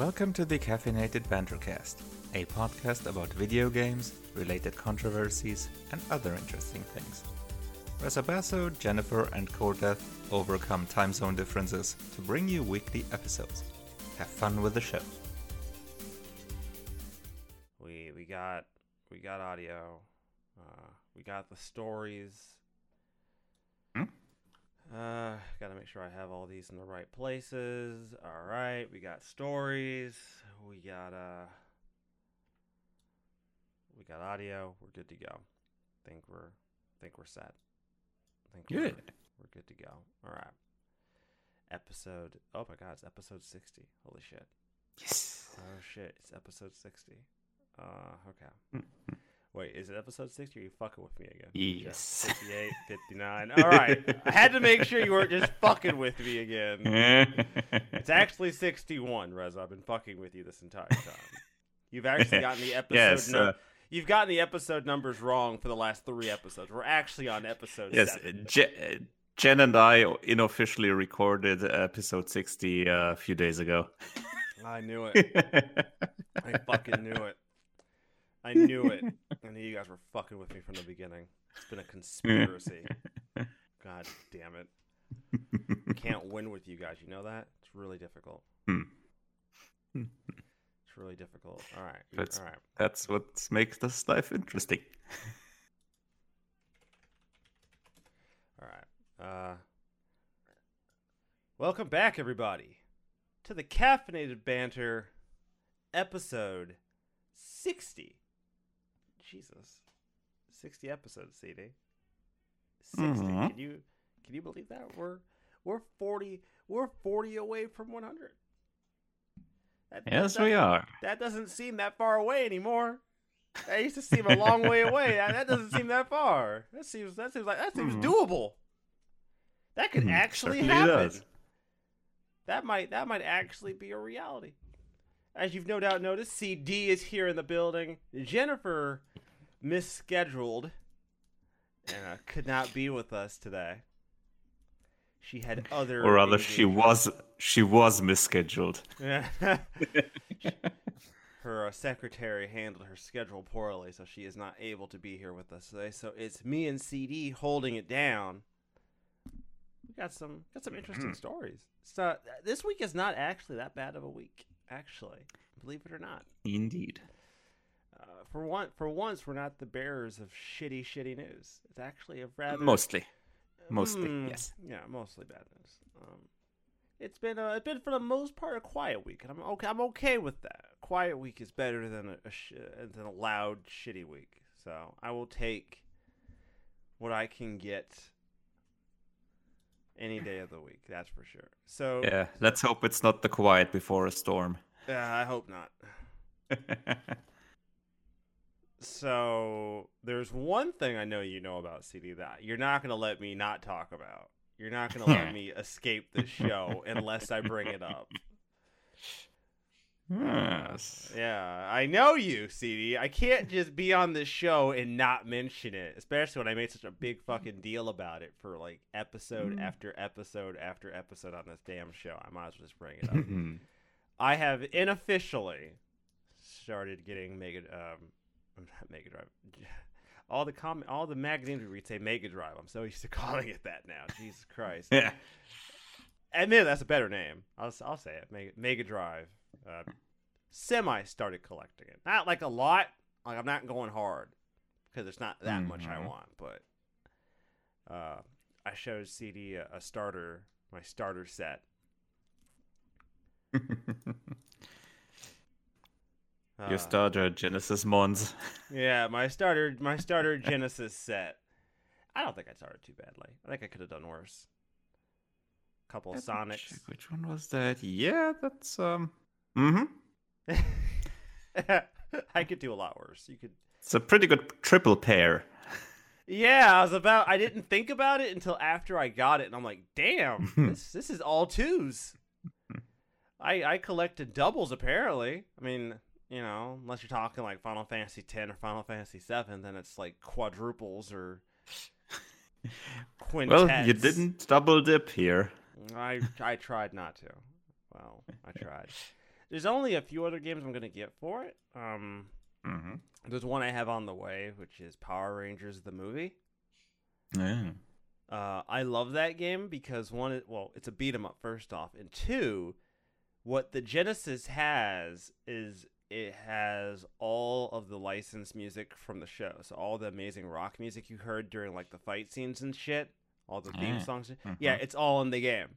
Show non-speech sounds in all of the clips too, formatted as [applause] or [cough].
Welcome to the Caffeinated Bantercast, a podcast about video games, related controversies, and other interesting things. Resabasso, Jennifer, and ColdDeath overcome time zone differences to bring you weekly episodes. Have fun with the show. We we got we got audio. Uh, we got the stories. Uh, gotta make sure I have all these in the right places. All right, we got stories. We got uh, we got audio. We're good to go. Think we're think we're set. Think we're, Good. we're good to go. All right. Episode. Oh my God, it's episode sixty. Holy shit. Yes. Oh shit, it's episode 60. Uh, okay. Wait, is it episode 60 or are you fucking with me again? Yes. 58, 59. All right. I had to make sure you weren't just fucking with me again. [laughs] It's actually 61, Reza. I've been fucking with you this entire time. You've actually [laughs] gotten the episode Yes, num- uh, You've gotten the episode numbers wrong for the last three episodes. We're actually on episode yes. seven. Je- Jen and I unofficially recorded episode 60 uh, a few days ago. I knew it. [laughs] I fucking knew it. I knew it. I knew you guys were fucking with me from the beginning. It's been a conspiracy. [laughs] God damn it. Can't win with you guys. You know that? It's really difficult. Hmm. It's really difficult. All right. That's- All right. That's what makes this life interesting. All right. Uh Welcome back everybody to the caffeinated banter episode 60. Jesus. 60 episodes, CD. 60. Mhm. Can you can you believe that? We're we're 40 we're 40 away from 100. That, that Yes, we are. That doesn't seem that far away anymore. That used to seem a long way away. [laughs] That, that doesn't seem that far. That seems that seems like that seems Mhm. doable. That could Mhm, actually happen. does. That might that might actually be a reality. As you've no doubt noticed, CD is here in the building. Jennifer misscheduled and uh, could not be with us today. She had other Or rather, she was she was misscheduled. [laughs] [laughs] her uh, secretary handled her schedule poorly, so she is not able to be here with us today. So it's me and CD holding it down. We got some got some interesting stories. So this week is not actually that bad of a week, actually, believe it or not. Indeed. Uh, for one, for once, we're not the bearers of shitty, shitty news. It's actually a rather Mostly. Mostly, Mm, yes. Yeah, mostly bad news. Um, it's been uh, it's been for the most part a quiet week, and I'm okay. I'm okay with that. A quiet week is better than a, a sh- uh, than a loud, shitty week. So I will take what I can get any day of the week. That's for sure. So Yeah, let's hope it's not the quiet before a storm. yeah, I hope not. [laughs] So there's one thing I know you know about CD that you're not gonna let me not talk about. You're not gonna let me escape the show unless I bring it up. [laughs] yes. Yeah, I know you, CD. I can't just be on this show and not mention it, especially when I made such a big fucking deal about it for like episode Mm. after episode after episode on this damn show. I might as well just bring it up. [laughs] I have unofficially started getting Mega um not [laughs] Mega Drive. [laughs] All the com all the magazines we read say Mega Drive. I'm so [laughs] used to calling it that now. Jesus Christ. yeah. Admit that's a better name. I'll I'll say it. Mega, Mega Drive. Uh, semi started collecting it. Not like a lot. Like I'm not going hard because there's not that much I Mhm. want. But uh, I showed CD a, a starter, my starter set. Your Uh, starter Genesis Mons. Yeah, my starter, my starter [laughs] Genesis set. I don't think I started too badly. I think I could have done worse. Couple of Sonics. Which one was that? Yeah, that's um. Mm-hmm. [laughs] I could do a lot worse. You could. It's a pretty good triple pair. Yeah, I was about. I didn't think about it until after I got it, and I'm like, damn, [laughs] this this is all twos. I I collected doubles apparently. I mean, you know, unless you're talking like Final Fantasy X or Final Fantasy Seven, then it's like quadruples or quintets. [laughs] Well, you didn't double dip here. I I tried not to. Well, I tried. There's only a few other games I'm gonna get for it. Um, Mm-hmm. there's one I have on the way, which is Power Rangers the movie. Yeah. Uh, I love that game because one, it- well, it's a beat 'em up first off, and two, what the Genesis has is it has all of the licensed music from the show. So all the amazing rock music you heard during like the fight scenes and shit, all the theme Ah, songs. Yeah, mhm. it's all in the game.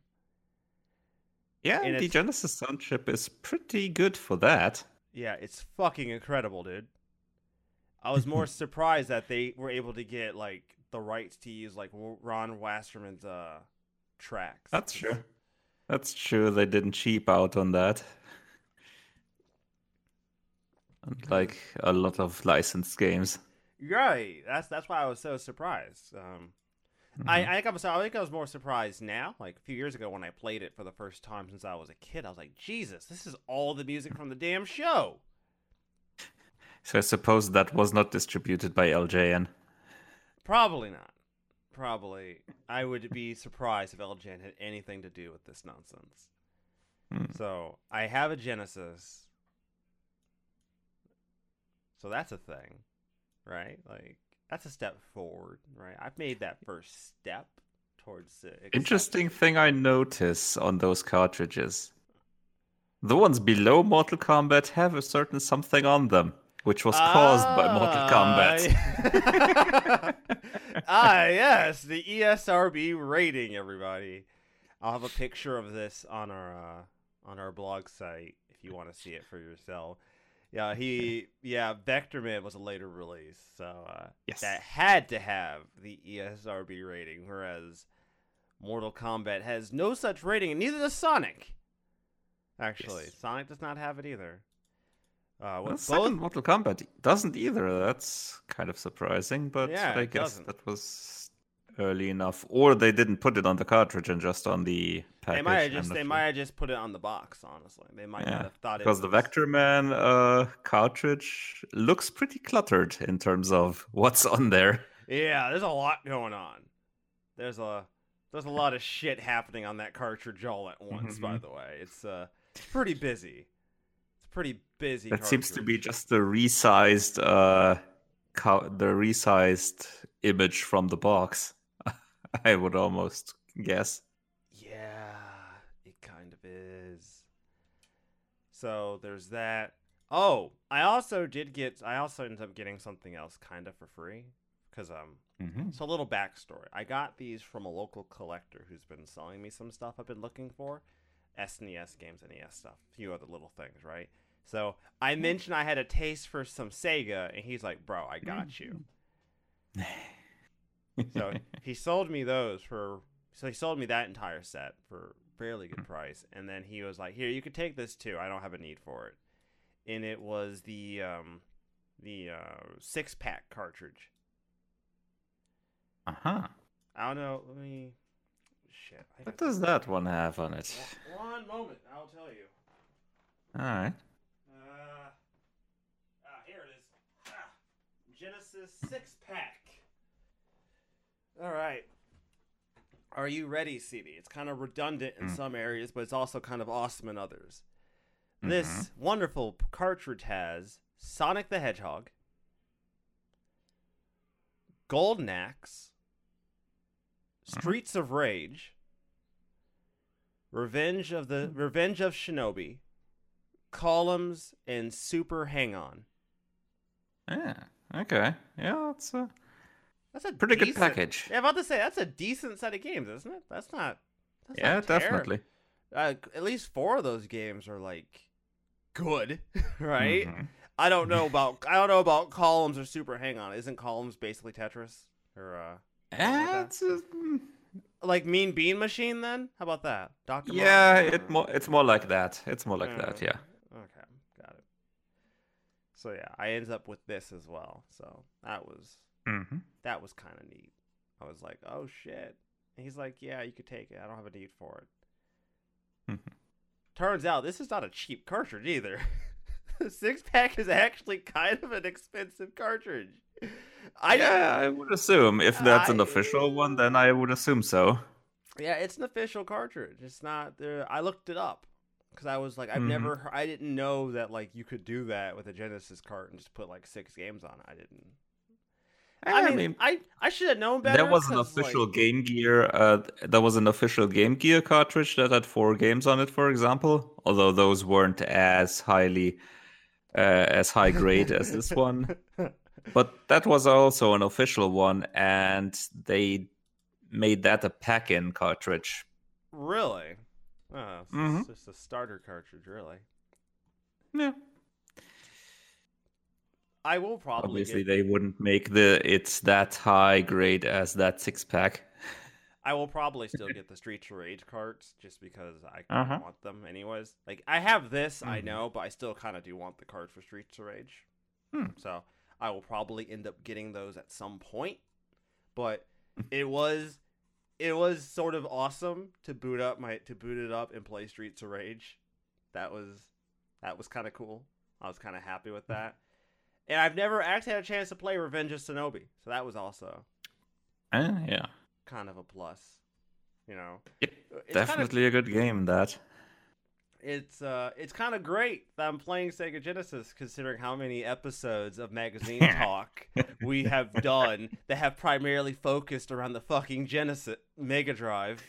Yeah, And the Genesis sound chip is pretty good for that. Yeah, it's fucking incredible, dude. I was more [laughs] surprised that they were able to get like the rights to use like Ron Wasserman's uh tracks. That's true. That's true. They didn't cheap out on that. Unlike a lot of licensed games. Right. That's that's why I was so surprised. Um, Mhm. I I think I was I think I was more surprised now. Like a few years ago when I played it for the first time since I was a kid, I was like, Jesus, this is all the music from the damn show. So I suppose that was not distributed by LJN. Probably not. Probably, I would be surprised if LJN had anything to do with this nonsense. Hmm. So I have a Genesis. So that's a thing, right? Like that's a step forward, right? I've made that first step towards it. Interesting thing I notice on those cartridges. The ones below Mortal Kombat have a certain something on them, which was caused by Mortal Kombat. ah, [laughs] yes, the ESRB rating, everybody. I'll have a picture of this on our uh, on our blog site if you want to see it for yourself. Yeah, he yeah, Vectorman was a later release, so uh, Yes. that had to have the ESRB rating, whereas Mortal Kombat has no such rating, and neither does Sonic. Actually, Yes. Sonic does not have it either. Uh, Well, what, second Mortal Kombat doesn't either. That's kind of surprising, but Yeah, I guess doesn't. that was early enough, or they didn't put it on the cartridge and just on the package. They might have just they sure. might have just put it on the box. Honestly, they might Yeah, not have thought it because the Vectorman uh, cartridge looks pretty cluttered in terms of [laughs] what's on there. Yeah, there's a lot going on. There's a there's a lot of shit happening on that cartridge all at once. By Mhm. the way, it's uh it's pretty busy. It's pretty busy. That seems to be just the resized, uh, co- the resized image from the box. [laughs] I would almost guess. Yeah, it kind of is. So there's that. Oh, I also did get. I also ended up getting something else kind of for free because um Mm-hmm. So a little backstory. I got these from a local collector who's been selling me some stuff I've been looking for. SNES games, NES stuff, a few other little things, right? So I mentioned I had a taste for some Sega, and he's like, "Bro, I got you." So [laughs] he sold me those for. So he sold me that entire set for fairly good price, and then he was like, "Here, you could take this too. I don't have a need for it." And it was the um, the uh, six pack cartridge. uh huh. I don't know. Let me. Shit. I What does that one have on it? One one moment. I'll tell you. All right. Uh, ah, here it is. Ah, Genesis six pack. All right. Are you ready, CD? It's kind of redundant in Mm. some areas, but it's also kind of awesome in others. Mm-hmm. This wonderful cartridge has Sonic the Hedgehog, Golden Axe, mm-hmm. Streets of Rage, Revenge of the mm. Revenge of Shinobi, Columns, and Super Hang On. Yeah. Okay. Yeah, it's a uh, That's a pretty good package. Yeah, I'm about to say that's a decent set of games, isn't it? That's not. That's Yeah, not definitely. Uh, at least four of those games are like good, [laughs] right? Mhm. I don't know about I don't know about columns or super hang on. Isn't columns basically Tetris or uh Yeah, it's a, mm, like Mean Bean Machine? Then how about that, Doctor? yeah, it more it's more like that. It's more like that. Yeah. Okay, got it. So yeah, I ended up with this as well. So that was Mm-hmm. that was kind of neat. I was like, oh shit. And he's like, yeah, you could take it. I don't have a need for it. Mhm. Turns out this is not a cheap cartridge either. [laughs] the six pack is actually kind of an expensive cartridge. I yeah, I would assume if that's an I- official one, then I would assume so. Yeah, it's an official cartridge. It's not there. I looked it up because I was like, I've Mhm. never, I didn't know that like you could do that with a Genesis cart and just put like six games on it. I didn't. I mean, I I should have known better. there was an 'cause, like- official Game Gear. Uh, there was an official Game Gear cartridge that had four games on it, for example. Although those weren't as highly, uh, as high grade as this one. [laughs] But that was also an official one, and they made that a pack-in cartridge. really? Oh, it's Mhm. just a starter cartridge, really. Yeah. I will probably Obviously, get, they wouldn't make the it's that high grade as that six pack. I will probably still get the Streets of Rage carts just because I Uh-huh. want them anyways. Like I have this, I Mhm. know, but I still kind of do want the cards for Streets of Rage. Hmm. So I will probably end up getting those at some point. But it was it was sort of awesome to boot up my to boot it up and play Streets of Rage. That was that was kind of cool. I was kind of happy with that. And I've never actually had a chance to play Revenge of Shinobi, so that was also Uh, yeah, kind of a plus. You know, Yep, It's kind of definitely a good game. That. it's uh it's kind of great that I'm playing Sega Genesis considering how many episodes of magazine [laughs] talk we have done that have primarily focused around the fucking Genesis Mega Drive.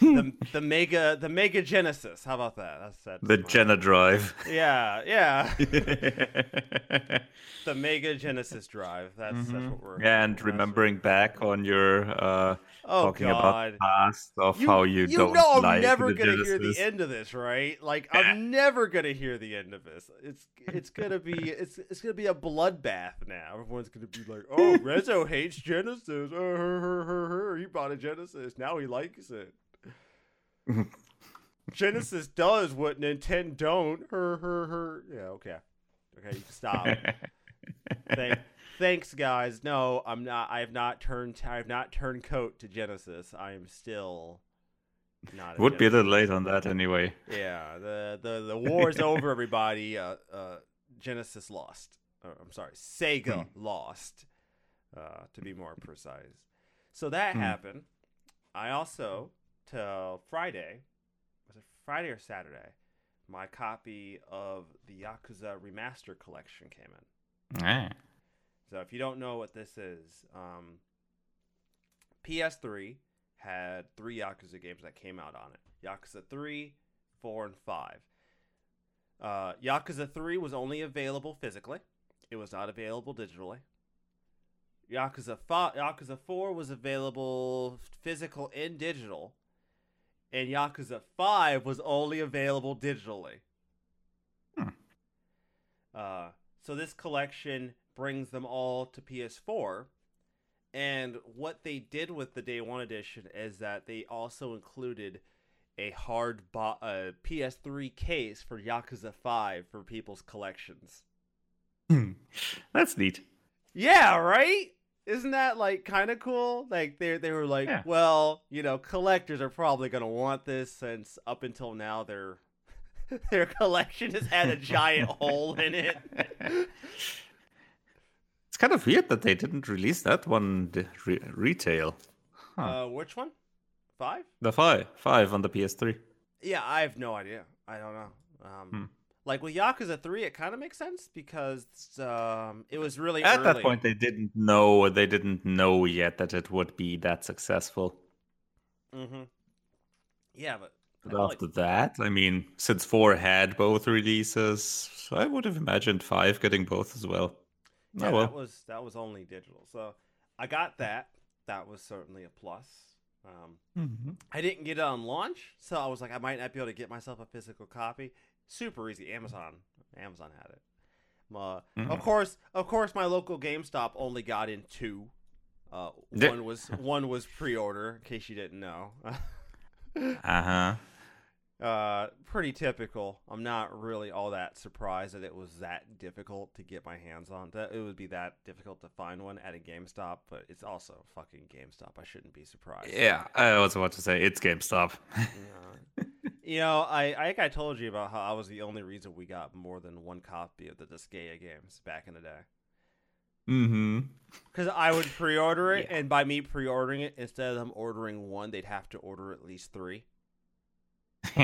The, [laughs] the Mega the Mega Genesis. How about that? That's that. the Jenna Drive. Yeah, yeah. [laughs] The Mega Genesis drive. That's that's what we're Yeah, and remembering back on your uh, Oh talking about god. the past of how you, you don't know I'm like never gonna hear the end of this, right? Like I'm [laughs] never gonna hear the end of this. It's it's gonna be it's it's gonna be a bloodbath now. Everyone's gonna be like, "Oh, Reso hates Genesis. Oh, her, her, her, her. He bought a Genesis. Now he likes it." [laughs] Genesis does what Nintendo don't. Her, her, her. Yeah, okay, okay. You can stop. [laughs] Thank, thanks, guys. No, I'm not. I have not turned. I have not turned coat to Genesis. I am still not. Would be a little late on that anyway. yeah, the the the [laughs] war's over, everybody. Uh, uh, Genesis lost. Uh, I'm sorry, Sega lost. Uh, to be more precise. So that Hmm. happened. I also till Friday, was it Friday or Saturday? My copy of the Yakuza Remaster Collection came in. Ah. So if you don't know what this is, um, PS3 had three Yakuza games that came out on it: Yakuza 3, 4, and 5. Uh, Yakuza 3 was only available physically; it was not available digitally. Yakuza 5, Yakuza 4 was available physical and digital, and Yakuza 5 was only available digitally. Hmm. Uh, so this collection brings them all to PS4. And what they did with the Day One edition is that they also included a hard bo- uh, PS3 case for Yakuza 5 for people's collections. Hmm. That's neat. Yeah, right? Isn't that like kind of cool? Like they they were like, Yeah. well, you know, collectors are probably going to want this since up until now their [laughs] their collection has had a giant hole in it. [laughs] It's kind of weird that they didn't release that one re- retail. Huh. Uh, which one? Five? the five, five on the PS3. Yeah, I have no idea. I don't know. Um, Hmm. Like with Yakuza Three, it kind of makes sense because um, it was really At that point, they didn't know. They didn't know yet that it would be that successful. Mm-hmm. Yeah, but But feel like- after that, I mean, since four had both releases, I would have imagined five getting both as well. yeah, oh well. that was that was only digital. So I got that. That was certainly a plus. Um, Mhm. I didn't get it on launch, so I was like, I might not be able to get myself a physical copy. Super easy. Amazon, Amazon had it. Uh, Of course, of course, my local GameStop only got in two. Uh, one was one was pre-order, in case you didn't know. [laughs] Uh huh. uh, pretty typical. I'm not really all that surprised that it was that difficult to get my hands on. That it would be that difficult to find one at a GameStop, but it's also fucking GameStop. I shouldn't be surprised. Yeah, I was about to say it's GameStop. Yeah. [laughs] you know, I I think I told you about how I was the only reason we got more than one copy of the Disgaea games back in the day. mm-hmm. Because I would pre-order it, Yeah. and by me pre-ordering it, instead of them ordering one, they'd have to order at least three. [laughs]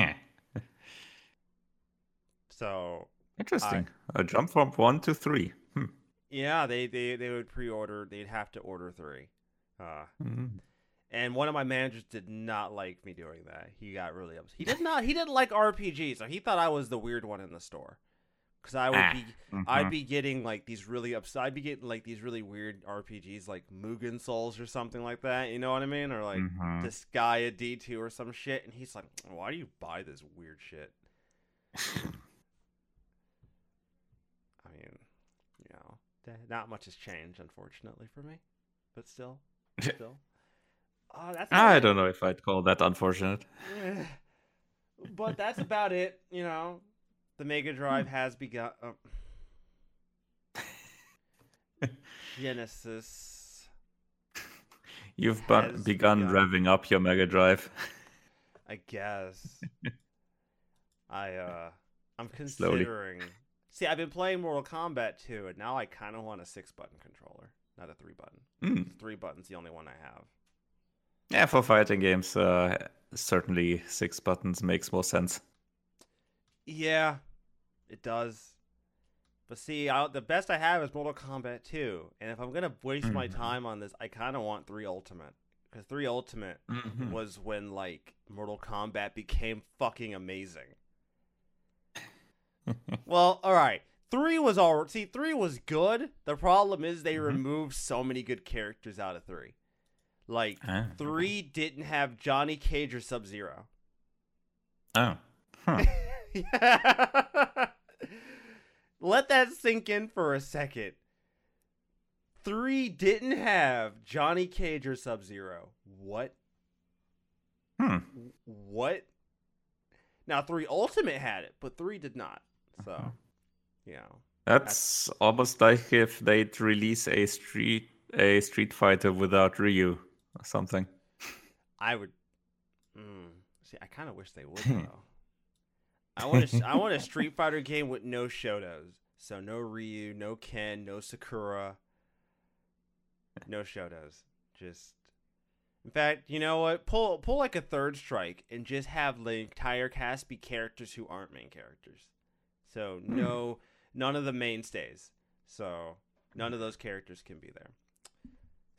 so Interesting. A jump from one to three. Hmm. Yeah, they, they, they would pre-order. They'd have to order three. Uh, Mhm. And one of my managers did not like me doing that. He got really upset. He did not. He didn't like RPGs, so he thought I was the weird one in the store. Because I would Ah. be, Mhm. I'd be getting like these really upset. I'd be getting like these really weird RPGs, like Mugen Souls or something like that. You know what I mean? Or like Mhm. Disgaea D two or some shit. And he's like, "Why do you buy this weird shit?" [laughs] I mean, you know, not much has changed, unfortunately for me, but still, [laughs] still. Uh, that's I don't know if I'd call that unfortunate. [sighs] but that's about it. You know, the Mega Drive has begun. Uh, [laughs] Genesis. You've bu- begun begun. revving up your Mega Drive. I guess. [laughs] I uh I'm Slowly. considering See, I've been playing Mortal Kombat 2 and now I kind of want a 6 button controller, not a 3 button. Mm. 3 button's the only one I have. Yeah, for fighting games, uh, certainly six buttons makes more sense. Yeah, it does. But see, I, the best I have is Mortal Kombat 2, and if I'm going to waste my Mhm. time on this, I kind of want 3 Ultimate. Cuz 3 Ultimate Mhm. was when like Mortal Kombat became fucking amazing. [laughs] Well, all right. Three was all see. Three was good. The problem is they Mhm. removed so many good characters out of three. Like okay. three didn't have Johnny Cage or Sub Zero. Oh. Huh. [laughs] Let that sink in for a second. Three didn't have Johnny Cage or Sub Zero. What? Hmm. What? Now three Ultimate had it, but three did not. So, Mhm. you know. That's almost like if they'd release a street a Street Fighter without Ryu or something. I would. Mm, see, I kind of wish they would [laughs] though. I want a, I want a Street Fighter game with no Shotos. So no Ryu, no Ken, no Sakura, no Shotos. Just. In fact, you know what? Pull pull like a third strike and just have the entire cast be characters who aren't main characters. So Hmm. no, none of the mainstays. So none of those characters can be there.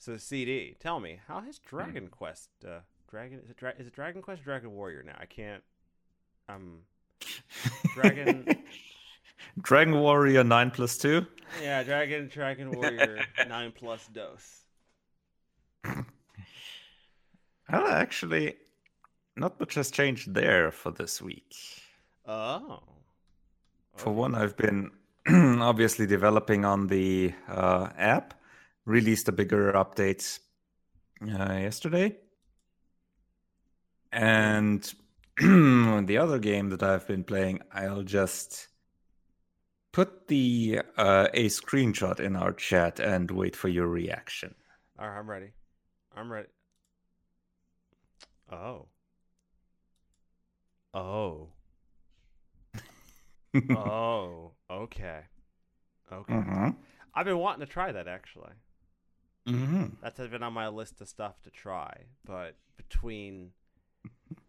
So CD, tell me, how has Dragon Quest, uh, Dragon is it, Dra- is it Dragon Quest, or Dragon Warrior now? I can't. Um, Dragon- [laughs] Dragon Warrior 9 plus 2? yeah, Dragon Dragon Warrior [laughs] nine plus dose. [laughs] Well, actually, not much has changed there for this week. Oh, For Okay. one, I've been [clears throat] obviously developing on the uh, app, released a bigger update uh, yesterday. And [clears throat] the other game that I've been playing, I'll just put the uh, a screenshot in our chat and wait for your reaction. All right, I'm ready. I'm ready. Oh. Oh. [laughs] oh. Okay. Okay. Mhm. I've been wanting to try that actually. Mhm. That's been on my list of stuff to try, but between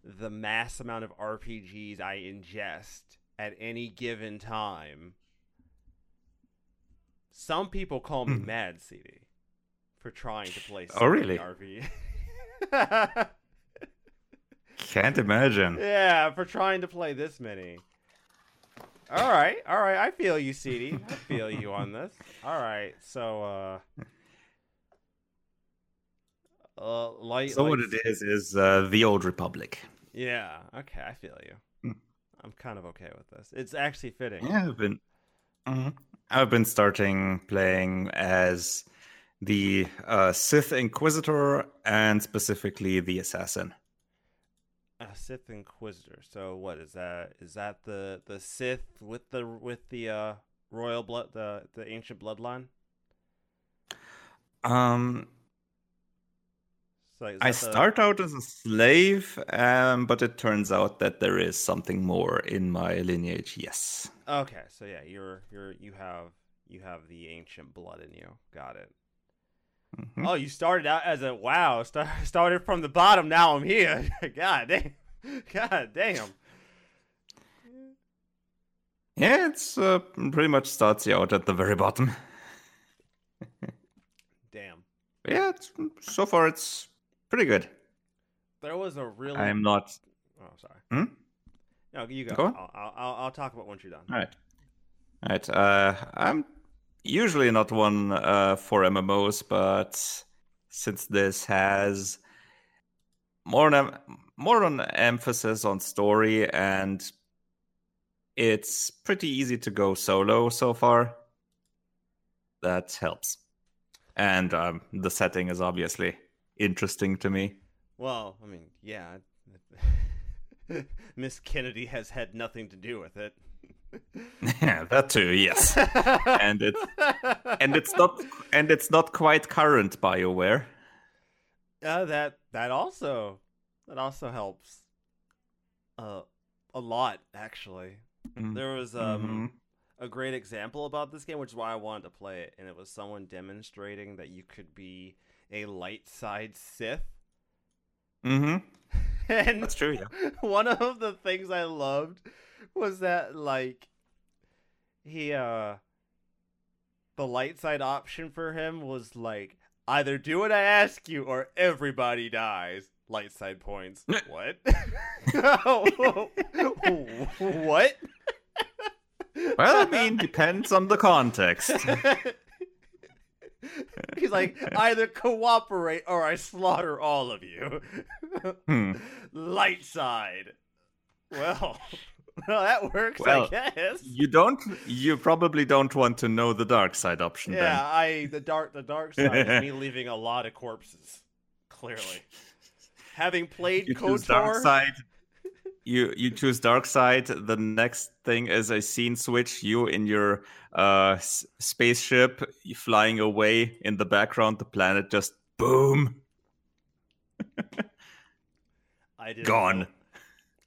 the mass amount of RPGs I ingest at any given time, some people call me Hmm. mad CD for trying to play. Oh, so really? many RPG. Can't imagine. [laughs] yeah, for trying to play this many. All right, all right. I feel you, CD. I feel you on this. All right, so uh, uh, light. So what it is is uh, the old Republic. Yeah. Okay, I feel you. Hmm. I'm kind of okay with this. It's actually fitting. Yeah, I've been. Mhm. I've been starting playing as the uh, Sith Inquisitor and specifically the Assassin. A Sith Inquisitor. So what is that? Is that the the Sith with the with the uh royal blood the the ancient bloodline? Um, Is I start out as a slave, um, but it turns out that there is something more in my lineage. Yes. Okay, so yeah, you're you're you have you have the ancient blood in you. Got it. Mhm. Oh, you started out as a wow. [laughs] Start, started from the bottom. Now I'm here. [laughs] God damn. [laughs] God damn. Yeah, it's uh, pretty much starts you out at the very bottom. Damn. Yeah, it's, so far it's pretty good. There was a really. I'm not. Oh, sorry. Hmm? No, you go. Go on. I'll, I'll, I'll, I'll talk about once you're done. All right. All right. Uh, I'm usually not one uh, for MMOs, but since this has more on more on emphasis on story and it's pretty easy to go solo so far. That helps, and um, the setting is obviously interesting to me. Well, I mean, yeah. [laughs] Miss Kennedy has had nothing to do with it. Yeah, that too, yes. and it's and it's not and it's not quite current BioWare. Uh, that that also that also helps. Uh, a lot actually. Mm. There was um Mhm. a great example about this game, which is why I wanted to play it, and it was someone demonstrating that you could be a light side Sith. Mm Mhm. [laughs] And That's true. Yeah. [laughs] one of the things I loved was that like he uh the light side option for him was like either do what I ask you or everybody dies. Light side points. [laughs] what? what? Well, I mean, depends on the context. [laughs] He's like, either cooperate or I slaughter all of you. [laughs] Hmm. Light side. Well, [laughs] well, that works, Well, I guess. You don't. You probably don't want to know the dark side option. Yeah, I the dark the dark side is me leaving a lot of corpses. Clearly, having Then played you choose dark side. You you choose dark side. The next thing is a scene switch. You in your uh s- spaceship flying away in the background. The planet just boom [laughs] I just gone.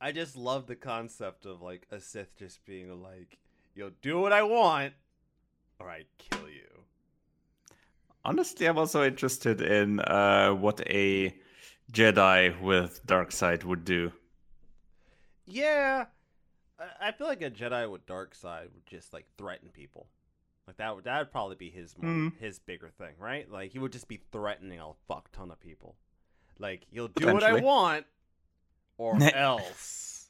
I just love the concept of like a Sith just being like, "You'll do what I want, or I kill you." Honestly, I'm also interested in uh, what a Jedi with dark side would do. Yeah, I- feel like a Jedi with dark side would just like threaten people. Like that would that would probably be his more, Hmm. his bigger thing, right? Like he would just be threatening a fuck ton of people. Like you'll do what I want, or [laughs] else.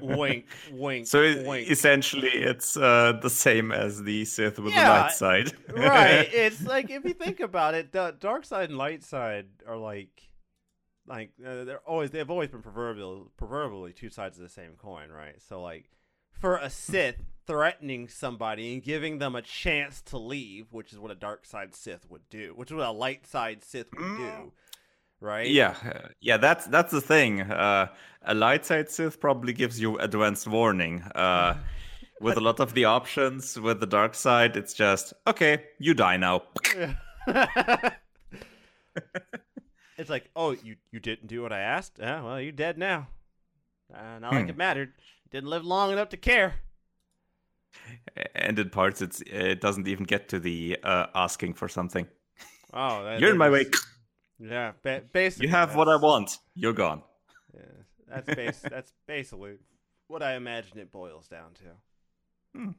wink, wink. So it- wink. essentially, it's uh, the same as the Sith with Yeah, the light side. right. [laughs] It's like if you think about it, the dark side and light side are like, like uh, they're always they've always been proverbial, proverbially two sides of the same coin, right? So like, for a Sith threatening somebody and giving them a chance to leave, which is what a dark side Sith would do, which is what a light side Sith would do, Mm. right? yeah, uh, yeah. That's that's the thing. Uh, a light side Sith probably gives you advanced warning. Uh, [laughs] with a lot of the options, with the dark side, it's just okay. You die now. [laughs] [laughs] it's like, oh, you you didn't do what I asked. Yeah, well, you're dead now. Uh, not like Hmm. it mattered. Didn't live long enough to care. And in parts, it's it doesn't even get to the uh, asking for something. Oh, [laughs] that, You're in my way. Yeah, ba- basically. You have what I want. You're gone. Yeah, that's base. that's basically what I imagine it boils down to. Hmm.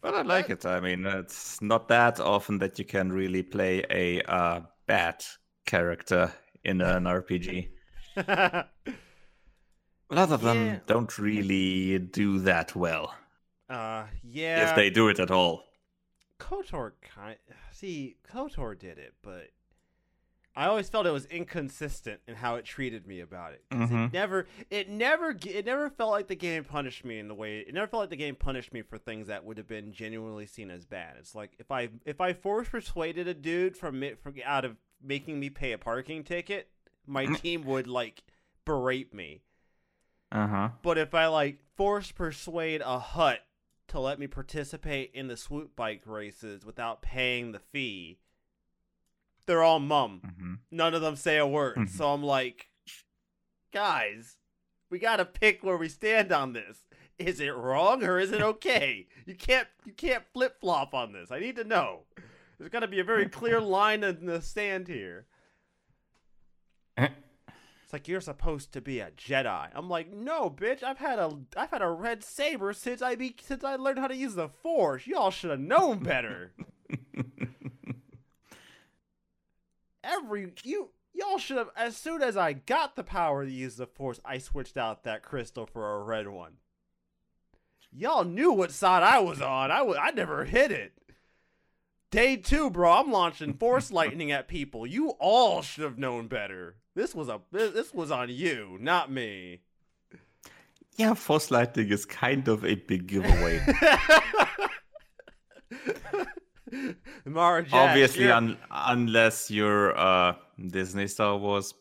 But I like it. I mean, it's not that often that you can really play a uh, bad character in an RPG. A lot of them Yeah. don't really do that well, uh, yeah. if they do it at all. Kotor kind. See, Kotor did it, but I always felt it was inconsistent in how it treated me about it. Mhm. It never, it never, it never felt like the game punished me in the way. It never felt like the game punished me for things that would have been genuinely seen as bad. It's like if I if I force persuaded a dude from it from out of making me pay a parking ticket, my team would like berate me. Uh huh. But if I like force persuade a Hutt to let me participate in the swoop bike races without paying the fee, they're all mum. hmm None of them say a word. Mhm. So I'm like, guys, we gotta pick where we stand on this. Is it wrong or is it okay? you can't you can't flip flop on this. I need to know. There's gotta be a very clear line in the sand here. Eh. It's like you're supposed to be a Jedi. I'm like, no, bitch. I've had a I've had a red saber since I be since I learned how to use the Force. Y'all should have known better. [laughs] Every you y'all should have. As soon as I got the power to use the Force, I switched out that crystal for a red one. Y'all knew what side I was on. I w- I never hit it. Day two, bro. I'm launching Force Lightning at people. You all should have known better. This was a this was on you, not me. Yeah, Force Lightning is kind of a big giveaway. [laughs] Mara Jack, Obviously, you're- un- unless you're uh, Disney Star Wars.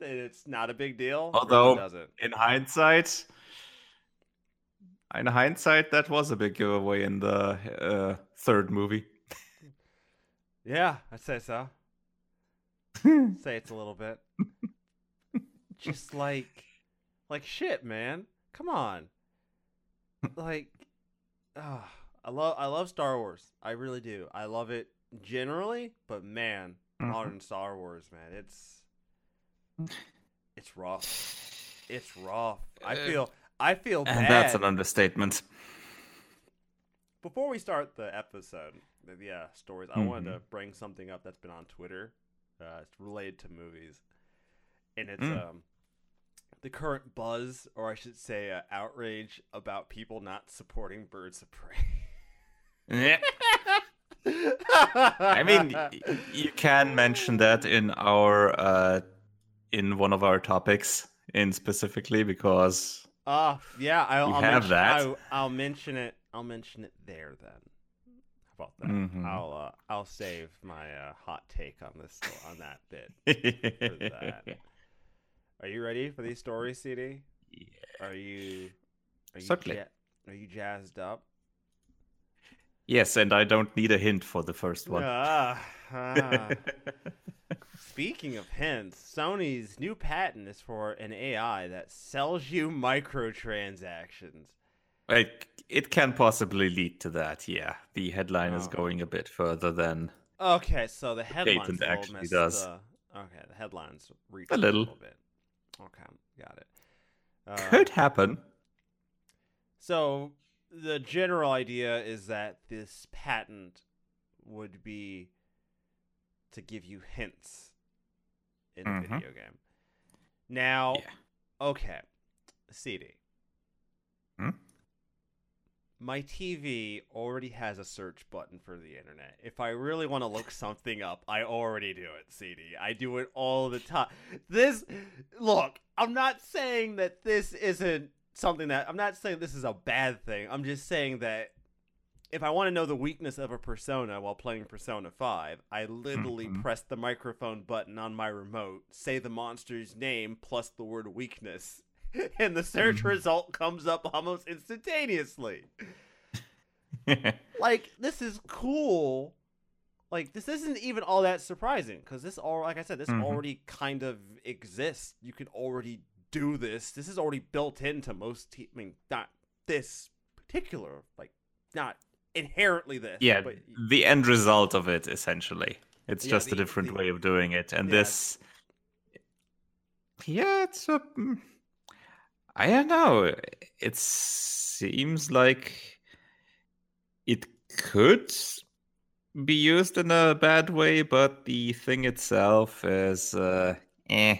it's not a big deal. Although- Really. In hindsight, in hindsight, that was a big giveaway in the uh, third movie. Yeah, I'd say so. [laughs] say it's a little bit. Just like, like shit, man. Come on. Like, ah, I love I love Star Wars. I really do. I love it generally, but man, Mhm. modern Star Wars, man, it's it's rough. It's rough. I feel I feel And bad. that's an understatement. Before we start the episode, the yeah, stories, I wanted to bring something up that's been on Twitter. Uh, it's related to movies, and it's Mm. um the current buzz, or I should say, uh, outrage about people not supporting Birds of Prey. Yeah. [laughs] I mean, y- you can mention that in our uh, in one of our topics in specifically because Ah, yeah, I'll, I'll have mention, that. I'll, I'll mention it. I'll mention it there then. About that? Mhm. I'll uh, I'll save my uh, hot take on this on that bit. [laughs] that. Are you ready for these stories, CD? Are you? Are you ja- are you jazzed up? yes, and I don't need a hint for the first one. Ah, ah. [laughs] Speaking of hints, Sony's new patent is for an AI that sells you microtransactions. Like, it can possibly lead to that. Yeah, the headline is Oh. going a bit further than Okay, so the headlines Patent actually does. uh, okay, the headlines reach A little. bit. Okay, got it. Uh, could happen. So the general idea is that this patent would be to give you hints in a Mhm. video game. Now, Yeah. okay, CD. Hmm? My TV already has a search button for the internet. If I really want to look [laughs] something up, I already do it, CD. I do it all the time. This, look, I'm not saying that this isn't something that, I'm not saying this is a bad thing. I'm just saying that if I want to know the weakness of a persona while playing Persona 5, I literally Mhm. press the microphone button on my remote, say the monster's name plus the word weakness, [laughs] and the search Mhm. result comes up almost instantaneously. [laughs] Like, this is cool. Like, this isn't even all that surprising because this, all like I said, this Mhm. already kind of exists. You can already do this. This is already built into most. Te- I mean, not this particular, like, not inherently this. yeah, but the end result of it essentially. It's Yeah, just the- a different the- way of doing it, and Yeah. this. Yeah, it's a. I don't know. It seems like it could be used in a bad way, but the thing itself is, uh, eh.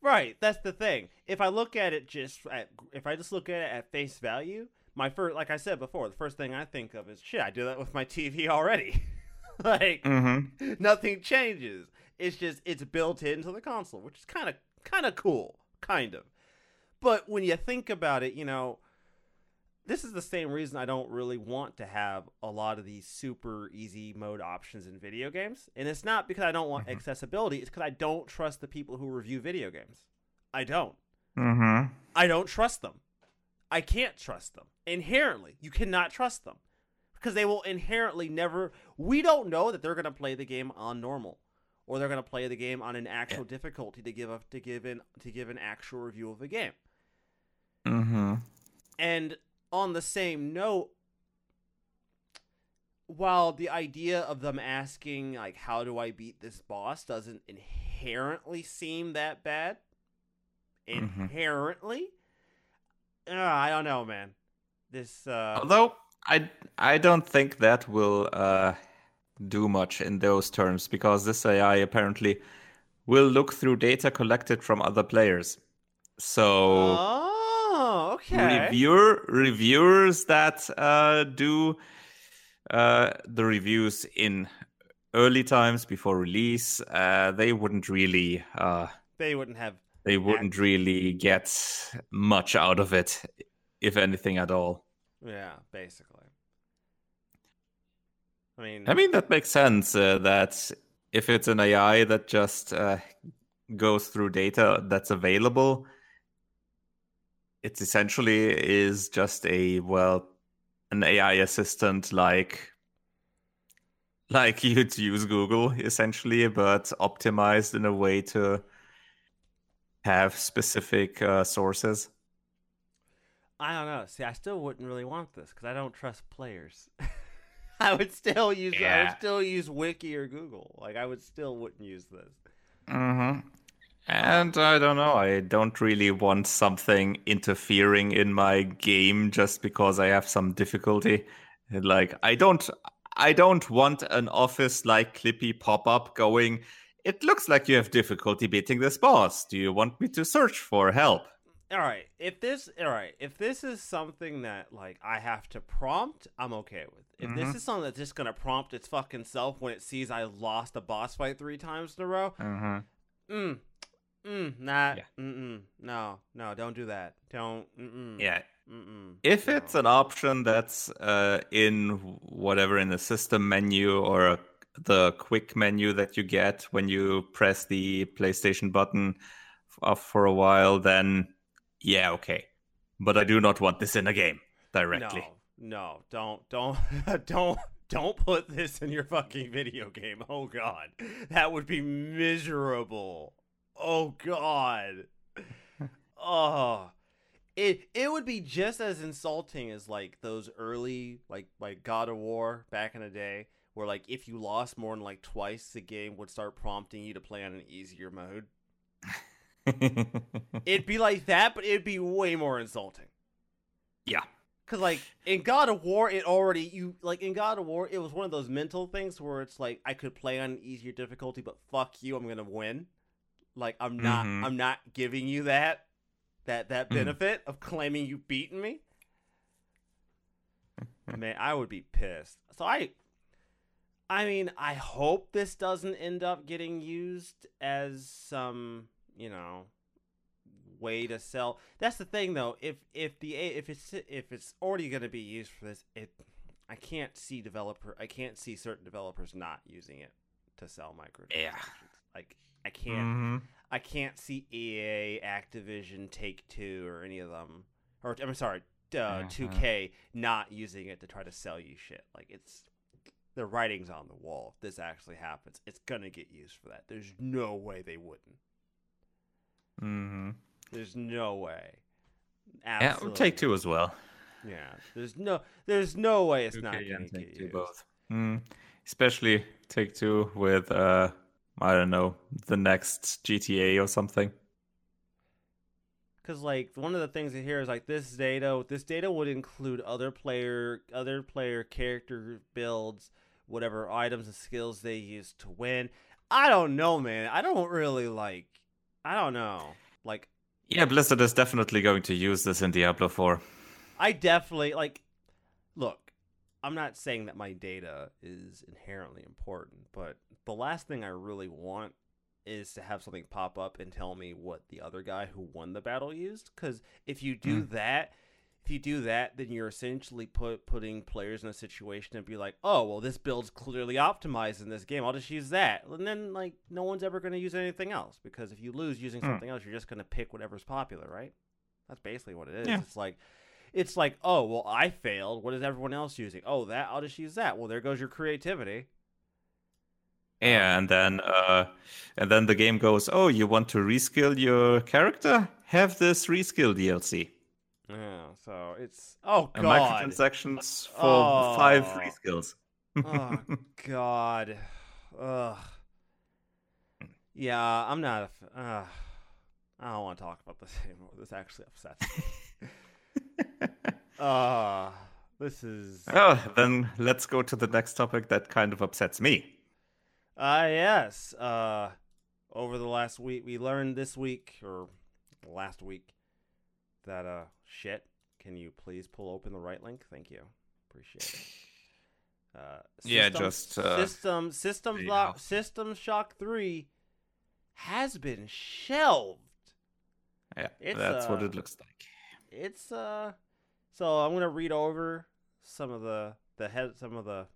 Right, that's the thing. If I look at it just at, if I just look at it at face value, my first, like I said before, the first thing I think of is shit. I do that with my [laughs] TV already. [laughs] like Mm-hmm. [laughs] nothing changes. It's just it's built into the console, which is kind of kind of cool, kind of. But when you think about it, you know, this is the same reason I don't really want to have a lot of these super easy mode options in video games. And it's not because I don't want Mhm. accessibility, it's because I don't trust the people who review video games. I don't. Mm-hmm. I don't trust them. I can't trust them. Inherently, you cannot trust them because they will inherently never. We don't know that they're going to play the game on normal, or they're going to play the game on an actual difficulty to give a to give an to give an actual review of the game. Mm-hmm. And on the same note, while the idea of them asking like how do I beat this boss doesn't inherently seem that bad, Mhm. inherently. Uh, I don't know, man. This uh, Although I I don't think that will uh, do much in those terms because this AI apparently will look through data collected from other players. So oh, okay. reviewer reviewers that uh, do uh, the reviews in early times before release, uh, they wouldn't really uh, They wouldn't have. they wouldn't really get much out of it, if anything at all. Yeah, basically. I mean, I mean, that makes sense. Uh, that if it's an AI that just uh, goes through data that's available, it essentially is just a well, an AI assistant like like you'd use Google essentially, but optimized in a way to have specific uh, sources. I don't know. See, I still wouldn't really want this because I don't trust players. [laughs] I would still use. I would still use Wiki or Google. Like I would still wouldn't use this. hmm And I don't know. I don't really want something interfering in my game just because I have some difficulty. Like I don't, I don't want an office-like Clippy pop-up going. It looks like you have difficulty beating this boss. Do you want me to search for help? All right, if this, all right, if this is something that like I have to prompt, I'm okay with. If this Mhm. is something that's just gonna prompt its fucking self when it sees I lost a boss fight three times in a row, Mm-hmm. mm, mm, nah, Yeah. mm, no, no, don't do that. Don't, mm, Yeah, mm, if it's an option that's uh, in whatever in the system menu or the quick menu that you get when you press the PlayStation button f- for a while, then yeah, okay. But I do not want this in a game directly. No, no, don't, don't, [laughs] don't, don't put this in your fucking video game. Oh god, that would be miserable. Oh god. Oh, it it would be just as insulting as like those early like like God of War back in the day, where like if you lost more than like twice, the game would start prompting you to play on an easier mode. [laughs] It'd be like that, but it'd be way more insulting. yeah. Cause like in God of War, it already you like in God of War, it was one of those mental things where it's like I could play on an easier difficulty, but fuck you, I'm gonna win. Like I'm not, Mhm. I'm not giving you that, that that Mhm. benefit of claiming you beaten me. [laughs] Man, I would be pissed. So I, I mean, I hope this doesn't end up getting used as some, you know, way to sell. That's the thing, though. If if the if it's if it's already going to be used for this, it I can't see developer. I can't see certain developers not using it to sell microtransactions. Yeah. Like I can't. Mhm. I can't see EA, Activision, Take Two, or any of them, or I'm sorry, uh, Mhm. 2K not using it to try to sell you shit. Like it's the writing's on the wall. If this actually happens, it's gonna get used for that. There's no way they wouldn't. Mm-hmm. There's no way. Yeah, take two as well. Yeah. There's no. There's no way it's not Okay, gonna get used. both. Mm. Especially take two with uh, I don't know, the next GTA or something. Because like one of the things in here is like this data. This data would include other player, other player character builds, whatever items and skills they use to win. I don't know, man. I don't really like. I don't know. Like Yeah, Blizzard is definitely going to use this in Diablo 4. I definitely like. Look, I'm not saying that my data is inherently important, but the last thing I really want is to have something pop up and tell me what the other guy who won the battle used. Because if you do that, if you do that, then you're essentially put putting players in a situation and be like, oh, well, this build's clearly optimized in this game. I'll just use that, and then like no one's ever going to use anything else because if you lose using Hmm. something else, you're just going to pick whatever's popular, right? That's basically what it is. Yeah. It's like it's like, oh, well, I failed. What is everyone else using? Oh, that I'll just use that. Well, there goes your creativity. Yeah, and then uh, and then the game goes, "Oh, you want to reskill your character? Have this reskill DLC. Yeah. So it's oh And god, microtransactions for Oh. five reskills." oh [laughs] god, ugh. Yeah, I'm not. A f- uh, I don't want to talk about this [laughs] anymore. This actually upsets [laughs] me. uh, this is. Oh, then let's go to the next topic that kind of upsets me. Ah, uh, yes. Uh, over the last week, we learned this week or last week that uh, shit. Can you please pull open the right link? Thank you. Appreciate it. Uh, system, yeah, just uh, system system block, System Shock Three has been shelved. Yeah, it's, that's uh, what it looks like. It's uh, so I'm gonna read over some of the the head some of the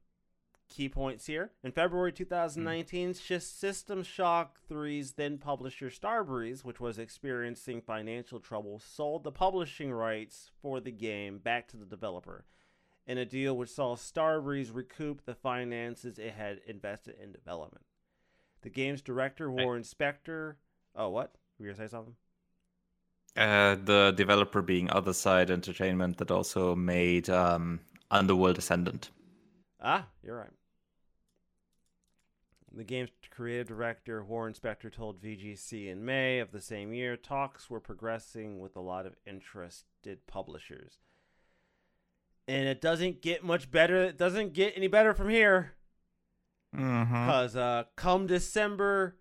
key points here. In February 2019, mm. System Shock 3's then publisher Starbreeze, which was experiencing financial trouble, sold the publishing rights for the game back to the developer in a deal which saw Starbreeze recoup the finances it had invested in development. The game's director, Warren Spector. Oh, what? Were you going to say something? Uh, the developer being Other Side Entertainment that also made um, Underworld Ascendant. Ah, you're right. The game's creative director, Warren Spector, told VGC in May of the same year talks were progressing with a lot of interested publishers and it doesn't get much better. It doesn't get any better from here. Because mm-hmm. uh, come December,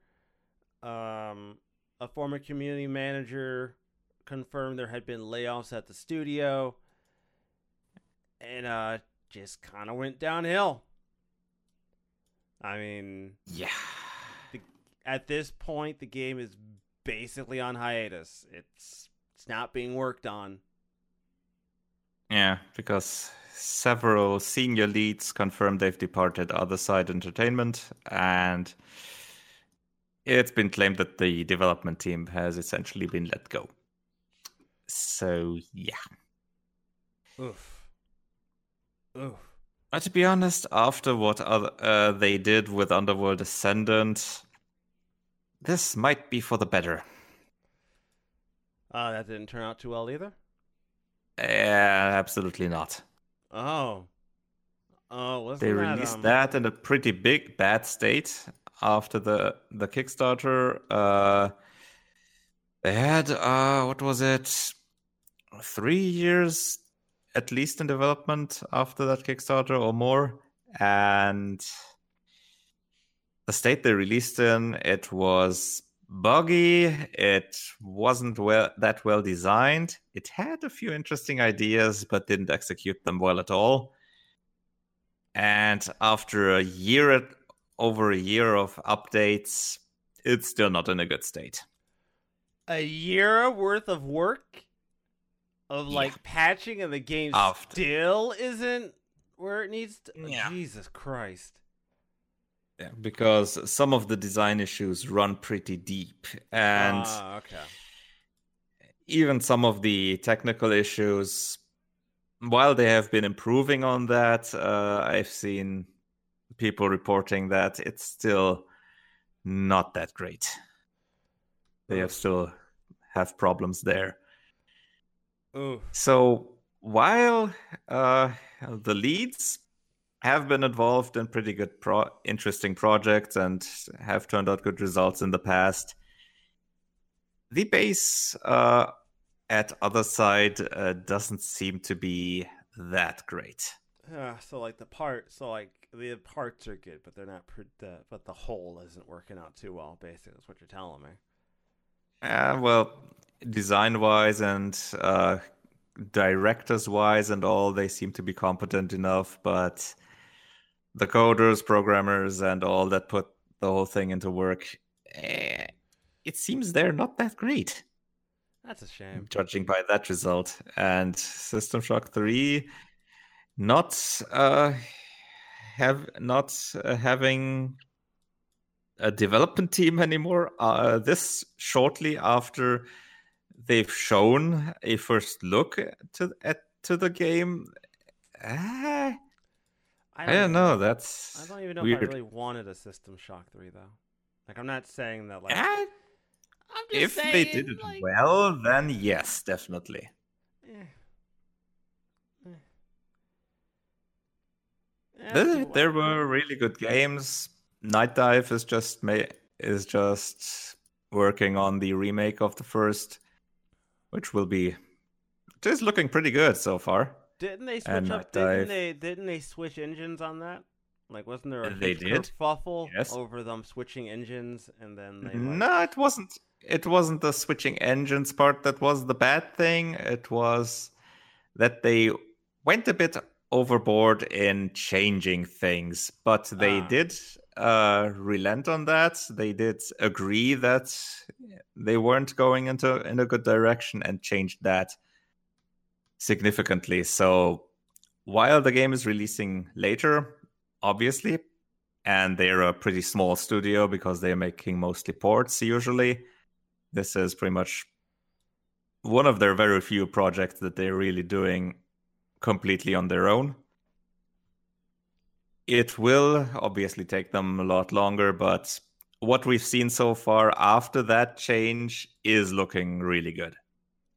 um, a former community manager confirmed there had been layoffs at the studio, and uh, just kind of went downhill. I mean, yeah. The, at this point, the game is basically on hiatus. It's it's not being worked on. Yeah, because several senior leads confirmed they've departed Other Side Entertainment, and it's been claimed that the development team has essentially been let go. So, yeah. Oof. Oof. But to be honest, after what other, uh, they did with Underworld Ascendant, this might be for the better. Uh, that didn't turn out too well either. Yeah, absolutely not. Oh. Oh, what's that? they released um... that in a pretty big bad state after the the Kickstarter. Uh, they had uh, what was it? Three years at least in development after that Kickstarter or more, and the state they released in it was buggy. It wasn't well that well designed. It had a few interesting ideas, but didn't execute them well at all. And after a year, over a year of updates, it's still not in a good state. A year worth of work of like yeah. patching, and the game after. still isn't where it needs to. Yeah. Jesus Christ. Yeah, because some of the design issues run pretty deep, and ah, okay. even some of the technical issues, while they have been improving on that, uh, I've seen people reporting that it's still not that great. They have still have problems there. So while uh, the leads have been involved in pretty good, pro- interesting projects and have turned out good results in the past. The base uh, at Otherside uh, doesn't seem to be that great. Yeah, so like the part, so like the parts are good, but they're not. Pre- the, but the whole isn't working out too well. Basically, that's what you're telling me. Yeah, uh, well, design wise and uh, directors wise and all, they seem to be competent enough, but the coders, programmers, and all that put the whole thing into work, eh, it seems they're not that great. That's a shame. Judging by that result. And System Shock 3 not uh, have not uh, having a development team anymore. Uh, this shortly after they've shown a first look to at to the game. Uh, I don't, I don't know. That's I don't even know weird. if I really wanted a System Shock three though. Like I'm not saying that like. Eh, if saying, they did it like... well, then yes, definitely. Eh. Eh. There, there were really good games. Nightdive is just ma- is just working on the remake of the first, which will be just looking pretty good so far. Didn't they switch And up? Night Didn't they? Didn't they switch engines on that? Like, wasn't there a They did. kerfuffle Yes. over them switching engines and then they? Like, No, it wasn't. It wasn't the switching engines part that was the bad thing. It was that they went a bit overboard in changing things, but they Ah. did uh, relent on that. They did agree that they weren't going into in a good direction and changed that significantly. So while the game is releasing later, obviously, and they're a pretty small studio because they're making mostly ports usually. This is pretty much one of their very few projects that they're really doing completely on their own. It will obviously take them a lot longer, but what we've seen so far after that change is looking really good.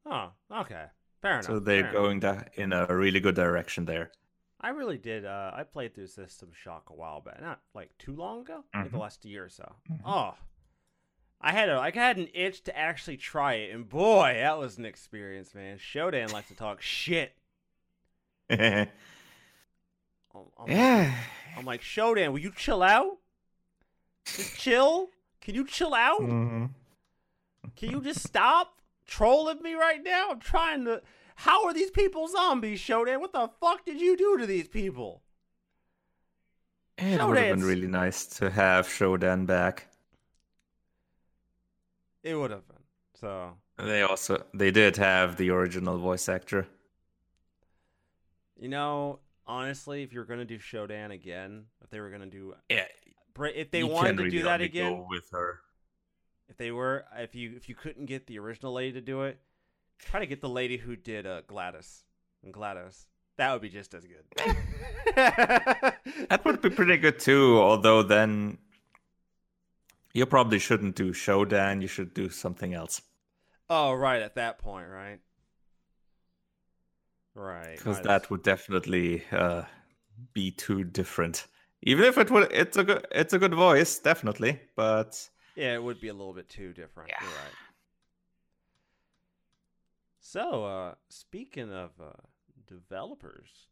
Oh, okay, fair enough. So they're fair enough. going da- in a really good direction there. I really did. Uh, I played through System Shock a while back, not like too long ago, like the last year or so. Mhm. Oh, I had a, I had an itch to actually try it, and boy, that was an experience, man. Shodan likes to talk shit. [laughs] yeah. I'm, I'm like, I'm like, Shodan, will you chill out? Just chill. Can you chill out? Mhm. Can you just stop trolling me right now? I'm trying to. How are these people zombies, Shodan? What the fuck did you do to these people? It would have been really nice to have Shodan back. It would have been. So They also they did have the original voice actor. You know, honestly, if you're gonna do Shodan again, if they were gonna do, Yeah, if they wanted to really do that again, with her. if they were, if you if you couldn't get the original lady to do it, try to get the lady who did uh, GLaDOS and GLaDOS. That would be just as good. [laughs] That would be pretty good too. Although then you probably shouldn't do Shodan. You should do something else oh, right at that point, right? Right. because that would definitely uh, be too different. Even if it would, it's a good, it's a good voice, definitely. But Yeah, it would be a little bit too different. Yeah. You're right. So, uh, speaking of uh, developers,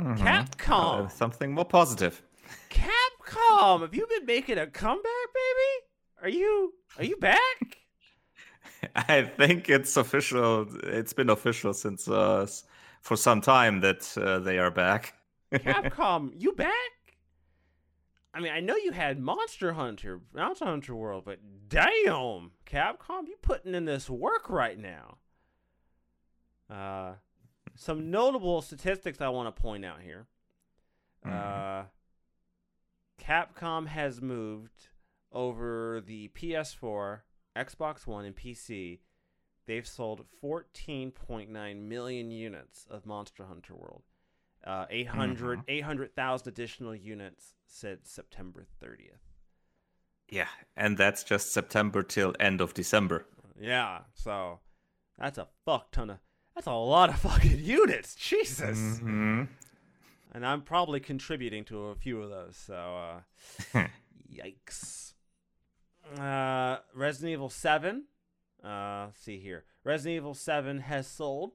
Mhm. Capcom. Uh, something more positive. Capcom, have you been making a comeback, baby? Are you are you back? [laughs] I think it's official. It's been official since uh, for some time that uh, they are back. [laughs] Capcom, you back? I mean, I know you had Monster Hunter, Monster Hunter World, but damn, Capcom, you putting in this work right now. Uh, some notable statistics I want to point out here. Uh, Capcom has moved over the PS4, Xbox One, and PC. They've sold 14.9 million units of Monster Hunter World. Uh, 800 Mhm. 800,000 additional units since September 30th. yeah, and that's just September till end of December. Yeah, so that's a fuck ton of that's a lot of fucking [laughs] units. Jesus. Mhm. And I'm probably contributing to a few of those. So uh [laughs] yikes. Uh Resident Evil 7 uh let's see here. Resident Evil 7 has sold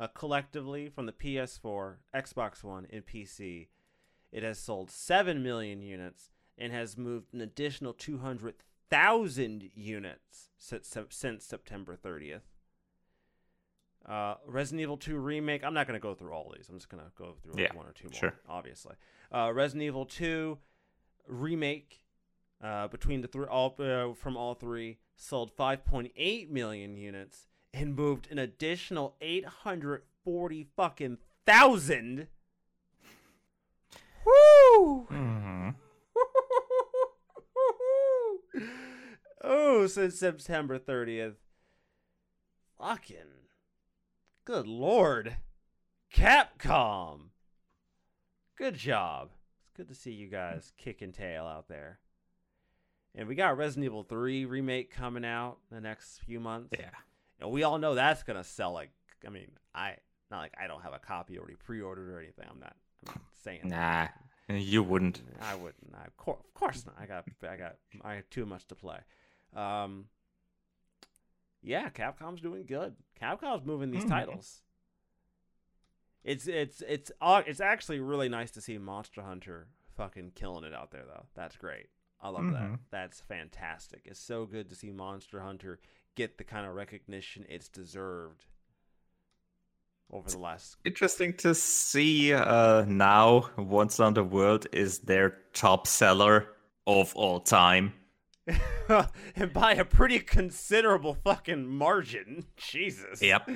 uh, collectively from the PS4, Xbox One, and PC. It has sold 7 million units and has moved an additional 200,000 units since, since September 30th. Uh, Resident Evil 2 remake. I'm not going to go through all these. I'm just going to go through like Yeah, one or two more, sure. obviously. Uh, Resident Evil 2 remake uh, between the three, all uh, from all three, sold 5.8 million units and moved an additional 840 fucking thousand. Woo! Mhm. [laughs] oh, since September 30th. Fucking. Good lord. Capcom. Good job. It's good to see you guys kicking tail out there. And we got Resident Evil 3 remake coming out in the next few months. Yeah. And we all know that's gonna sell like I mean, I not like I don't have a copy already pre-ordered or anything. I'm not, I'm not saying that. Nah, you wouldn't. I wouldn't. I, of, cour- of course not. I got I got I have too much to play. Um, yeah, Capcom's doing good. Capcom's moving these Mhm. titles. It's it's it's it's actually really nice to see Monster Hunter fucking killing it out there though. That's great. I love that. Mhm. That's fantastic. It's so good to see Monster Hunter get the kind of recognition it's deserved over the last Interesting to see uh, now Monster Hunter World is their top seller of all time. [laughs] and by a pretty considerable fucking margin. [laughs] Jesus. Yep.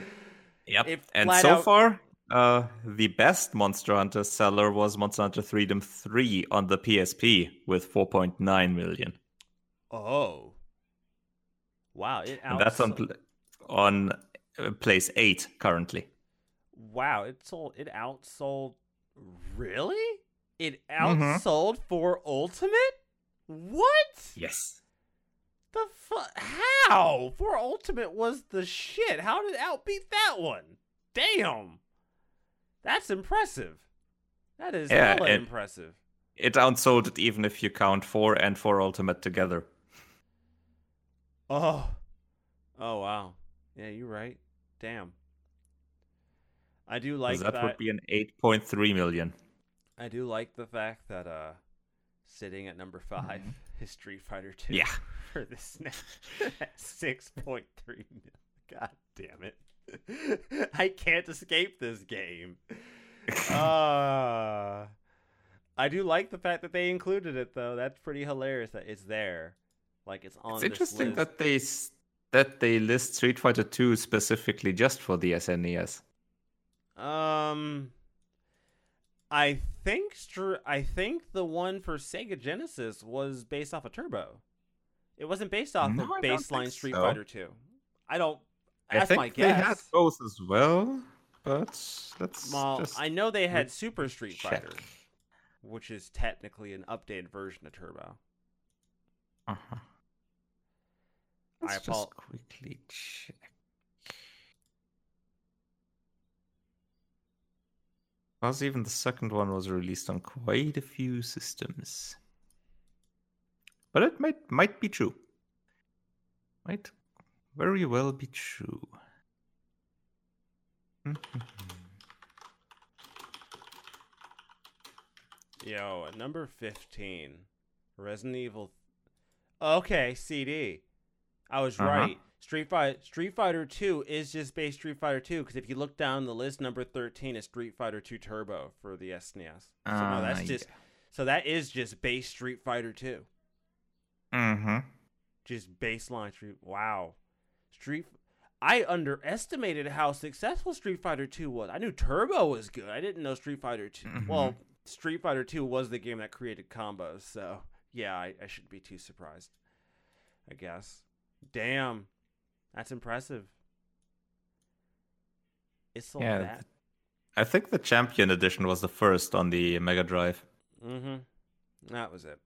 Yep. And so out- far, uh, the best Monster Hunter seller was Monster Hunter Freedom 3 on the PSP with 4.9 million. Oh. Wow, it And that's on pl- on uh, place 8 currently. Wow, it sold it outsold Really? It Mhm. outsold 4 Ultimate? What? Yes. The fu- How? 4 Ultimate was the shit. How did it outbeat that one? Damn. That's impressive. That is Yeah, hella it- impressive. It outsold it even if you count 4 and 4 Ultimate together. Oh. Oh wow. Yeah, you're right. Damn. I do like that, that. would be an 8.3 million. I do like the fact that uh sitting at number 5 [laughs] is Street Fighter 2 Mm-hmm. Yeah. [laughs] for this [laughs] at 6.3 million. God damn it. [laughs] I can't escape this game. Uh I do like the fact that they included it though. That's pretty hilarious that it's there. Like it's on It's interesting list. that they that they list Street Fighter 2 specifically just for the SNES. Um, I think I think the one for Sega Genesis was based off of Turbo. It wasn't based off No, of baseline Street so. Fighter Two. I don't. I That's think my they had both as well, but let's Well, just I know they had Super Street check. Fighter, which is technically an updated version of Turbo. Uh-huh. I Let's apo- just quickly check. Because even the second one was released on quite a few systems. But it might might be true. Might very well be true. Yo, number fifteen, Resident Evil. Okay, CD. I was Uh-huh. right. Street Fighter Street Fighter Two is just based Street Fighter Two because if you look down the list, number thirteen is Street Fighter Two Turbo for the SNES. So no, that's Ah, just so that is just base Street Fighter Two, Mm-hmm. just baseline Street. Wow, Street. I underestimated how successful Street Fighter Two was. I knew Turbo was good. I didn't know Street Fighter 2 Mhm. Well, Street Fighter Two was the game that created combos, so yeah, I, I shouldn't be too surprised. I guess. Damn, that's impressive. It's sold Yeah, that. I think the Champion Edition was the first on the Mega Drive. Mm-hmm. That was it.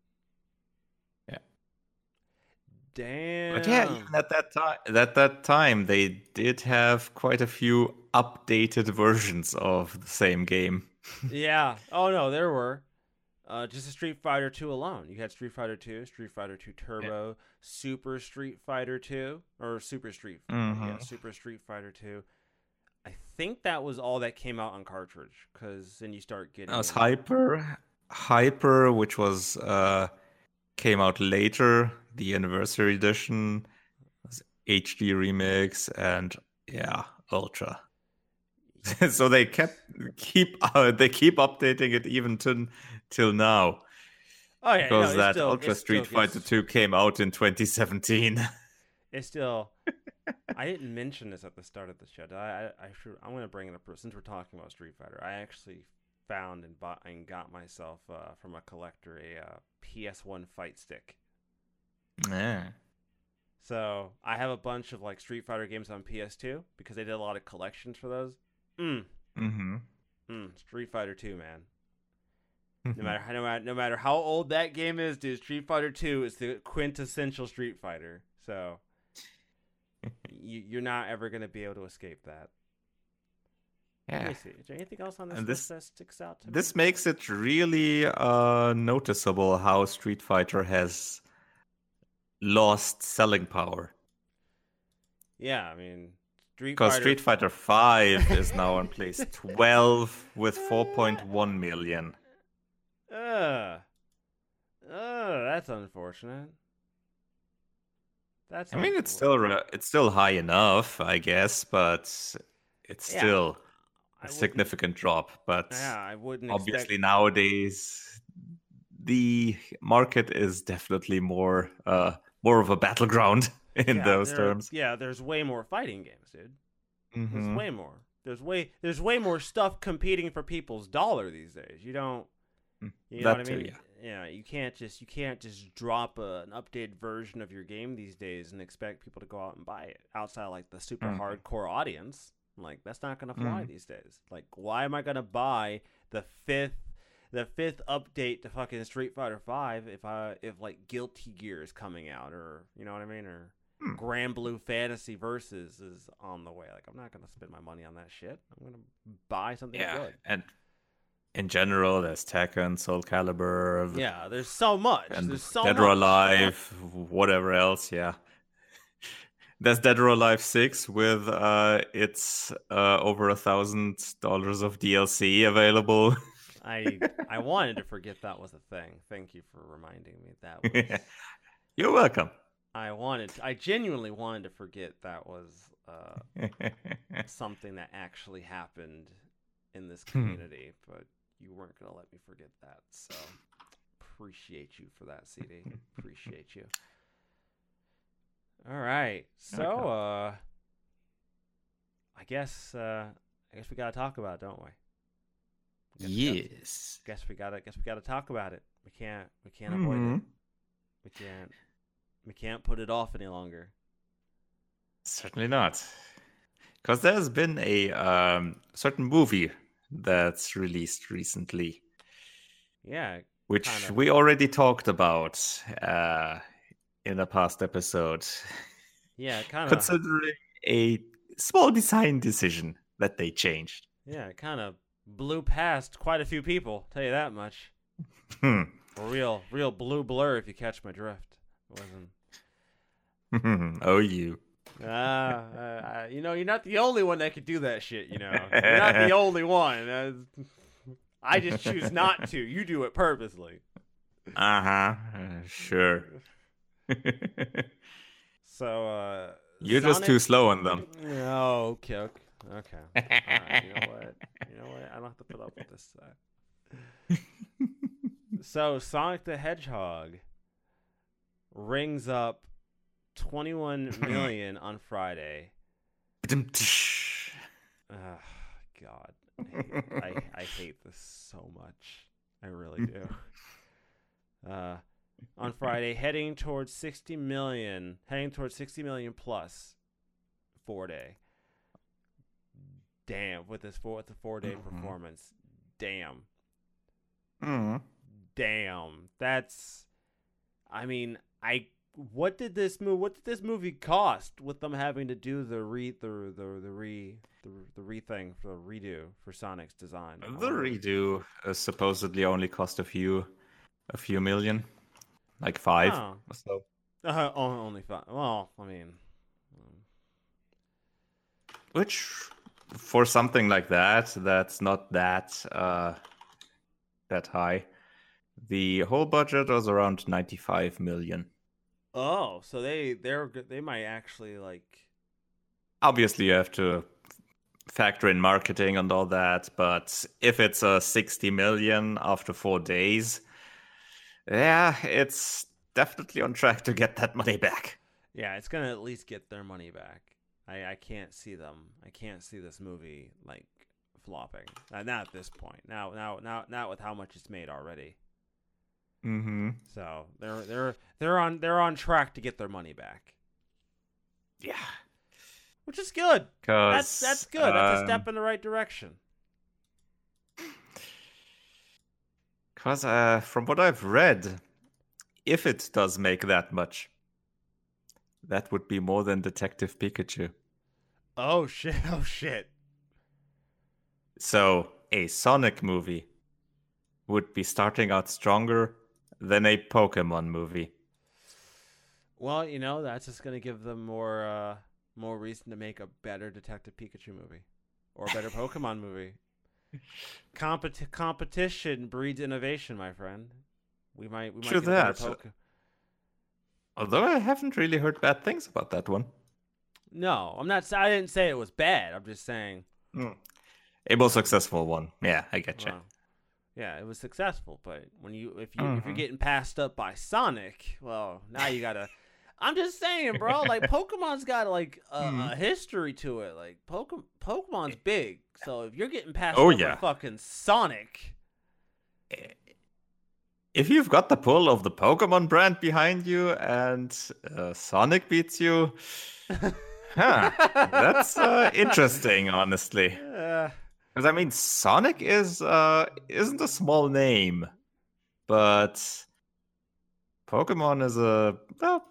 Yeah. Damn. But yeah, even at that time, at that time, they did have quite a few updated versions of the same game. yeah. Oh no, there were. Uh, just a Street Fighter Two alone. You had Street Fighter Two, Street Fighter Two Turbo, Super Street Fighter Two, or Super Street. Yeah, Mhm. Super Street Fighter Two. I think that was all that came out on cartridge, because then you start getting. That was Hyper, Hyper, which was uh, came out later. The Anniversary Edition HD remix, and yeah, Ultra. [laughs] so they kept keep uh, [laughs] they keep updating it even to, till now Oh yeah, because it's that still- Ultra Street still Fighter 2 came out in 2017. [laughs] It's still. I didn't mention this at the start of the show. I, I, I should. I'm going to bring it up since we're talking about Street Fighter. I actually found and bought and got myself uh, from a collector a uh, PS1 fight stick. yeah. So I have a bunch of like Street Fighter games on PS2 because they did a lot of collections for those. Mm, Mm-hmm. mm, Street Fighter 2, man. [laughs] No matter how no matter, no matter how old that game is, dude, Street Fighter 2 is the quintessential Street Fighter. So [laughs] you, you're not ever gonna be able to escape that. Yeah. Is there anything else on this, And this- that sticks out to me? This makes it really uh, noticeable how Street Fighter has lost selling power. Yeah, I mean, Street Because Fighter. Street Fighter Five is now on place [laughs] twelve with four point one million. Uh, uh, that's unfortunate. That's. I mean, it's still re- it's still high enough, I guess, but it's Yeah, still a significant drop. But Yeah, I wouldn't obviously expect. nowadays the market is definitely more uh more of a battleground [laughs] in yeah, those there- terms. Yeah, there's way more fighting games, dude. There's Mhm. way more. There's way there's way more stuff competing for people's dollar these days. You don't Mm, you know that what I too, mean? yeah. you can't just you can't just drop a, an updated version of your game these days and expect people to go out and buy it outside of, like the super Mhm. hardcore audience. Like that's not gonna fly Mhm. these days. Like why am I gonna buy the fifth the fifth update to fucking Street Fighter Five if I if like Guilty Gear is coming out or you know what I mean or Hmm. Granblue Fantasy Versus is on the way. Like I'm not gonna spend my money on that shit. I'm gonna buy something Yeah, good. and in general, there's Tekken, Soul Calibur, Yeah, there's so much. and there's so Dead much. or Alive, whatever else. Yeah, there's Dead or Alive Six with uh, it's uh over a thousand dollars of DLC available. I I wanted to forget that was a thing. Thank you for reminding me that [laughs] was. You're welcome. I wanted. I genuinely wanted to forget that was uh, [laughs] something that actually happened in this Hmm. community, but you weren't gonna let me forget that. So appreciate you for that, CD. appreciate you. All right, so Okay. uh, I guess uh, I guess we gotta talk about it, don't we? Guess we gotta- yes. guess we gotta guess we gotta talk about it. We can't we can't avoid it. Mhm. We can't we can't put it off any longer. Certainly not. Because there's been a um, certain movie that's released recently, Yeah, which Kinda. we already talked about uh, in the past episode, yeah, [laughs] kind of. considering a small design decision that they changed. Yeah, it kind of blew past quite a few people. Tell you that much. Hmm. A real, real blue blur, if you catch my drift. It wasn't. [laughs] oh, you. Ah, uh, uh, you know, you're not the only one that could do that shit. You know, [laughs] you're not the only one. Uh, I just choose not to. You do it purposely. Uh-huh. Uh, sure. [laughs] So, uh, You're just too slow on them. Oh, okay, okay. okay. Alright, you know what? You know what? I don't have to put up with this. Uh... [laughs] so, Sonic the Hedgehog rings up 21 [laughs] million on Friday. Ugh, God, I hate, I, I hate this so much. I really do. Uh, on Friday, heading towards 60 million, heading towards 60 million plus four day. Damn, with this four, with the four day Mhm. performance. Damn, Mm. damn. That's, I mean, I. What did this move? What did this movie cost with them having to do the re the the the re the, the re thing for the redo for Sonic's design? The redo uh, supposedly only cost a few, a few million, like five. or so. Uh, only five. Well, I mean, um, Which, for something like that, that's not that uh, that high. The whole budget was around ninety-five million. oh, so they they're they might actually like. Obviously, you have to factor in marketing and all that, but if it's a sixty million after four days, yeah, it's definitely on track to get that money back. Yeah, it's gonna at least get their money back. I I can't see them. I can't see this movie like flopping. Uh, not at this point. Now now now not with how much it's made already. Mm-hmm. So they're they're they're on they're on track to get their money back, Yeah, which is good. That's that's good. That's a um, step in the right direction. Because uh, from what I've read, if it does make that much, that would be more than Detective Pikachu. Oh shit! [laughs] Oh shit! So a Sonic movie would be starting out stronger than a Pokemon movie. Well, you know, that's just gonna give them more uh more reason to make a better Detective Pikachu movie or a better [laughs] Pokemon movie. Competi- competition breeds innovation, my friend. We might we might a that. Poke- Although I haven't really heard bad things about that one. No, I'm not. I didn't say it was bad. I'm just saying. It was a successful one. Yeah, I get you. well, yeah, it was successful, but when you if you if you're Mhm. getting passed up by Sonic, well, now you gotta. I'm just saying, bro. Like [laughs] Pokemon's got like a, Mhm. a history to it. Like Pokemon, Pokemon's big, so if you're getting passed Oh, yeah. fucking Sonic, If you've got the pull of the Pokemon brand behind you and uh, Sonic beats you, [laughs] huh, that's uh, interesting, honestly. Because I mean, Sonic is uh, isn't a small name, but Pokemon is a well,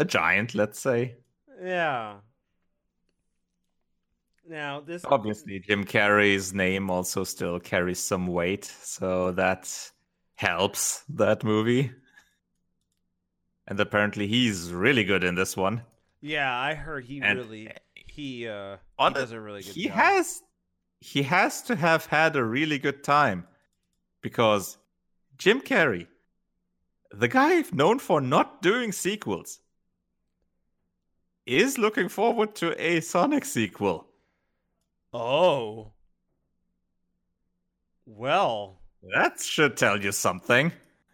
a giant, let's say. yeah. Now this Obviously, Jim Carrey's name also still carries some weight, so that helps that movie. And apparently, he's really good in this one. Yeah, I heard he And- really he uh he does a really good he job. has he has to have had a really good time because Jim Carrey, the guy known for not doing sequels, is looking forward to a Sonic sequel. Oh. Well, That should tell you something.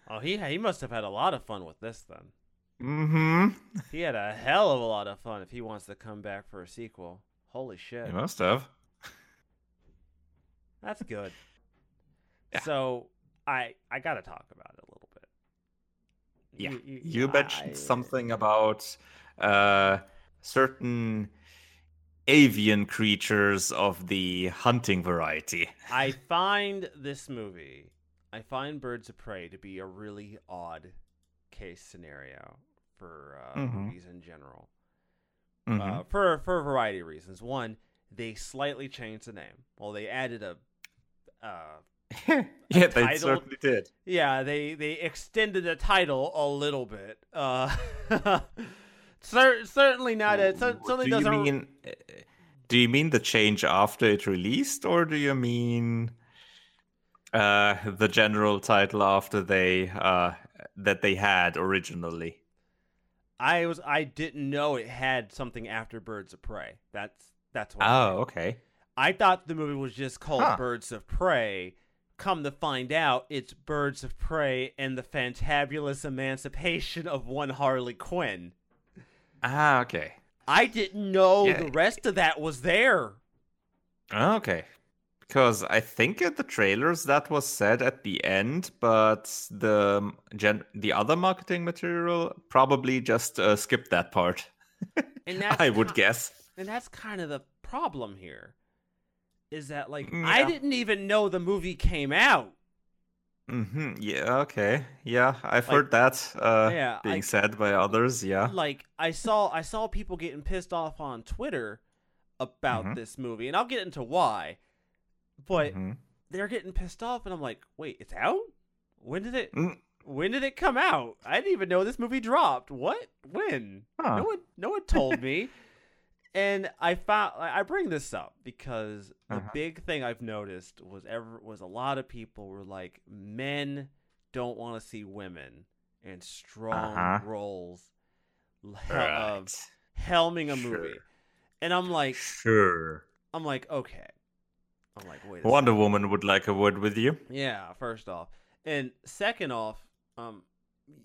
oh he he must have had a lot of fun with this then. Mm-hmm. He had a hell of a lot of fun if he wants to come back for a sequel. Holy shit. He must have. That's good. Yeah. So, I I got to talk about it a little bit. Yeah. You I- mentioned something about uh, certain avian creatures of the hunting variety. I find this movie, I find Birds of Prey to be a really odd case scenario for uh, Mhm. movies in general. Mhm. Uh, for for a variety of reasons. One, they slightly changed the name. Well, they added a. Uh, [laughs] yeah, they title- certainly did. yeah, they they extended the title a little bit. Uh, [laughs] cer- certainly not. A, cer- certainly do you doesn't. mean? uh, Do you mean the change after it released, or do you mean uh, the general title after they uh, that they had originally? I was I didn't know it had something after Birds of Prey. That's that's what. I Oh, okay. I thought the movie was just called Huh. Birds of Prey. Come to find out, it's Birds of Prey and the fantabulous emancipation of one Harley Quinn. Ah, okay. I didn't know Yeah. the rest of that was there. Okay. Because I think at the trailers that was said at the end, but the gen- the other marketing material probably just uh, skipped that part. And [laughs] that's I would guess. And that's kind of the problem here. Is that like Mm, I didn't even know the movie came out. Hmm Yeah. Okay. Yeah, I've heard that uh, yeah, being I- said by others. Yeah. like I saw I saw people getting pissed off on Twitter about Mhm. this movie, and I'll get into why. But Mhm. they're getting pissed off, and I'm like, wait, it's out? When did it? Mm. When did it come out? I didn't even know this movie dropped. What? When? Huh. No one, no one told me. [laughs] and I found I bring this up because the Uh-huh. big thing I've noticed was ever was a lot of people were like, men don't want to see women in strong Uh-huh. roles l- [laughs] of helming a Sure. movie, and I'm like, Sure. I'm like, okay. I'm like, wait. A Wonder second. Woman would like a word with you. Yeah, first off, and second off, um,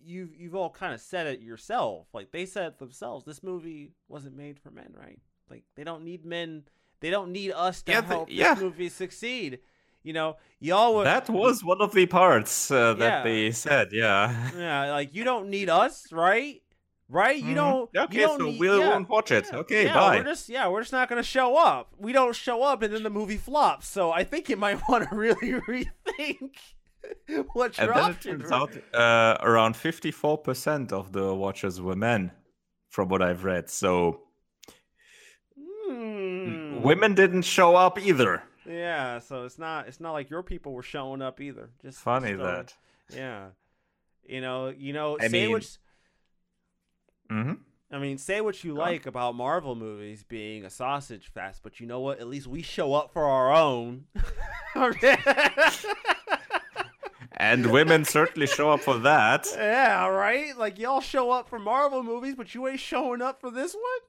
you you've all kind of said it yourself. Like they said it themselves, this movie wasn't made for men, right? Like they don't need men. They don't need us to Yeah, the- help yeah. this movie succeed. You know, y'all would. That was one of the parts uh, that Yeah. they said. Yeah. Yeah, like you don't need us, right? Right? You Mhm. don't. Okay, you don't so need, we yeah. won't watch it. Okay, bye. We're just yeah, we're just not gonna show up. We don't show up, and then the movie flops. So I think you might [laughs] want to really [laughs] rethink [laughs] what And your then it turns out uh, around 54% of the watchers were men, from what I've read. So Hmm. women didn't show up either. Yeah, so it's not it's not like your people were showing up either. Just Funny just, that. Yeah, you know, you know, I mean- sandwich. hmm I mean, say what you like about Marvel movies being a sausage fest, but you know what? At least we show up for our own. [laughs] [laughs] And women certainly show up for that. [laughs] yeah, right? Like y'all show up for Marvel movies, but you ain't showing up for this one?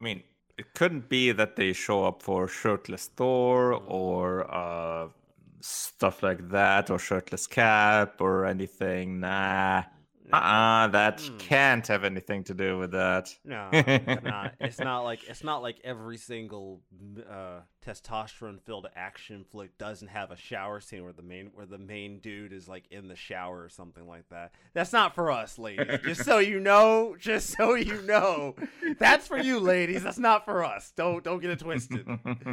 I mean, it couldn't be that they show up for shirtless Thor or uh, stuff like that, or shirtless Cap or anything. Nah. Uh-uh, that Mm. can't have anything to do with that. No, [laughs] it's not. It's not like it's not like every single uh, testosterone-filled action flick doesn't have a shower scene where the main where the main dude is like in the shower or something like that. That's not for us, ladies. just so you know, just so you know, that's for you, ladies. That's not for us. Don't don't get it twisted.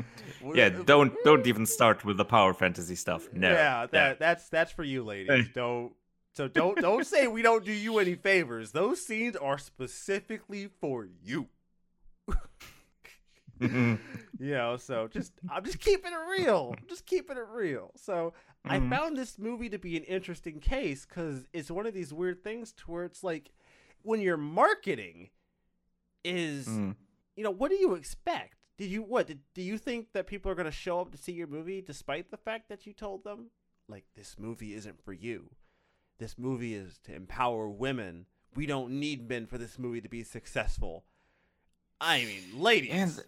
[laughs] yeah, don't don't even start with the power fantasy stuff. No. Yeah, that no. that's that's for you, ladies. Don't so don't don't say we don't do you any favors. Those scenes are specifically for you. [laughs] you know, so just I'm just keeping it real. I'm just keeping it real. So I Mhm. found this movie to be an interesting case because it's one of these weird things to where it's like when your marketing is Mm. you know, what do you expect? Did you what? Did, do you think that people are going to show up to see your movie despite the fact that you told them like this movie isn't for you? This movie is to empower women. We don't need men for this movie to be successful. I mean, ladies. And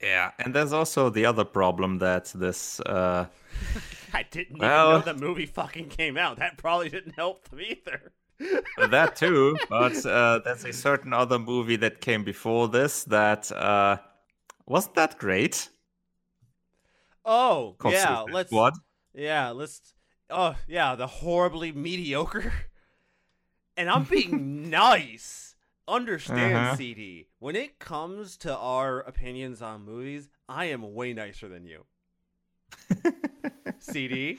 yeah, and there's also the other problem that this uh [laughs] I didn't Well- even know the movie fucking came out. That probably didn't help them either. [laughs] that too, but [laughs] uh, there's a certain other movie that came before this that uh wasn't that great. Oh, yeah, let's what? Yeah, let's. Oh, yeah, the horribly mediocre. [laughs] And I'm being [laughs] nice. Understand, Uh-huh. CD. When it comes to our opinions on movies, I am way nicer than you. CD.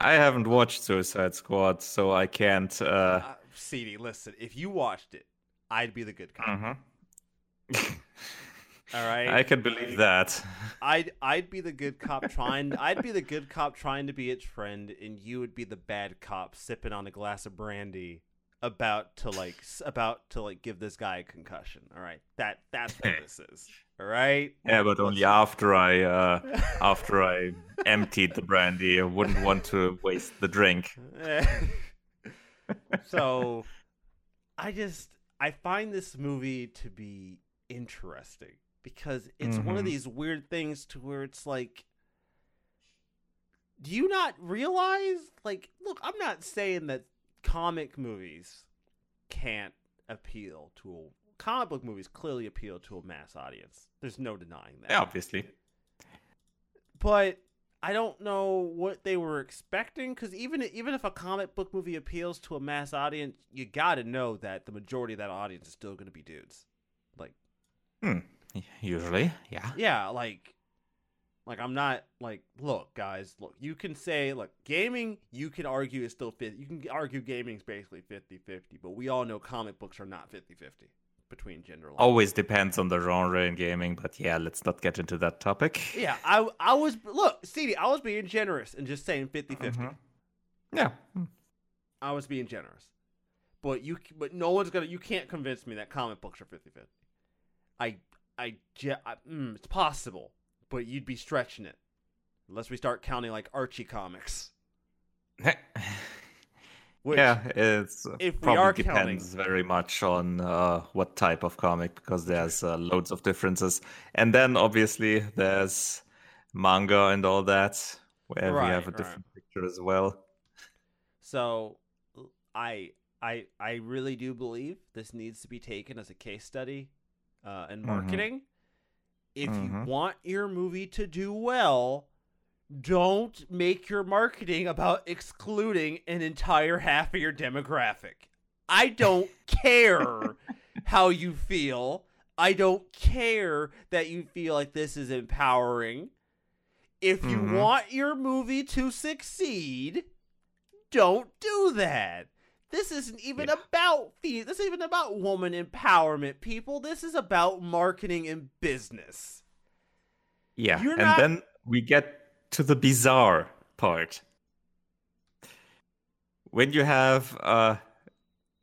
I haven't watched Suicide Squad, so I can't. Uh, Uh, CD, listen. If you watched it, I'd be the good cop. mhm. [laughs] All right. I can believe that. I'd I'd be the good cop trying. I'd be the good cop trying to be its friend, and you would be the bad cop sipping on a glass of brandy, about to like about to like give this guy a concussion. All right, that that's what [laughs] this is. All right. Yeah, but only after I uh, [laughs] after I emptied the brandy. I wouldn't want to waste the drink. [laughs] so, I just I find this movie to be interesting because it's one of Mhm. these weird things to where it's like do you not realize like look i'm not saying that comic movies can't appeal to a comic book movies clearly appeal to a mass audience there's no denying that Yeah, obviously. but I don't know what they were expecting because even even if a comic book movie appeals to a mass audience, you got to know that the majority of that audience is still going to be dudes. Like, Hmm. [laughs] Usually, yeah. yeah, like, like I'm not like, look, guys, look, you can say, look, gaming, you can argue is still 50. You can argue gaming's basically 50-50, but we all know comic books are not 50-50 between gender lines. Always depends on the genre in gaming, but yeah, let's not get into that topic. Yeah, I I was look, CD, I was being generous and just saying 50-50. Mhm. Yeah. Hmm. I was being generous. But you but no one's going to you can't convince me that comic books are 50-50. I I, ge- I mm, it's possible, but you'd be stretching it. Unless we start counting like Archie comics. [laughs] Which, yeah, it's if we probably depends very much on uh, what type of comic because there's uh, loads of differences, and then obviously there's manga and all that where we have a Right, right. different picture as well. So I I I really do believe this needs to be taken as a case study uh, in Mhm. marketing. If you Mhm. want your movie to do well, don't make your marketing about excluding an entire half of your demographic. I don't [laughs] care how you feel. I don't care that you feel like this is empowering. If you Mhm. want your movie to succeed, don't do that. This isn't even Yeah. about fe- this isn't even about woman empowerment, people. This is about marketing and business. Yeah, You're and not- then we get to the bizarre part. When you have uh,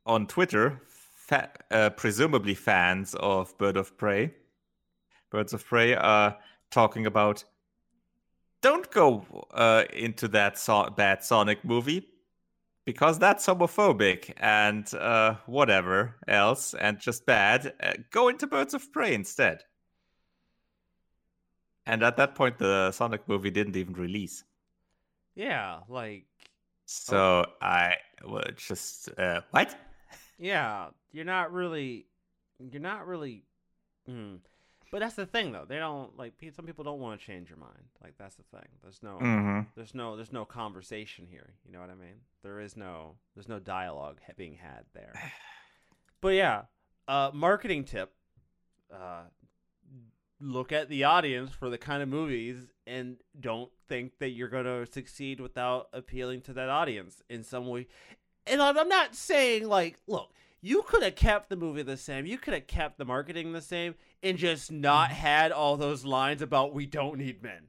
on Twitter fa- uh, presumably fans of Bird of Prey, Birds of Prey, are talking about don't go uh, into that so- bad Sonic movie because that's homophobic and uh, whatever else and just bad. Uh, go into Birds of Prey instead. And at that point, the Sonic movie didn't even release. Yeah, like So I well, just uh, what? yeah, you're not really, you're not really. Mm. But that's the thing, though. They don't like. Some people don't want to change your mind. Like that's the thing. There's no, Mm-hmm. there's no, there's no conversation here. You know what I mean? There is no, there's no dialogue ha- being had there. [sighs] But yeah, uh, marketing tip: uh, look at the audience for the kind of movies, and don't think that you're going to succeed without appealing to that audience in some way. And I'm I'm not saying like, look, you could have kept the movie the same, you could have kept the marketing the same, and just not had all those lines about we don't need men.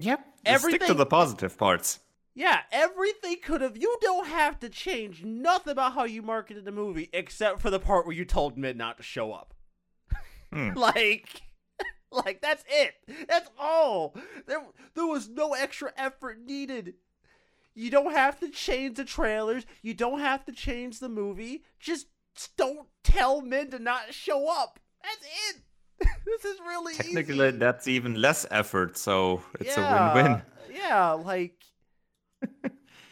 Yep. Stick to the positive parts. Yeah, everything could have. You don't have to change nothing about how you marketed the movie except for the part where you told men not to show up. Hmm. [laughs] like, [laughs] like that's it. That's all. There, there was no extra effort needed. You don't have to change the trailers. You don't have to change the movie. Just don't tell men to not show up. That's it. [laughs] this is really Technically, easy. that's even less effort, so it's Yeah, a win-win. Yeah, [laughs] like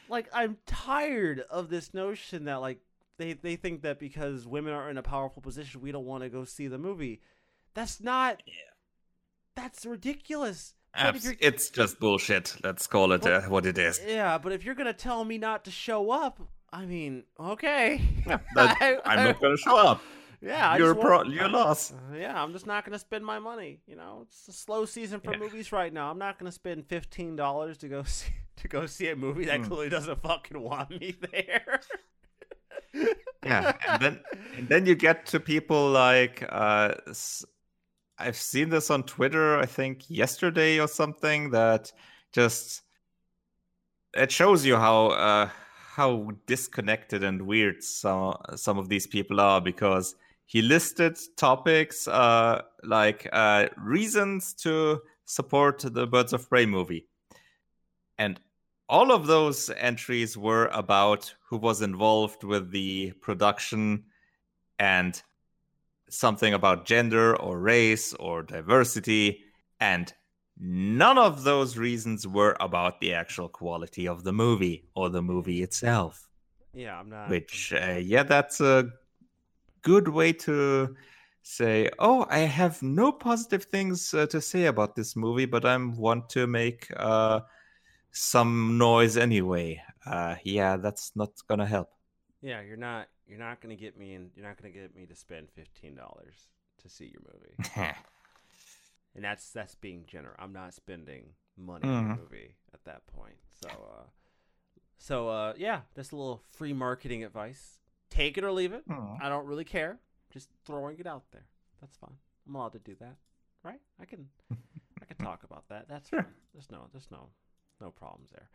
like I'm tired of this notion that like they they think that because women are in a powerful position we don't want to go see the movie. That's not That's ridiculous. But It's just bullshit. Let's call it uh, what it is. Yeah, but if you're going to tell me not to show up, I mean, okay. Yeah, [laughs] I- I'm I- not gonna show up. Yeah, you're just pro- won't- your loss. Uh, yeah, I'm just not gonna spend my money. You know, it's a slow season for Yeah. movies right now. I'm not gonna spend fifteen dollars to go [laughs] see to go see a movie that Hmm. clearly doesn't fucking want me there. Yeah, and then and then you get to people like uh, I've seen this on Twitter. I think yesterday or something that just it shows you how uh, how disconnected and weird some some of these people are because he listed topics uh, like uh, reasons to support the Birds of Prey movie, and all of those entries were about who was involved with the production and something about gender or race or diversity and none of those reasons were about the actual quality of the movie or the movie itself yeah, I'm not. which uh, yeah that's a good way to say oh i have no positive things uh, to say about this movie but i want to make uh, some noise anyway uh, yeah that's not gonna help Yeah, you're not. You're not gonna get me in. You're not gonna get me to spend fifteen dollars to see your movie, [laughs] and that's that's being generous. I'm not spending money on Mhm. your movie at that point. So, uh, so uh, yeah, that's a little free marketing advice. Take it or leave it. Aw. I don't really care. Just throwing it out there. That's fine. I'm allowed to do that, right? I can, I can talk about that. That's Sure. fine. There's no, there's no, no problems there.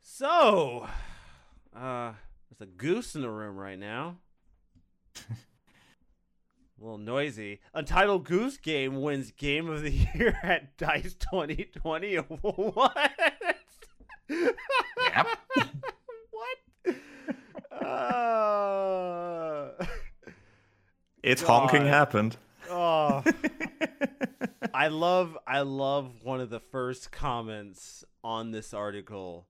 So, uh, there's a goose in the room right now. a little noisy. Untitled Goose Game wins Game of the Year [laughs] at Dice 2020 [laughs] What? Yep. [laughs] what? Uh, it's honking happened oh, I love I love one of the first comments on this article.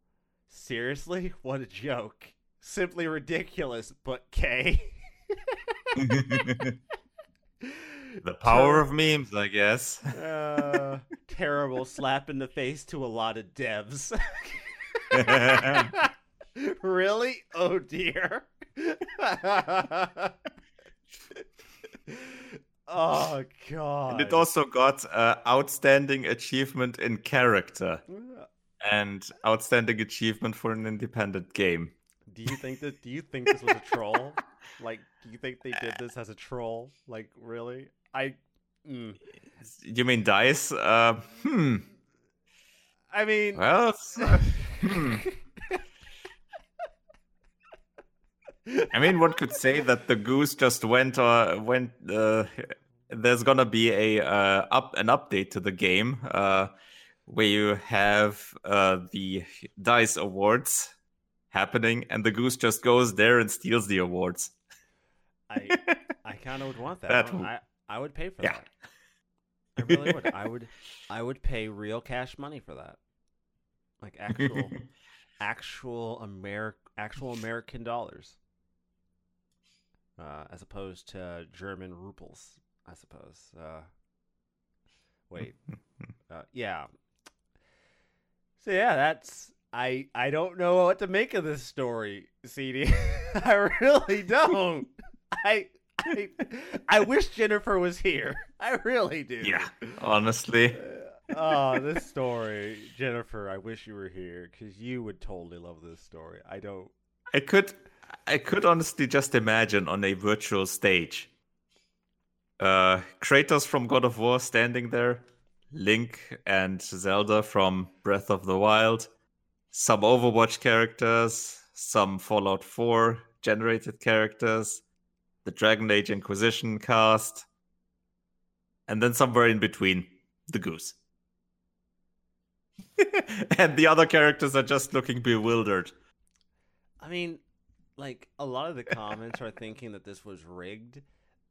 Seriously, what a joke. Simply ridiculous, but K. [laughs] the [laughs] power of memes i guess Uh, [laughs] terrible slap in the face to a lot of devs. really? Oh dear. oh god. and it also got uh, outstanding achievement in character and outstanding achievement for an independent game Do you think that? Do you think this was a troll? [laughs] like, do you think they did this as a troll? Like, really? I. Mm. you mean dice uh, hmm I mean, well [laughs] it's, uh, hmm. I mean, one could say that the goose just went uh, went. Uh, there's gonna be a uh, up an update to the game uh, where you have uh, the dice awards happening, and the goose just goes there and steals the awards. I I kind of would want that. That I, would- I, would pay for Yeah. that. I really would. I [laughs] would. I would pay real cash money for that. Like actual, [laughs] actual Ameri- actual American dollars, uh, as opposed to German rubles. I suppose. Uh, wait. [laughs] Uh, yeah. So yeah, that's I. I don't know what to make of this story, CD. [laughs] I really don't. I. I, I wish Jennifer was here. I really do. yeah, honestly. oh, this story, Jennifer. I wish you were here because you would totally love this story. I don't. I could, I could honestly just imagine on a virtual stage, uh, Kratos from God of War standing there, Link and Zelda from Breath of the Wild, some Overwatch characters, some Fallout 4 generated characters, the Dragon Age Inquisition cast, and then somewhere in between, the goose. [laughs] and the other characters are just looking bewildered. I mean, like a lot of the comments are thinking that this was rigged,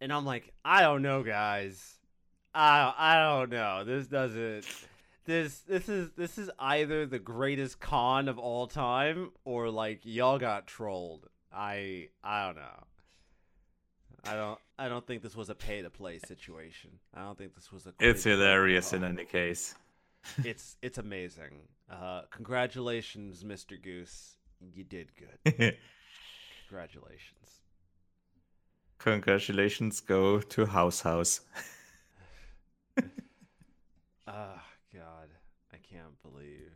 and I'm like, I don't know, guys. I I don't know. This doesn't. This this is this is either the greatest con of all time or like y'all got trolled. I I don't know. I don't I don't think this was a pay to play situation. I don't think this was a. It's hilarious quo. in any case. It's it's amazing. Uh, congratulations, Mr. Goose. You did good. [laughs] Congratulations. Congratulations go to House House. I [laughs] can't believe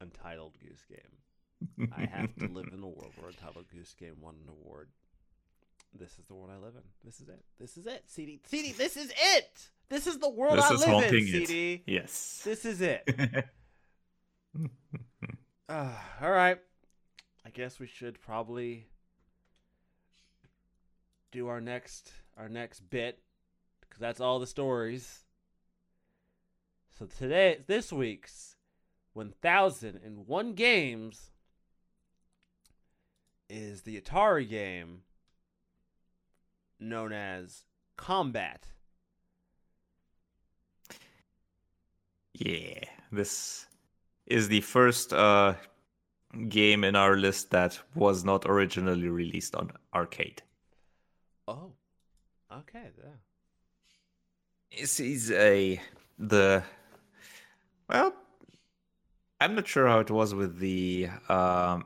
Untitled Goose Game. I have to live in a world where Untitled Goose Game won an award. This is the world I live in. This is it. This is it. CD, CD. This is it. This is the world This I live in. haunting it. CD. yes. This is it. [laughs] [sighs] Uh, all right. I guess we should probably do our next our next bit because that's all the stories. So today, this week's 1001 games is the Atari game known as Combat. yeah. This is the first uh, game in our list that was not originally released on arcade. Oh, okay. Yeah. This is a the well. I'm not sure how it was with the um,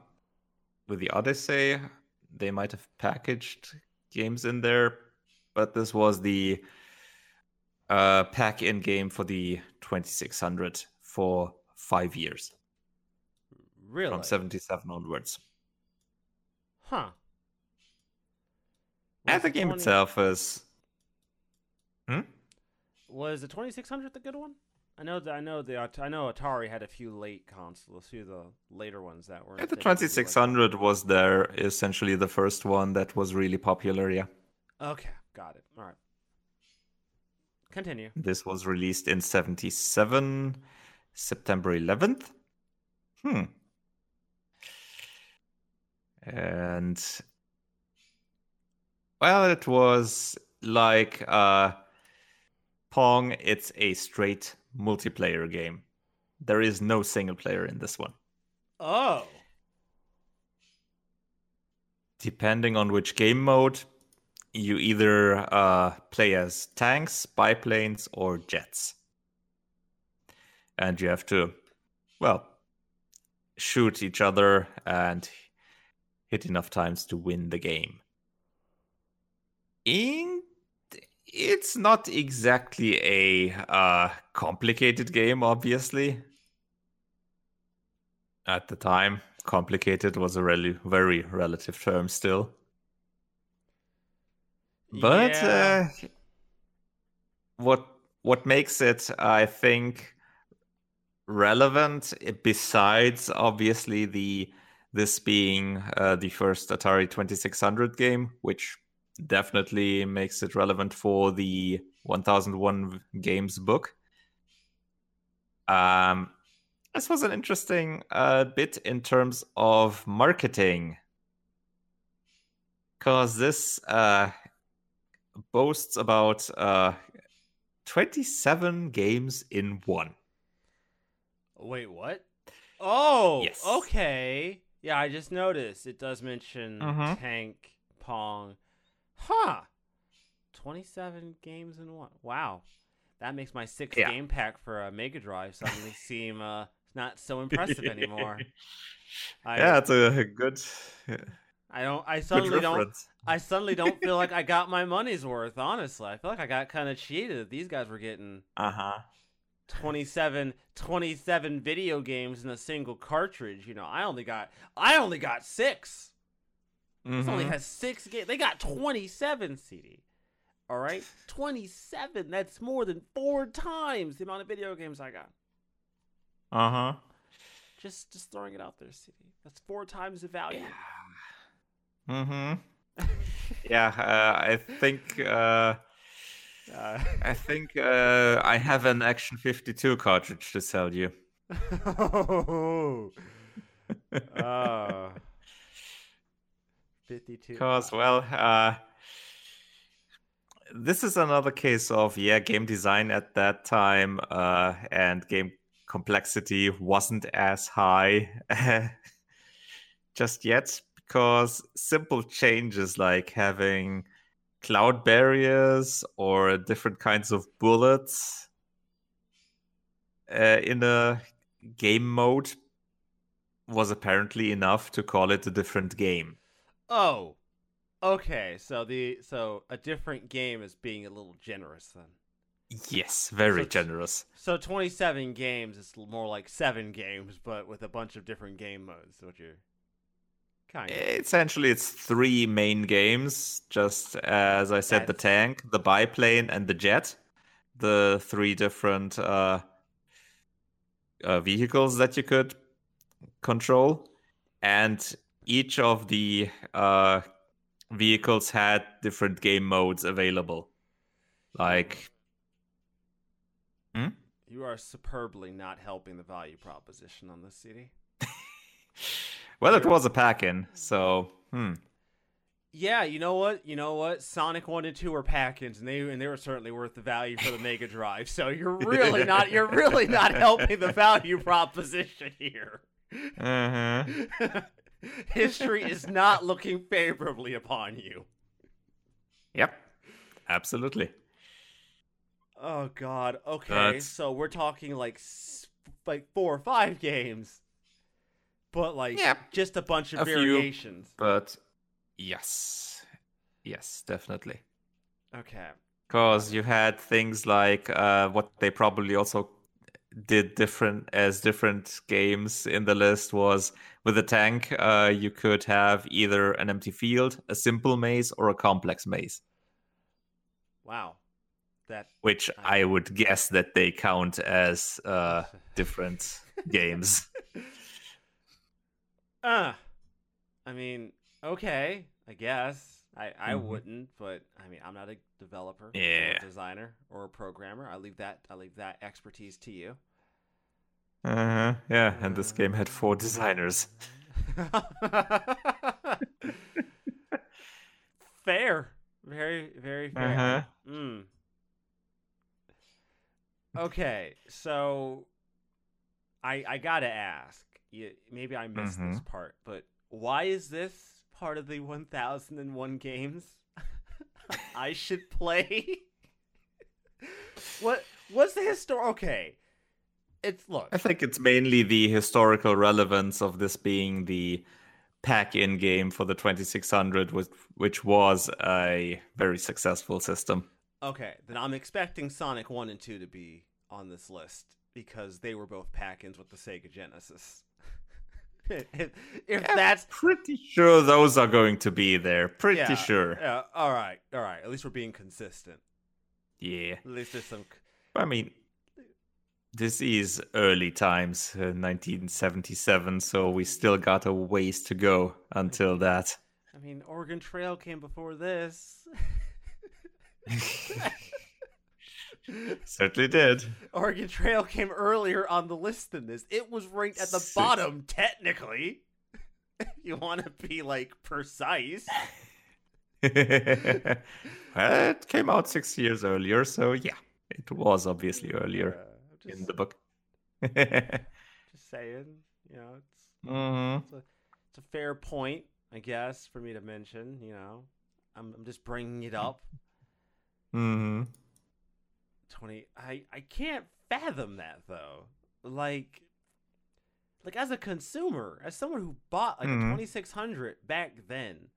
with the Odyssey. They might have packaged games in there, but this was the uh, pack-in game for the 2600 for five years Really? from 77 onwards. Huh. And the the game 20 itself is. Hmm? Was the 2600 the good one? I know that I know the I know Atari had a few late consoles, a few of the later ones that were. Yeah, the they didn't do, like- 2600 was there essentially the first one that was really popular. Yeah. Okay, got it. All right. Continue. This was released in 77, September 11th. Hmm. And well, it was like uh Pong, it's a straight multiplayer game. There is no single player in this one. Oh. Depending on which game mode, you either uh, play as tanks, biplanes, or jets. And you have to, well, shoot each other and hit enough times to win the game. In, it's not exactly a uh, complicated game, obviously. At the time, complicated was a really very relative term still. But Yeah. uh, what what makes it, I think, relevant, eh, besides obviously the this being uh, the first Atari 2600 game, which definitely makes it relevant for the 1001 games book. Um, this was an interesting uh, bit in terms of marketing. Because this uh, boasts about uh, 27 games in one. Wait, what? Oh, Yes. okay. Yeah, I just noticed it does mention Mhm. Tank, Pong. Huh. 27 games in one. Wow. That makes my six Yeah. game pack for a Mega Drive suddenly [laughs] seem uh, not so [laughs] impressive anymore. I, yeah, it's a good, I don't. I suddenly don't. I suddenly don't feel like I got my [laughs] money's worth. Honestly, I feel like I got kind of cheated. These guys were getting Uh huh. 27, 27 video games in a single cartridge. You know, I only got I only got 6 This only has six games. They got twenty seven CD. All right, twenty seven. That's more than four times the amount of video games I got. Uh huh. Just just throwing it out there, CD. That's four times the value. Mm-hmm. [laughs] Yeah, uh, I think uh, Uh, I think uh, I have an Action 52 cartridge to sell you. [laughs] oh. [laughs] Uh, Fifty two. Because, well, uh, this is another case of, yeah, game design at that time uh, and game complexity wasn't as high [laughs] just yet because simple changes like having cloud barriers or different kinds of bullets uh, in a game mode was apparently enough to call it a different game. Oh, okay. So the so a different game is being a little generous then. Yes, very So generous. So twenty seven games is more like seven games, but with a bunch of different game modes. What you're kind of Essentially, it's three main games, just as I said the tank, the biplane, and the jet. The three different uh, uh, vehicles that you could control. And each of the uh, vehicles had different game modes available. Like, you are superbly not helping the value proposition on this CD. [laughs] well, it was a pack in, so, hmm. Yeah, you know what? You know what? Sonic One and Two were pack-ins, and they and they were certainly worth the value for the Mega Drive. So you're [laughs] really not you're really not helping the value [laughs] proposition here. Uh-huh. History is not looking favorably upon you. Yep, absolutely. Oh God. Okay, That's- so we're talking like like four or five games, but like Yeah, just a bunch of a few. variations. But yes, yes, definitely. Okay. Because you had things like uh, what they probably also did different as different games in the list was with the tank, uh, you could have either an empty field, a simple maze, or a complex maze. Wow. That Which I would guess that they count as uh, different [laughs] games. Uh, I mean, okay, I guess. I, I Mhm. wouldn't, but I mean, I'm not a developer, or Yeah. a designer, or a programmer. I leave that I leave that expertise to you. Uh-huh. Yeah, and this game had four designers. [laughs] fair, very very fair. Uh-huh. Mm. Okay, so I I gotta ask. You, maybe I missed this Mhm. part, but why is this part of the 1001 games [laughs] I should play? what what's the histor? Okay, it's look. I think it's mainly the historical relevance of this being the pack-in game for the 2600, which, which was a very successful system. Okay, then I'm expecting Sonic 1 and 2 to be on this list because they were both pack-ins with the Sega Genesis. If [laughs] if Yeah, that's Pretty sure those are going to be there. Pretty yeah, sure. Yeah, all right, all right. At least we're being consistent. Yeah. At least there's some. I mean, this is early times, uh, 1977, so we still got a ways to go until that. I mean, Oregon Trail came before this. [laughs] [laughs] [laughs] Certainly did. Oregon Trail came earlier on the list than this. It was ranked at the Six. bottom, technically. [laughs] you want to be like precise. [laughs] well, it came out six years earlier, so yeah, it was obviously earlier just, in the book. just saying, you know, it's, mm-hmm. it's, a, it's, a, fair point, I guess, for me to mention. You know, I'm, I'm just bringing it up. Mm-hmm. 20 I I can't fathom that though. Like like as a consumer, as someone who bought like mm-hmm. a 2600 back then,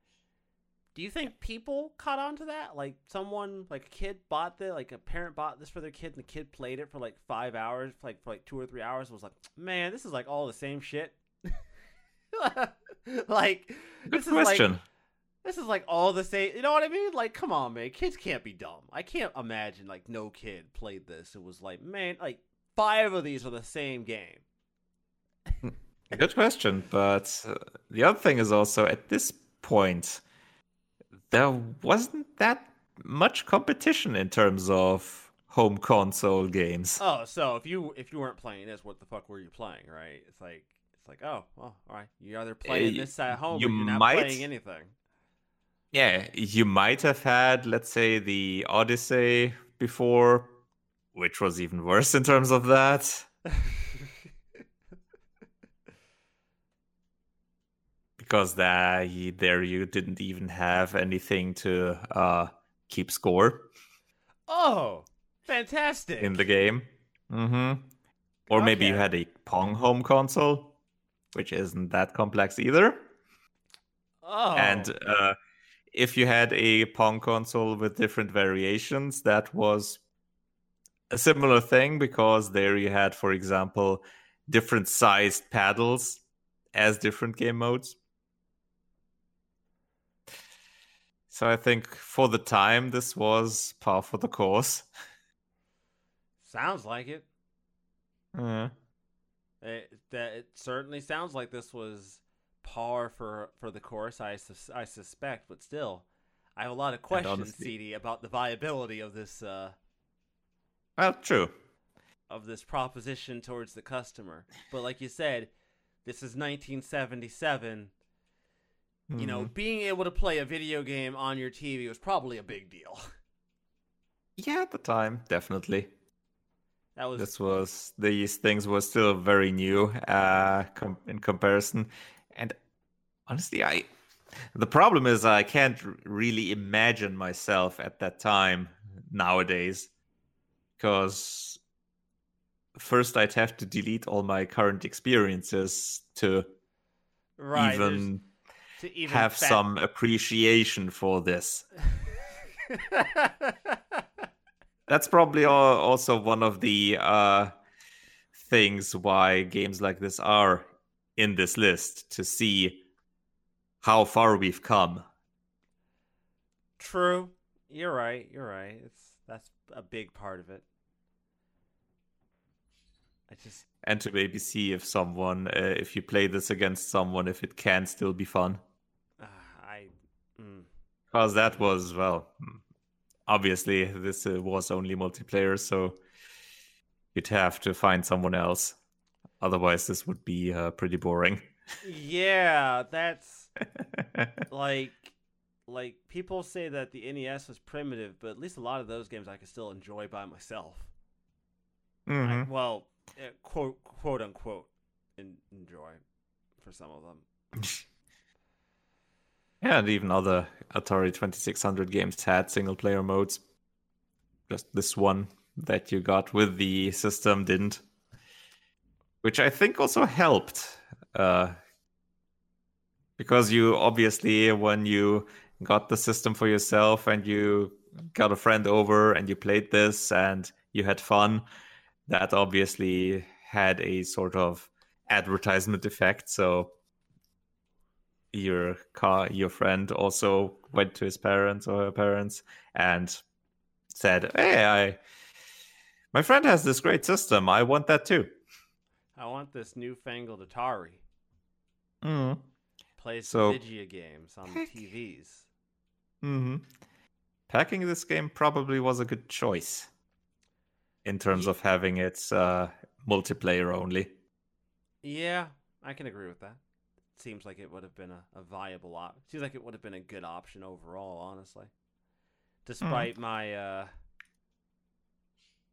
do you think people caught on to that? Like someone like a kid bought the like a parent bought this for their kid and the kid played it for like 5 hours, for like for like 2 or 3 hours and was like, "Man, this is like all the same shit." [laughs] like Good this question. like this is like all the same. You know what I mean? Like, come on, man. Kids can't be dumb. I can't imagine like no kid played this. It was like, man, like five of these are the same game. [laughs] Good question. But uh, the other thing is also at this point, there wasn't that much competition in terms of home console games. Oh, so if you if you weren't playing this, what the fuck were you playing? Right? It's like it's like, oh, well, all right. You're either playing y- this at home, you or you're not might- playing anything. Yeah, you might have had, let's say, the Odyssey before, which was even worse in terms of that. [laughs] Because there, you- there you didn't even have anything to uh, keep score oh, fantastic! in the game. Mm-hmm. Or maybe you had a Pong home console, which isn't that complex either. oh, And uh, if you had a Pong console with different variations, that was a similar thing because there you had, for example, different sized paddles as different game modes. So I think for the time, this was par for the course. sounds like it. Uh, It, that it certainly sounds like this was par for for the course. I sus- I suspect, but still, I have a lot of questions, CD, about the viability of this uh, well, true. of this proposition towards the customer. But like you said, this is 1977. You know, Mhm. being able to play a video game on your TV was probably a big deal. Yeah, at the time, definitely. That was this was these things were still very new uh com- in comparison and honestly i the problem is i can't really imagine myself at that time nowadays because first i'd have to delete all my current experiences to right. even to even have some appreciation for this [laughs] that's probably also one of the uh, things why games like this are in this list to see how far we've come. True. You're right. You're right. It's that's a big part of it. I just And to maybe see if someone, uh, if you play this against someone, if it can still be fun. uh, I mm, Because that was, well, mm, obviously this uh, was only multiplayer, so you'd have to find someone else. Otherwise, this would be uh, pretty boring. yeah, that's [laughs] like like people say that the NES was primitive, but at least a lot of those games I could still enjoy by myself. I- Mhm. well, eh, quote quote unquote, enjoy for some of them. Yeah, [laughs] and even other Atari 2600 games had single player modes. Just this one that you got with the system didn't. Which I think also helped. Uh, because you obviously, when you got the system for yourself and you got a friend over and you played this and you had fun, that obviously had a sort of advertisement effect. So your car your friend also went to his parents or her parents and said hey i My friend has this great system. I want that too. I want this newfangled Atari. Mm. Plays So- Vigia games on the TVs. hmm Packing this game probably was a good choice in terms Ye- of having its uh, multiplayer only. Yeah, I can agree with that. Seems like it would have been a, a viable op. Seems like it would have been a good option overall, honestly. Despite my uh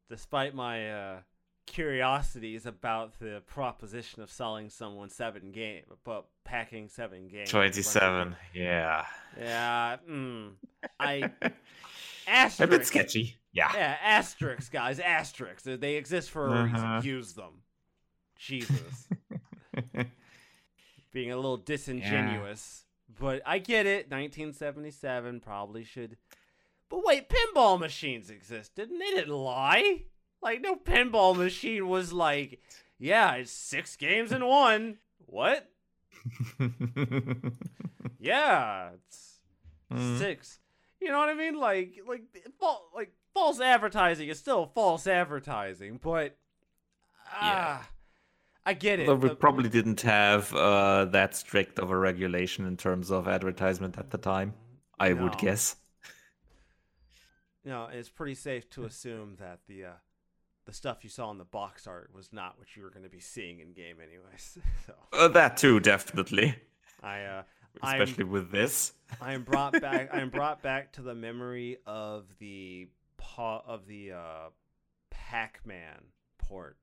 despite my uh curiosities about the proposition of selling someone seven game but packing seven games. 27. Yeah. Yeah, mm, I [laughs] a bit sketchy. Yeah. Yeah, asterisks, guys, asterisks. They- exist for a Uh-huh. reason. Use them. Jesus. [laughs] being a little disingenuous. But I get it. 1977 probably should. But wait, pinball machines existed and they didn't lie. Like, no pinball machine was like, yeah, it's six games in one. What? [laughs] Yeah, it's Mm. six. You know what I mean? Like, like, fal- like false advertising is still false advertising, but ah, I get it. Although we The- probably didn't have uh, that strict of a regulation in terms of advertisement at the time. I would No. guess. No, it's pretty safe to assume that the uh, the stuff you saw in the box art was not what you were going to be seeing in game, anyways. [laughs] so Uh, that too, definitely. I uh, I'm- Especially with this. I am brought back. I am brought back to the memory of the pa- of the uh, Pac-Man port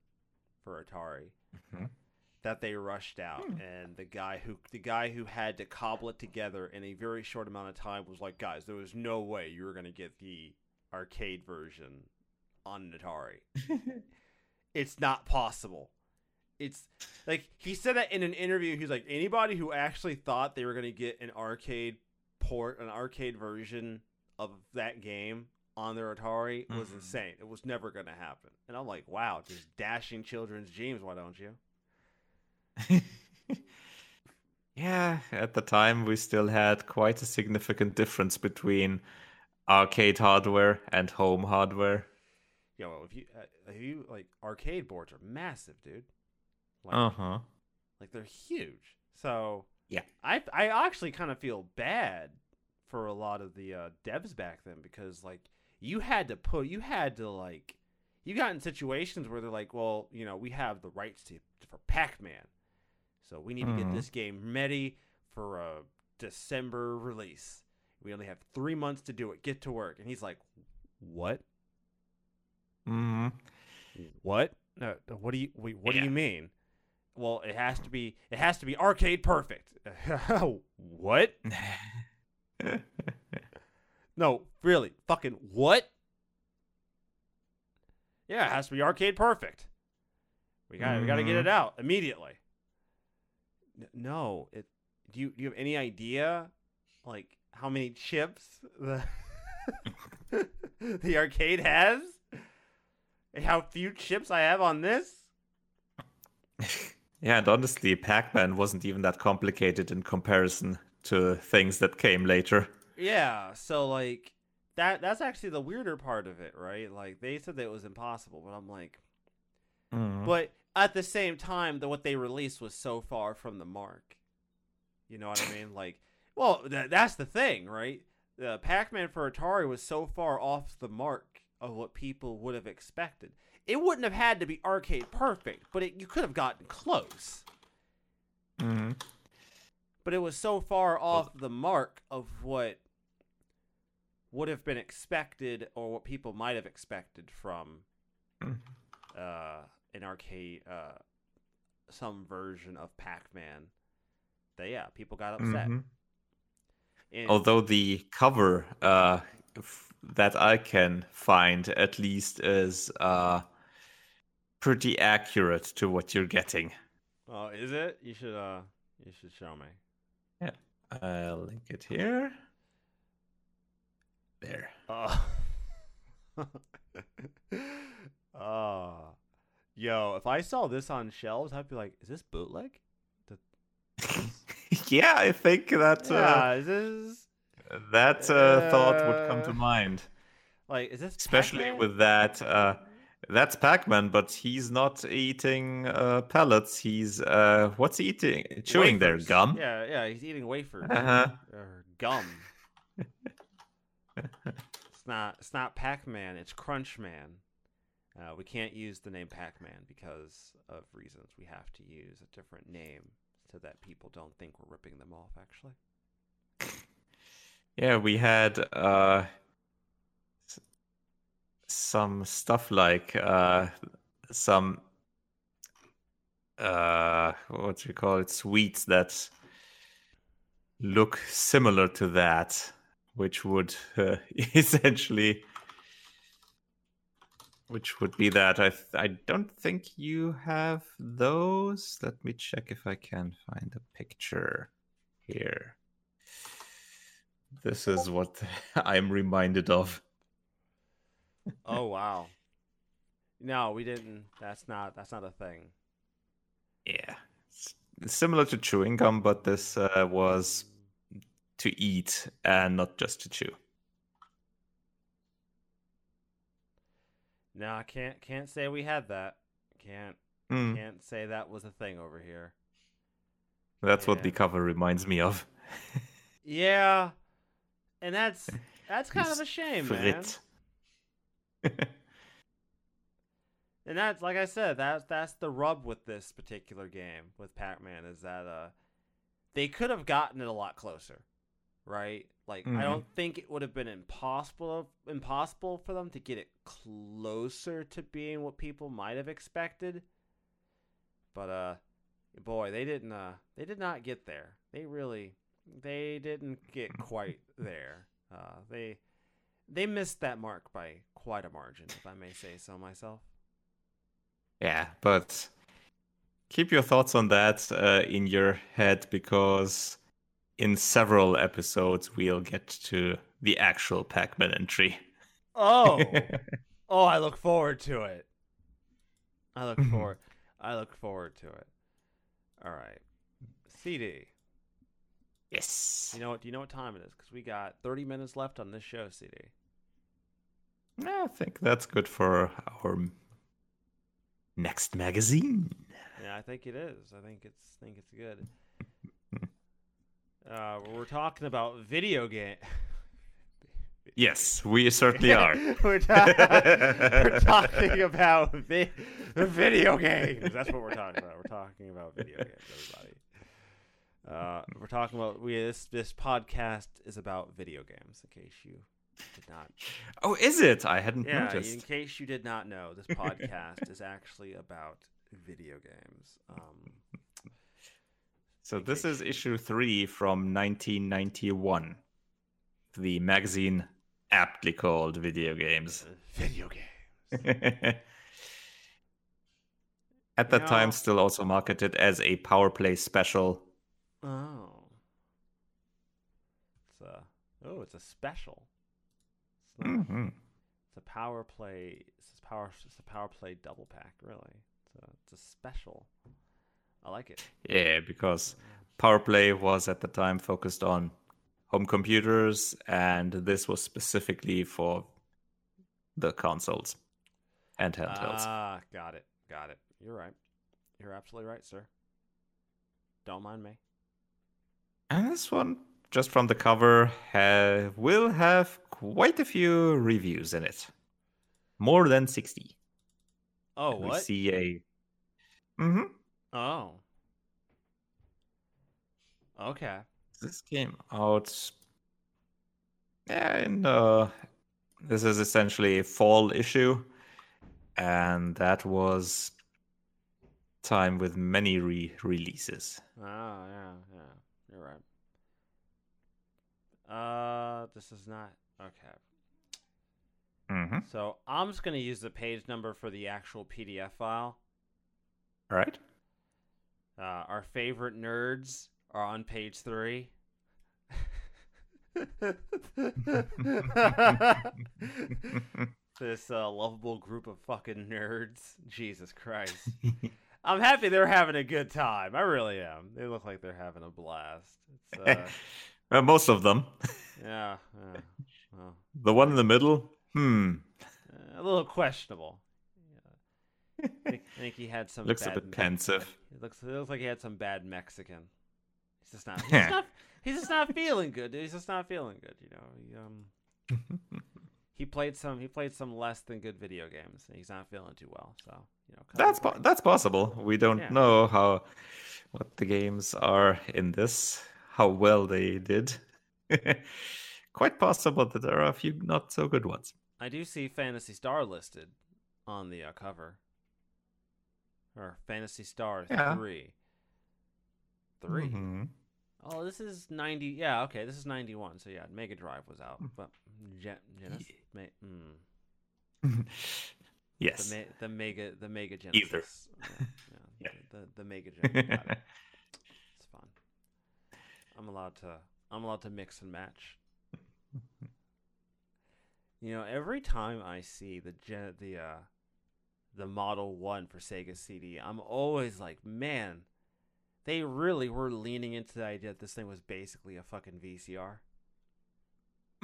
for Atari Mhm. that they rushed out, Hmm. and the guy who the guy who had to cobble it together in a very short amount of time was like, guys, there was no way you were going to get the arcade version on an Atari. [laughs] it's not possible. It's like he said that in an interview. He's like, anybody who actually thought they were going to get an arcade port, an arcade version of that game on their Atari was Mhm. insane. It was never going to happen. And I'm like, wow, just dashing children's dreams. Why don't you? [laughs] yeah, at the time we still had quite a significant difference between arcade hardware and home hardware. Yo, if you, uh, if you like, arcade boards are massive, dude. Like, Uh huh. like they're huge. So Yeah. I I actually kind of feel bad for a lot of the uh, devs back then because like you had to put you had to like you got in situations where they're like, well, you know, we have the rights to for Pac-Man, so we need to get Mhm. this game ready for a December release. We only have three months to do it. Get to work. And he's like, what? Hmm What? No, what do you wait, what do you mean? Well, it has to be it has to be arcade perfect. [laughs] what? [laughs] No, really. Fucking what? Yeah, it has to be arcade perfect. We got to we got to get it out immediately. No, it do you do you have any idea like how many chips the [laughs] the arcade has? How few chips I have on this? [laughs] yeah, and honestly, Pac Man wasn't even that complicated in comparison to things that came later. Yeah, so like that that's actually the weirder part of it, right? Like they said that it was impossible, but I'm like Mhm. but at the same time that what they released was so far from the mark. You know what I mean? Like well, th- that's the thing, right? The Pac-Man for Atari was so far off the mark of what people would have expected. It wouldn't have had to be arcade perfect, but it, you could have gotten close. Mhm. but it was so far off the mark of what would have been expected or what people might have expected from Mhm. uh, an arcade uh, some version of pac-man that yeah people got upset Mhm. And- Although the cover uh, that I can find at least is uh, pretty accurate to what you're getting. oh is it you should uh you should show me Yeah, I'll link it here. There. oh [laughs] oh yo if i saw this on shelves i'd be like is this bootleg [laughs] yeah, I think that uh, yeah is this that uh, thought would come Uh, to mind, Like, is this especially Pac-Man? with that uh, That's Pac-Man, but he's not eating uh, pellets. He's uh, what's he eating? Chewing their Wafers. gum. Yeah, yeah, he's eating wafers Uh-huh. or gum. it's not. It's not Pac-Man. It's Crunchman. Uh, we can't use the name Pac-Man because of reasons. We have to use a different name so that people don't think we're ripping them off. Actually. Yeah, we had uh, some stuff like uh, some uh, what do you call it? Sweets that look similar to that, which would uh, [laughs] essentially, which would be that. I I don't think you have those. Let me check if I can find a picture here. This is what [laughs] I'm reminded of. Oh wow. No, we didn't. That's not. That's not a thing. Yeah. It's similar to chewing gum, but this uh, was to eat and not just to chew. No, I can't. Can't say we had that. Can't. Mm, Can't say that was a thing over here. that's what the cover reminds me of. [laughs] Yeah, and that's that's kind of a shame, man. [laughs] And that's like I said, that's that's the rub with this particular game with Pac-Man is that uh they could have gotten it a lot closer, right? Like I Mhm. don't think it would have been impossible impossible for them to get it closer to being what people might have expected. But uh boy, they didn't uh they did not get there. They really they didn't get quite there. Uh they they missed that mark by quite a margin, if I may say so myself. yeah, but keep your thoughts on that uh, in your head because in several episodes we'll get to the actual Pac-Man entry. Oh, [laughs] oh, I look forward to it. I look [laughs] forward. I look forward to it. All right, CD. Yes. You know what? Do you know what time it is? Because we got 30 minutes left on this show, CD. I think that's good for our next magazine. Yeah, I think it is. I think it's. think it's good. Uh, we're talking about video game. Yes, we certainly [laughs] are. we're, ta- we're talking about vi- video games. That's what we're talking about. We're talking about video games, everybody. Uh, we're talking about we this this podcast is about video games. In case you did not, Oh, is it? I hadn't yeah, in case you did not know, this [laughs] podcast is actually about video games. Um, So this is issue three from 1991. The magazine aptly called Video Games. video games. [laughs] At that You time, still also marketed as a Power Play special. Oh, it's a oh, it's a special. It's, not- hmm it's a power play. It's a power. It's a power play double pack. Really, it's a, it's a special. I like it. Yeah, because Power Play was at the time focused on home computers, and this was specifically for the consoles and handhelds. Ah, got it. Got it. You're right. You're absolutely right, sir. Don't mind me. And this one, just from the cover, ha- will have quite a few reviews in it. More than 60. Oh, We what? see a. Mm hmm. Oh. Okay. This came out. Yeah, in, uh, this is essentially a fall issue. And that was time with many re releases. Oh, yeah, yeah. You're right. Uh, this is not okay. Mm-hmm. So I'm just gonna use the page number for the actual PDF file. All right. Uh, our favorite nerds are on page three. [laughs] [laughs] this uh, lovable group of fucking nerds. Jesus Christ. [laughs] I'm happy they're having a good time. I really am. They look like they're having a blast. It's, [laughs] uh, well, most of them. yeah, [laughs] yeah. Well, The one in the middle, hmm. uh, a little questionable. [laughs] I think he had some. Looks a bit Me- pensive. It looks it looks like he had some bad Mexican. He's just not. He's just not, he's just not feeling good. Dude. He's just not feeling good. You know. He, um. He played some. He played some less than good video games. And he's not feeling too well. So you know. That's po- that's possible. We don't Yeah. know how what the games are in this, how well they did. [laughs] Quite possible that there are a few not so good ones. I do see Phantasy Star listed on the uh, cover. Or Phantasy Star Yeah. three. 3 Mhm. Oh, this is ninety. Yeah, okay, this is ninety-one. So yeah, Mega Drive was out, but Gen- Genesis, mm, [laughs] yes. the, ma- the Mega, the Mega Genesis. Either. Yeah, yeah, Yeah. The, the, the Mega Genesis. [laughs] It. It's fun. I'm allowed to. I'm allowed to mix and match. You know, every time I see the gen- the uh, the Model One for Sega CD, I'm always like, man, they really were leaning into the idea that this thing was basically a fucking VCR.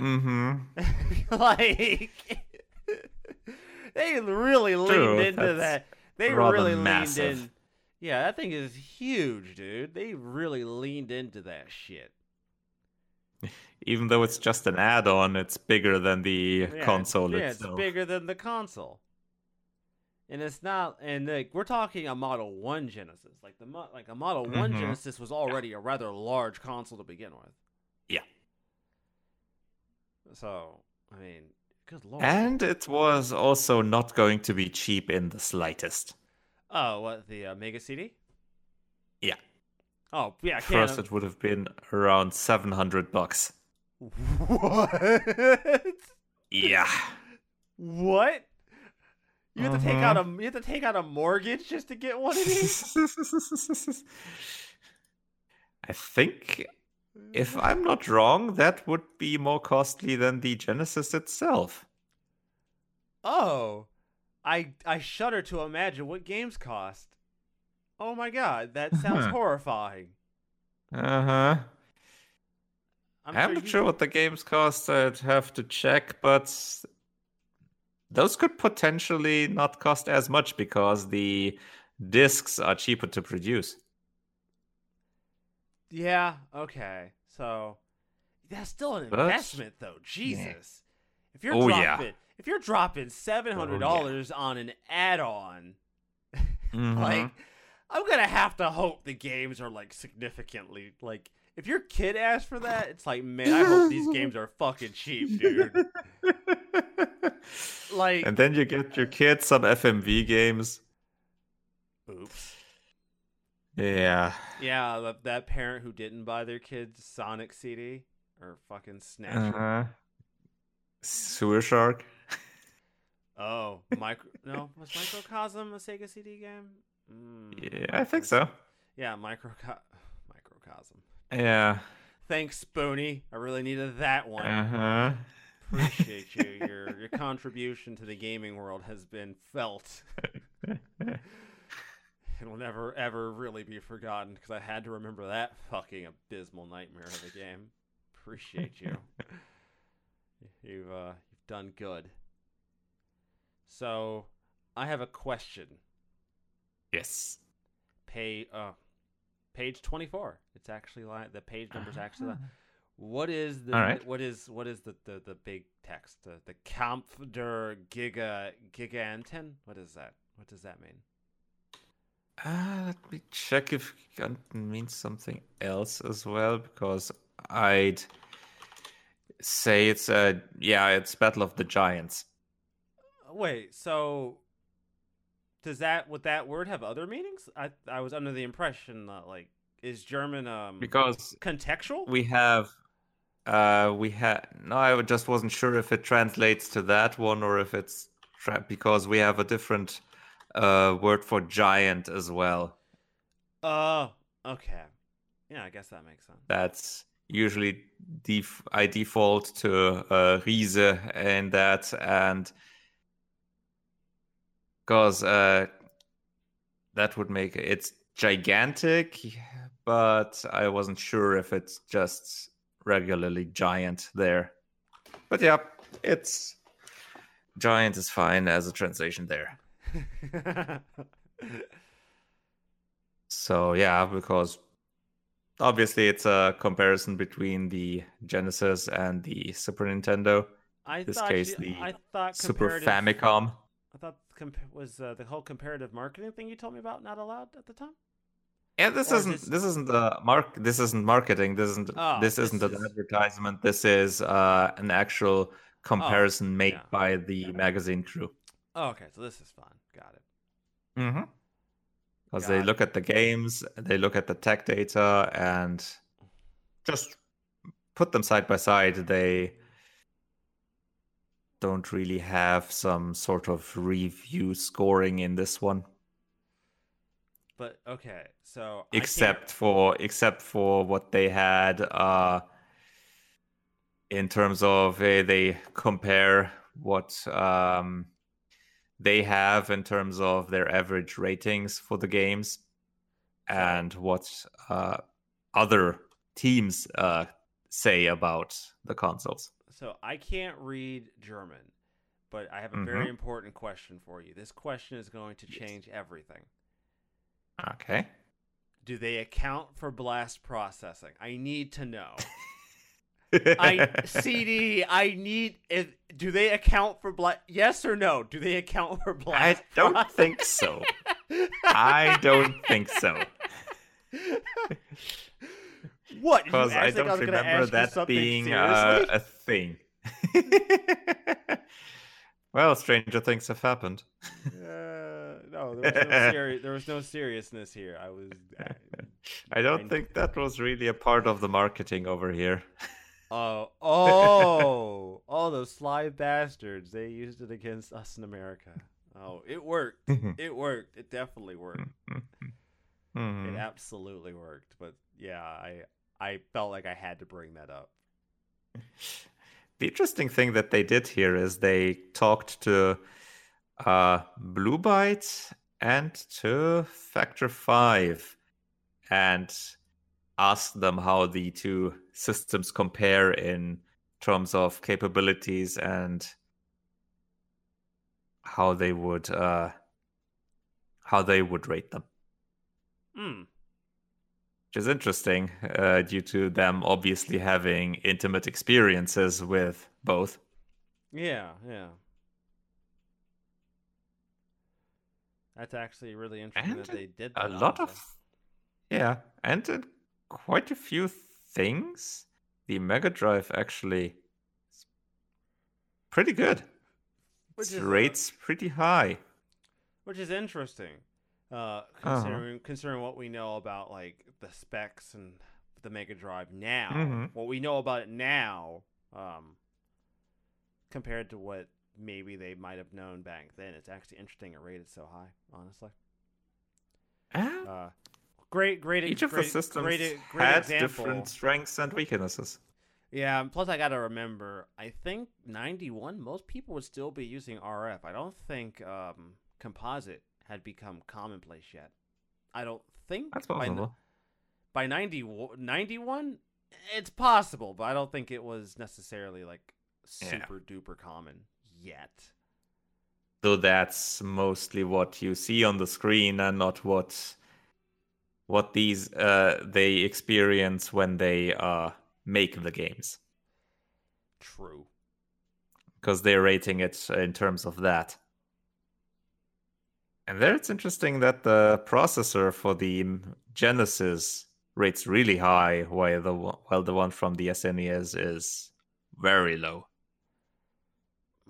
Mm-hmm. [laughs] like, [laughs] they really leaned True, into that. They really massive. leaned in. Yeah, that thing is huge, dude. They really leaned into that shit. [laughs] Even though it's just an add-on, it's bigger than the Yeah, console yeah, itself. it's bigger than the console. And it's not, and like we're talking a Model One Genesis, like the like a Model One Mhm. Genesis was already a rather large console to begin with. Yeah. So I mean, good lord. And it was also not going to be cheap in the slightest. oh, what the uh, Mega CD? Yeah. Oh yeah, I First, it would have been around 700 bucks. what? Yeah. What? You have to take out a Mhm. you have to take out a mortgage just to get one of these. [laughs] I think, if I'm not wrong, that would be more costly than the Genesis itself. Oh, I I shudder to imagine what games cost. Oh my god, that sounds Uh-huh. horrifying. Uh huh. I'm, I'm, sure not you- sure what the games cost. I'd have to check, but those could potentially not cost as much because the discs are cheaper to produce. Yeah. Okay. So that's still an investment, though. Jesus. If you're Oh, yeah. dropping, if you're dropping seven hundred dollars on an add-on, [laughs] Mhm. like I'm gonna have to hope the games are like significantly like. If your kid asks for that, it's like, man, I hope these games are fucking cheap, dude. [laughs] Like, and then you get your kids some FMV games. oops. Yeah. Yeah, that, that parent who didn't buy their kids Sonic CD or fucking Snatcher. Uh-huh. Sewer Shark. Oh, micro. no, was Microcosm a Sega CD game? Mm, Yeah, I think so. Yeah, microco- Microcosm. Yeah. Thanks, Spoony. I really needed that one. Uh huh. Appreciate you. [laughs] Your your contribution to the gaming world has been felt. [laughs] Will never ever really be forgotten because I had to remember that fucking abysmal nightmare of a game. Appreciate you. [laughs] you've uh, you've done good. So, I have a question. yes. Pay uh, page twenty four. It's actually like the page number's actually. Li- what is the right. what is what is the the, the big text? The the Kampf der Giga Giganten? What is that? What does that mean? Uh, let me check if Giganten means something else as well, because I'd say it's a yeah, it's Battle of the Giants. Wait, so does that would that word have other meanings? I I was under the impression that like is German um Because contextual? we have uh we had no, I just wasn't sure if it translates to that one or if it's tra- because we have a different uh word for giant as well. Oh, okay. Yeah, I guess that makes sense. That's usually def- I default to uh, Riese and that, and because uh, that would make it's gigantic, but I wasn't sure if it's just regularly giant there. But yeah, it's giant is fine as a translation there. [laughs] So yeah, because obviously it's a comparison between the Genesis and the Super Nintendo. I this case, you- the I Super Famicom. I thought comp- was uh, the whole comparative marketing thing you told me about not allowed at the time. Yeah, this Or isn't this- this isn't a mark. This isn't marketing. This isn't Oh, this this isn't an is- advertisement. This is uh, an actual comparison made yeah. by the magazine crew. Oh, okay, so this is fun. Got it. Mm-hmm. Because they it. look at the games, they look at the tech data, and just put them side by side. They don't really have some sort of review scoring in this one, But okay, so except for except for what they had uh, in terms of uh, they compare what um, they have in terms of their average ratings for the games and what uh, other teams uh, say about the consoles. So I can't read German, but I have a Mhm. very important question for you. This question is going to Yes. change everything. Okay. Do they account for blast processing? I need to know. [laughs] I [laughs] CD. I need. Do they account for blast? Yes or no? Do they account for black? I don't think so. I don't think so. What? Because I don't was gonna remember that being uh, a thing. [laughs] well, stranger things have happened. Uh, no, there was no, [laughs] seri- there was no seriousness here. I was. I, I don't I- think that was really a part of the marketing over here. Oh, oh, oh! Those sly bastards! They used it against us in America. Oh, it worked. It worked. It definitely worked. Hmm. It absolutely worked. But yeah, I I felt like I had to bring that up. [laughs] The interesting thing that they did here is they talked to uh, Blue Byte and to Factor 5 and asked them how the two systems compare in terms of capabilities and how they would uh, how they would rate them Hmm. which is interesting uh, due to them obviously having intimate experiences with both Yeah, yeah. That's actually really interesting And that they did a lot also. of yeah and uh, quite a few things. The mega drive actually is pretty good. Which its is, uh, rates pretty high. Which is interesting uh Uh-huh. considering considering what we know about like the specs and the mega drive now. Mhm. what we know about it now um compared to what maybe they might have known back then it's actually interesting. It rated so high honestly. Ah, uh great great each of the systems great, great had example. different strengths and weaknesses Yeah, plus I gotta remember, I think ninety one, most people would still be using RF. I don't think um, composite had become commonplace yet. I don't think that's by, possible by 90, 91, it's possible, but I don't think it was necessarily like Yeah. super duper common yet. though that's mostly what you see on the screen and not what what these uh, they experience when they uh, make the games True. because they're rating it in terms of that and there it's interesting that the processor for the genesis rates really high while the while the one from the snes is very low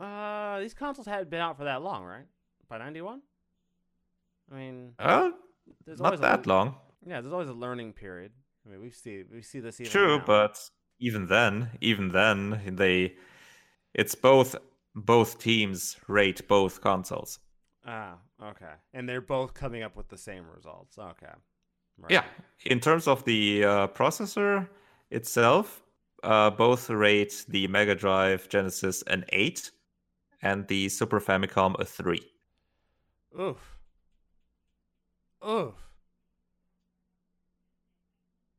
Uh, these consoles hadn't been out for that long, right? By ninety one. I mean, uh, not that long Yeah, there's always a learning period. I mean, we see we see this even True, now. but even then, even then, they it's both both teams rate both consoles. Ah, okay. And they're both coming up with the same results. Okay. Right. Yeah, in terms of the uh, processor itself, uh, both rate the Mega Drive Genesis an eight, and the Super Famicom a three. Oof. Oof.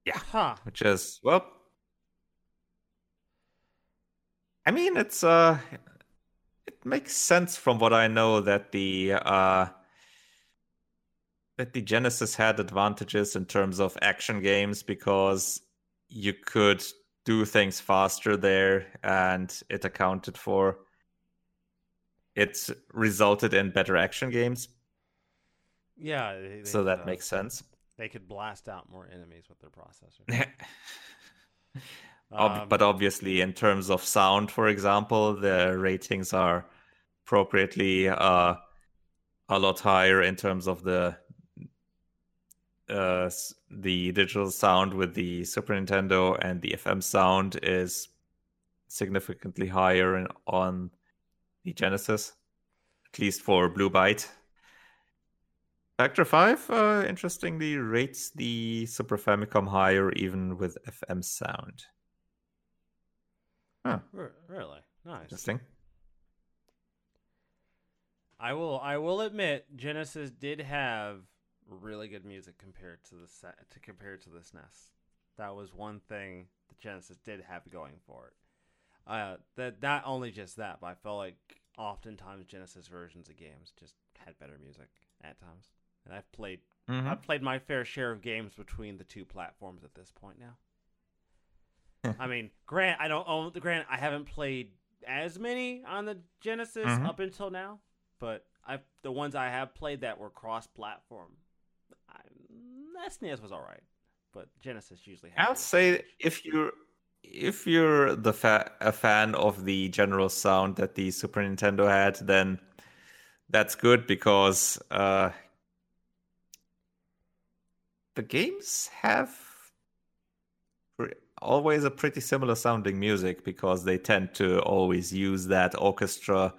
Yeah. Huh. which is well i mean it's uh it makes sense from what i know that the uh that the Genesis had advantages in terms of action games because you could do things faster there and it accounted for it resulted in better action games Yeah. so that makes sense They could blast out more enemies with their processor. [laughs] Um, but obviously in terms of sound for example the ratings are appropriately uh, a lot higher in terms of the uh, the digital sound with the Super Nintendo and the FM sound is significantly higher in, on the Genesis, at least for Blue Byte. Factor 5, uh, interestingly, rates the Super Famicom higher even with FM sound. Huh, really nice. interesting. I will. I will admit, Genesis did have really good music compared to the set to compared to the SNES. That was one thing the Genesis did have going for it. Uh, that not only just that, but I felt like oftentimes Genesis versions of games just had better music at times. And I've played Mhm. I've played my fair share of games between the two platforms at this point now. [laughs] I mean, grant I don't own the grant. I haven't played as many on the Genesis Mhm. up until now, but I the ones I have played that were cross-platform. I, SNES was all right, but Genesis usually. I'll say if you're if you're the fa- a fan of the general sound that the Super Nintendo had, then that's good because uh, the games have always a pretty similar sounding music because they tend to always use that orchestra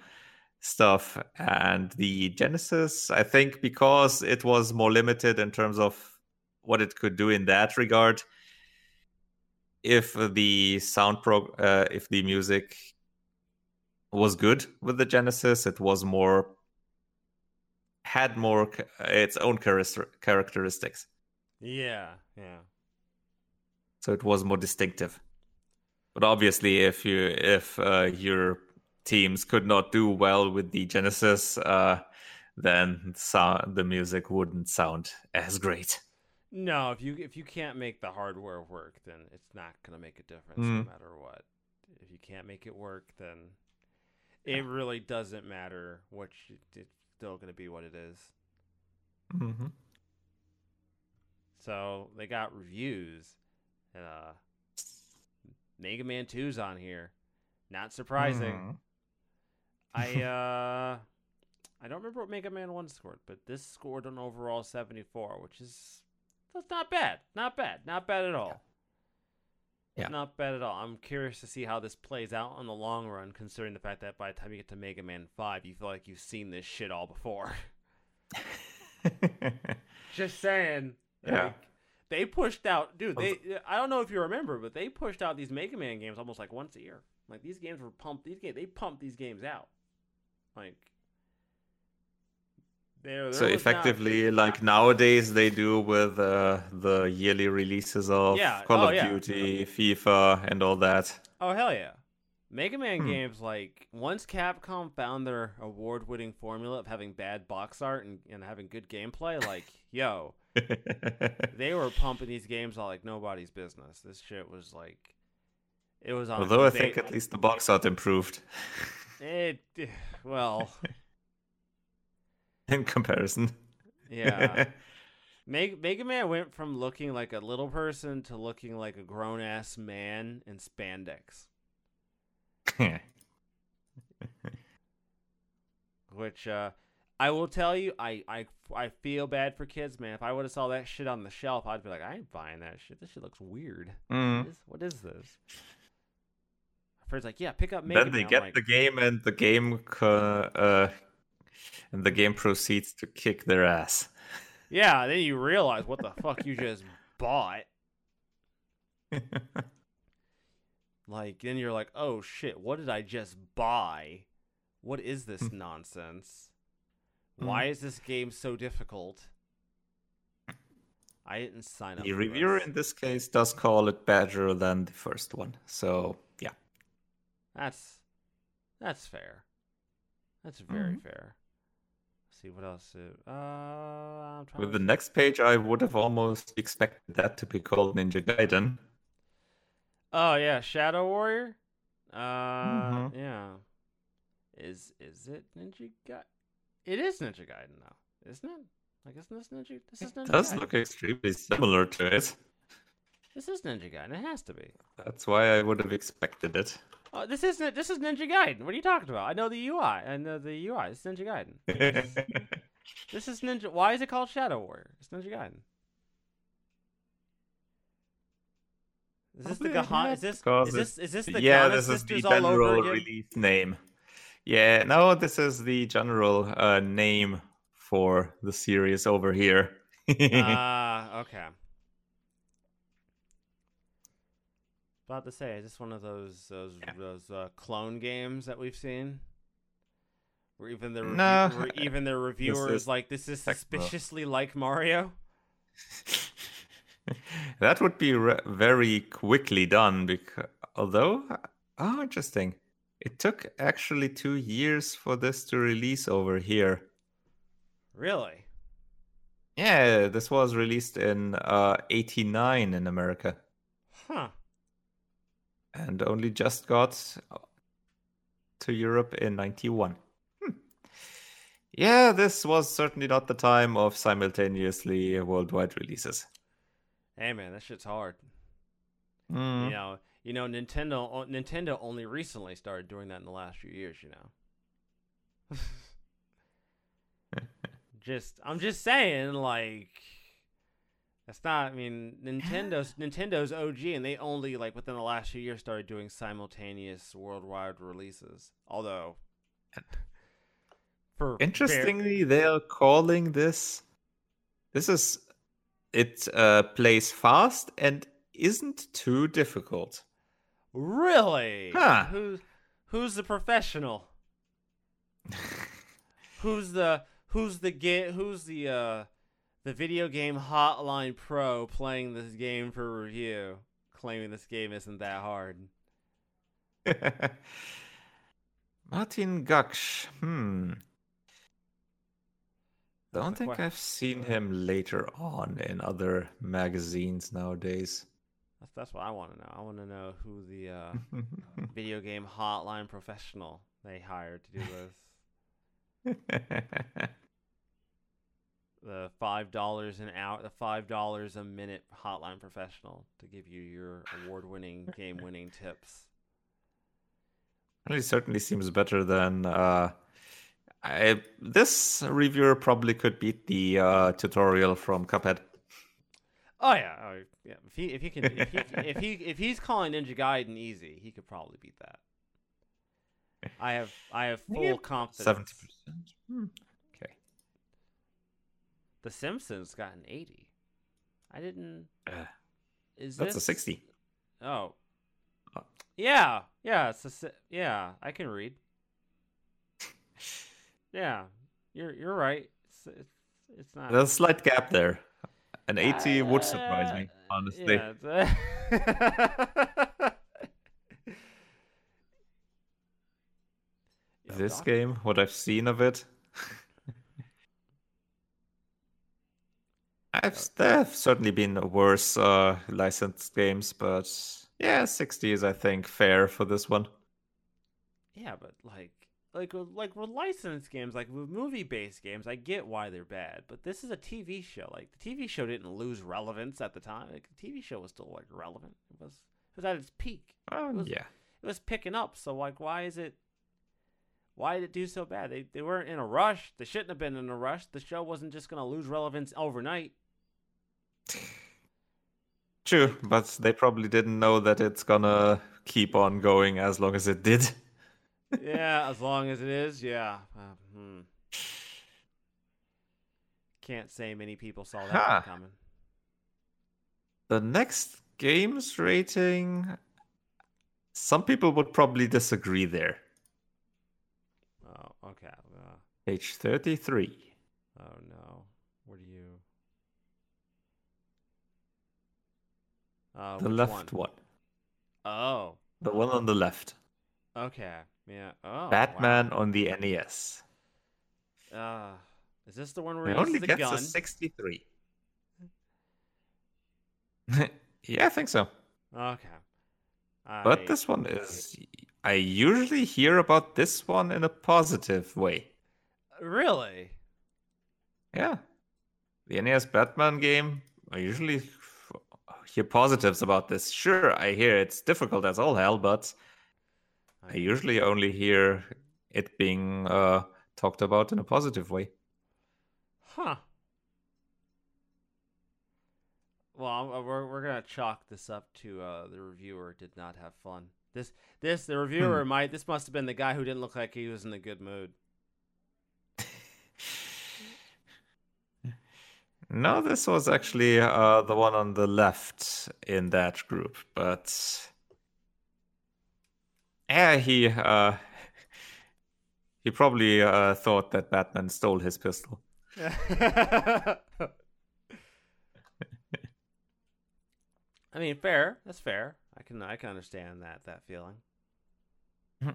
stuff and the genesis i think because it was more limited in terms of what it could do in that regard if the sound pro uh, if the music was good with the genesis it was more had more its own characteristics Yeah, yeah. so it was more distinctive but obviously if you if uh, your teams could not do well with the genesis uh, then so- the music wouldn't sound as great No, if you if you can't make the hardware work, then it's not gonna make a difference Mm. no matter what. If you can't make it work, then it really doesn't matter what you, it's still gonna be what it is. mm-hmm. So they got reviews. And, uh, Mega Man 2's on here. Not surprising. Mhm. I [laughs] uh I don't remember what Mega Man 1 scored, but this scored an overall 74, which is that's not bad. Not bad. Not bad at all. Yeah. Not bad at all. I'm curious to see how this plays out in the long run, considering the fact that by the time you get to Mega Man 5, you feel like you've seen this shit all before. [laughs] Just saying. Yeah. Like, they pushed out, dude. They I don't know if you remember, but they pushed out these Mega Man games almost like once a year. Like these games were pumped. These games they pumped these games out. Like there. so effectively like nowadays they do with uh, the yearly releases of Yeah, call oh, of yeah. duty fifa and all that Oh hell yeah. Mega Man Hmm. games like once Capcom found their award-winning formula of having bad box art and, and having good gameplay, like yo, [laughs] they were pumping these games all like nobody's business. This shit was like, it was on. although i they- think at least the box art improved [laughs] it. Well, [laughs] in comparison yeah. Meg- Mega Man went from looking like a little person to looking like a grown ass man in spandex, which uh, I will tell you, I, I I feel bad for kids, man. If I would have saw that shit on the shelf, I'd be like, I ain't buying that shit. This shit looks weird. Mm. What is, what is this? Friend's like, yeah, pick up Mega then they. Get like, the game and the game uh, and the game proceeds to kick their ass yeah. Then you realize what the fuck you just [laughs] bought. [laughs] Like, then you're like, oh shit, what did I just buy? What is this [laughs] Hmm. Nonsense? Why is this game so difficult? I didn't sign up. the reviewer this. in this case does call it better than the first one so yeah That's that's fair. That's very Mhm. fair. see what else. Uh, I'm With to the next page, I would have almost expected that to be called Ninja Gaiden. Oh yeah, Shadow Warrior. Uh, Mhm. yeah. Is is it Ninja Gaiden? It is Ninja Gaiden though, isn't it? Like, isn't this Ninja? This is Ninja It does Gaiden. look extremely similar to it. This is Ninja Gaiden. It has to be. That's why I would have expected it. Oh, this isn't. This is Ninja Gaiden. What are you talking about? I know the UI. I know the UI. It's Ninja Gaiden. [laughs] This is Ninja. Why is it called Shadow Warrior? It's Ninja Gaiden. Is this the Probably Gahan? not Is this is this is this the yeah, Ghana this is the general release name. Yeah, no, this is the general uh, name for the series over here. [laughs] Ah, okay. About to say, is this one of those those Yeah. those uh, clone games that we've seen? Where even the review, No, where even the [laughs] reviewer is like, "This is suspiciously like Mario." [laughs] that would be re- very quickly done because although oh interesting it took actually two years for this to release over here Really? yeah this was released in uh 89 in america Huh. and only just got to europe in 91 Hmm. yeah this was certainly not the time of simultaneously worldwide releases Hey man, that shit's hard. Hmm. You know, you know, Nintendo Nintendo only recently started doing that in the last few years. You know. [laughs] just, I'm just saying, like, that's not. I mean, Nintendo's [sighs] Nintendo's OG, and they only like within the last few years started doing simultaneous worldwide releases. Although, for Interestingly, they are calling this. This is. It uh, plays fast and isn't too difficult. Really, Huh. who's who's the professional? [laughs] Who's the who's the get who's the uh the video game hotline pro playing this game for review, claiming this game isn't that hard. [laughs] Martin Gaksh. Hmm. Don't think I've seen him later on in other magazines nowadays. That's that's what I want to know. I want to know who the uh, [laughs] video game hotline professional they hired to do this. [laughs] The five dollars an hour, the five dollars a minute hotline professional to give you your award-winning, [laughs] game-winning tips. Well, It certainly seems better than. Uh, I, this reviewer probably could beat the uh, tutorial from Cuphead. Oh yeah, oh, yeah. If he if he can if he if he if he's calling Ninja Gaiden easy, he could probably beat that. I have I have full Yeah, confidence. Seventy percent. Hmm. Okay. The Simpsons got an eighty. I didn't. Uh, Is that's a sixty. Oh. Oh. Yeah, yeah, it's a yeah. I can read. [laughs] Yeah, you're you're right. It's it's, it's not. There's a slight gap there. An eighty would surprise me, Uh, honestly. yeah, [laughs] this game, what I've seen of it, [laughs] I've there have certainly been worse uh, licensed games, but yeah, sixty is I think fair for this one. Yeah, but like, like, with- like with licensed games, like with movie-based games, I get why they're bad. But this is a TV show. Like the TV show didn't lose relevance at the time. Like the TV show was still like relevant. It was it was at its peak. Oh was- yeah. It was picking up. So like, why is it? Why did it do so bad? They they weren't in a rush. They shouldn't have been in a rush. The show wasn't just gonna lose relevance overnight. True, but they probably didn't know that it's gonna keep on going as long as it did. Yeah, as long as it is, yeah. Uh, hmm. Can't say many people saw that Huh. coming. The next games rating, some people would probably disagree there. Oh, okay. Uh, Page 33. oh no. What do you? Uh, the left one? one. Oh, The one on the left. okay. Yeah. Oh, Batman on the NES. Wow. Uh, Is this the one where It he only gets gun? a 63. [laughs] yeah, I think so. Okay. But this one is. I usually hear about this one in a positive way. really. Yeah. The NES Batman game, I usually hear positives about this. Sure, I hear it's difficult as all hell, but I usually only hear it being uh, talked about in a positive way. Huh. Well, I'm- uh, we're we're gonna chalk this up to uh, the reviewer did not have fun. This this the reviewer might this must have been the guy who didn't look like he was in a good mood. [laughs] No, this was actually uh, the one on the left in that group, but yeah, he uh, he probably uh, thought that Batman stole his pistol. [laughs] I mean, fair. That's fair. I can I can understand that that feeling. [laughs]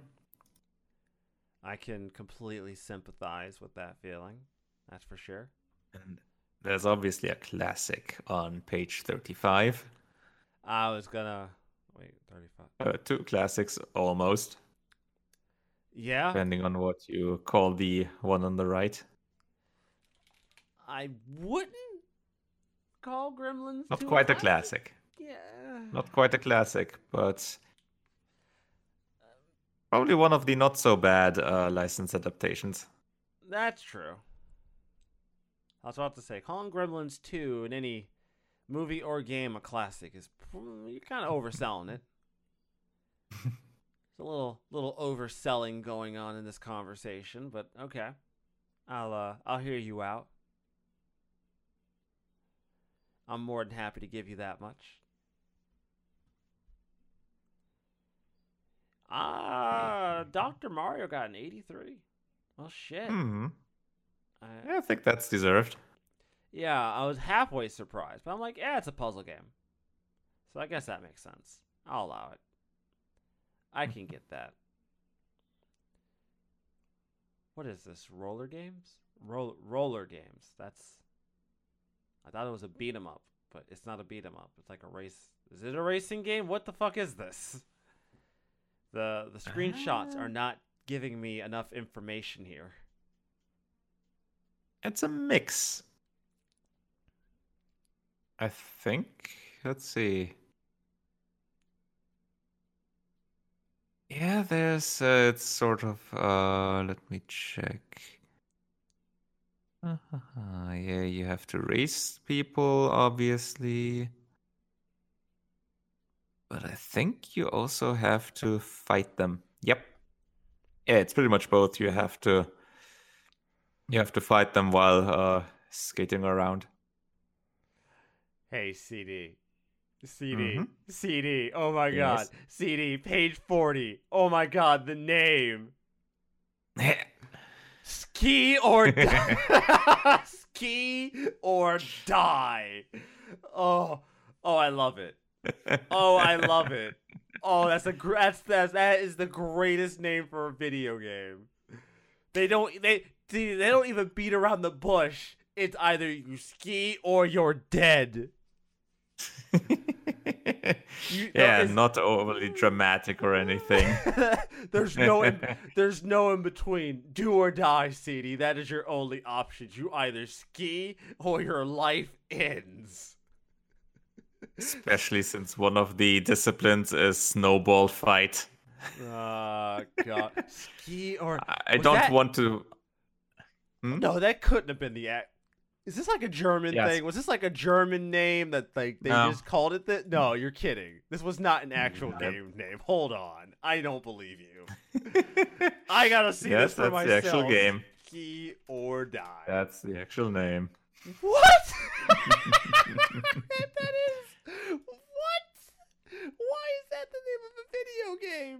I can completely sympathize with that feeling. That's for sure. And there's obviously a classic on page 35. I was gonna wait thirty five. Uh, two classics almost, Yeah, depending on what you call the one on the right. I wouldn't call Gremlins. Not quite a classic. Yeah. Not quite a classic, but probably one of the not so bad uh, license adaptations. That's true. I was about to say, calling Gremlins 2 in any movie or game a classic is you're kind of overselling it. [laughs] There's a little little overselling going on in this conversation, but okay. I'll uh I'll hear you out. I'm more than happy to give you that much. Ah, [laughs] Dr. Mario got an 83. Well, shit. Hmm. I, Yeah, I think that's deserved. Yeah, I was halfway surprised, but I'm like, yeah, it's a puzzle game. So I guess that makes sense. I'll allow it. I can get that. What is this? Roller games? Roll roller games. That's. I thought it was a beat 'em up, but it's not a beat 'em up. It's like a race. Is it a racing game? What the fuck is this? The the screenshots Ah. are not giving me enough information here. It's a mix. I think. Let's see. Yeah, there's. Uh, it's sort of. Uh, let me check. Uh-huh. Yeah, you have to race people, obviously. But I think you also have to fight them. Yep. Yeah, it's pretty much both. You have to. You have to fight them while uh, skating around. Hey, CD. CD. Mhm. CD. Oh my Yes. god. CD, page 40. Oh my god, the name. [laughs] Ski or [laughs] die. [laughs] Ski or die. Oh, oh, I love it. Oh, I love it. Oh, that's a gr- that's, that's that is the greatest name for a video game. They don't they they don't even beat around the bush. It's either you ski or you're dead. You- [laughs] yeah, not overly dramatic or anything. [laughs] there's no in, [laughs] there's no in between. Do or die, CD. That is your only option. You either ski or your life ends. Especially since one of the disciplines is snowball fight. Oh god. ski or I I don't that- want to. Hmm? No, that couldn't have been the act. Is this like a German Yes. thing? Was this like a German name that like they No. just called it that? No, you're kidding. This was not an actual Nope. game name. Hold on. I don't believe you. [laughs] I gotta see yes, this for that's myself. the actual game. Ski or die. That's the actual name. What? [laughs] [laughs] that is what? Why is that the name of a video game?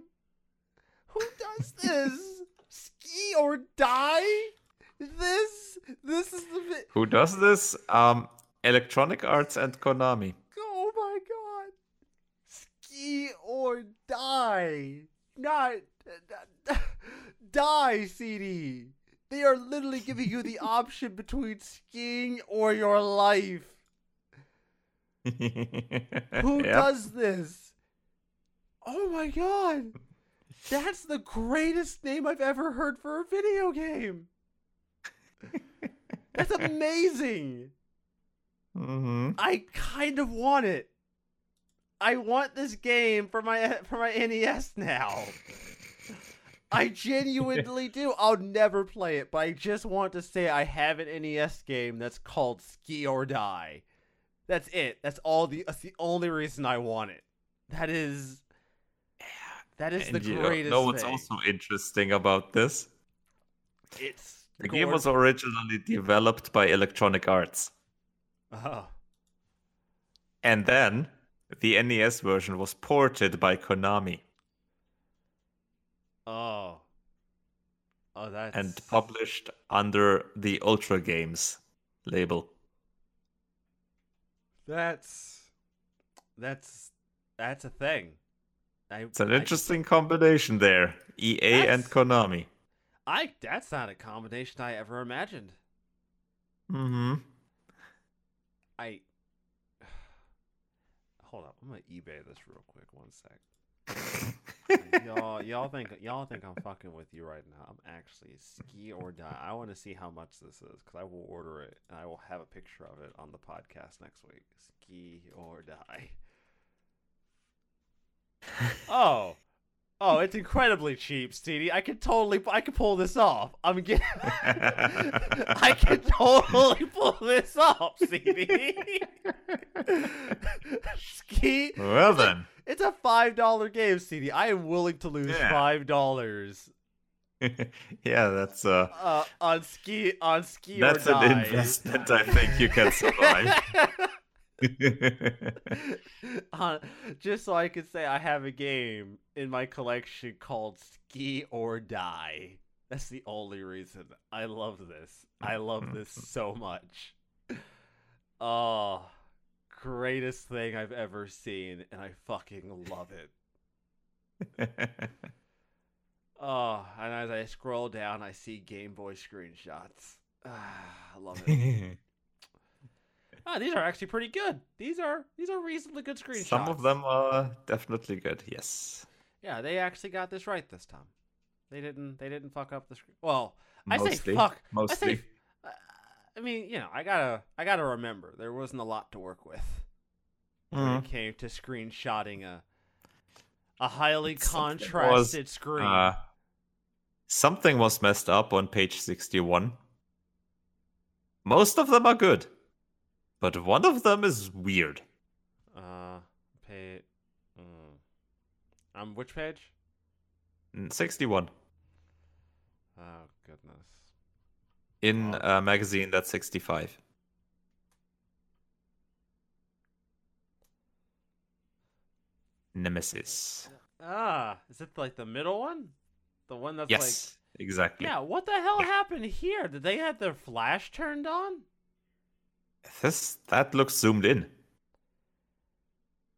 Who does this? Ski or die? This this is the vi- Who does this? Um, Electronic Arts and Konami. Oh my god. Ski or die. Not [laughs] die CD. They are literally giving you the [laughs] option between skiing or your life. [laughs] Who Yep. does this? Oh my god. That's the greatest name I've ever heard for a video game. That's amazing. Mhm. I kind of want it. I want this game for my for my NES now. I genuinely do. I'll never play it, but I just want to say I have an NES game that's called Ski or Die. That's it. That's all the that's the only reason I want it. That is that is the And you greatest know what's thing. also interesting about this? it's The game was originally developed by Electronic Arts. oh. And then the NES version was ported by Konami Oh. Oh, that's and published under the Ultra Games label. That's that's that's a thing. I, It's an I- interesting combination there. EA and Konami. I that's not a combination I ever imagined. Mm-hmm. I [sighs] hold up. I'm gonna eBay this real quick. One sec. y'all, y'all think y'all think I'm fucking with you right now. I'm actually ski or die. I want to see how much this is because I will order it and I will have a picture of it on the podcast next week. Ski or die. [laughs] Oh, oh, it's incredibly cheap, CD. I could totally, I could pull this off. I'm getting, [laughs] I could totally pull this off, CD. Ski. well then. It's a five dollar game, CD. I am willing to lose Yeah. five dollars [laughs] yeah, that's uh uh, on ski on ski that's an die. investment I think you can survive. [laughs] on, [laughs] just so I could say I have a game in my collection called Ski or Die. That's the only reason. I love this. I love this [laughs] so much. Oh, greatest thing I've ever seen, and I fucking love it. [laughs] Oh, and as I scroll down, I see Game Boy screenshots. Ah, [sighs] I love it. Ah, these are actually pretty good. These are these are reasonably good screenshots. Some of them are definitely good. Yes. Yeah, they actually got this right this time. They didn't. They didn't fuck up the screen. Well, I say Mostly. fuck. Mostly. I say. Uh, I mean, you know, I gotta. I gotta remember there wasn't a lot to work with when Mhm. it came to screenshotting a a highly was, contrasted screen. Uh, something was messed up on page 61. Most of them are good, but one of them is weird. Uh, pay. Mm. Um, which page? Mm, 61. Oh goodness. In Oh. a magazine that's 65. Nemesis. Ah, is it like the middle one? The one that's yes, like. exactly. Yeah. What the hell happened here? Did they have their flash turned on? This that looks zoomed in.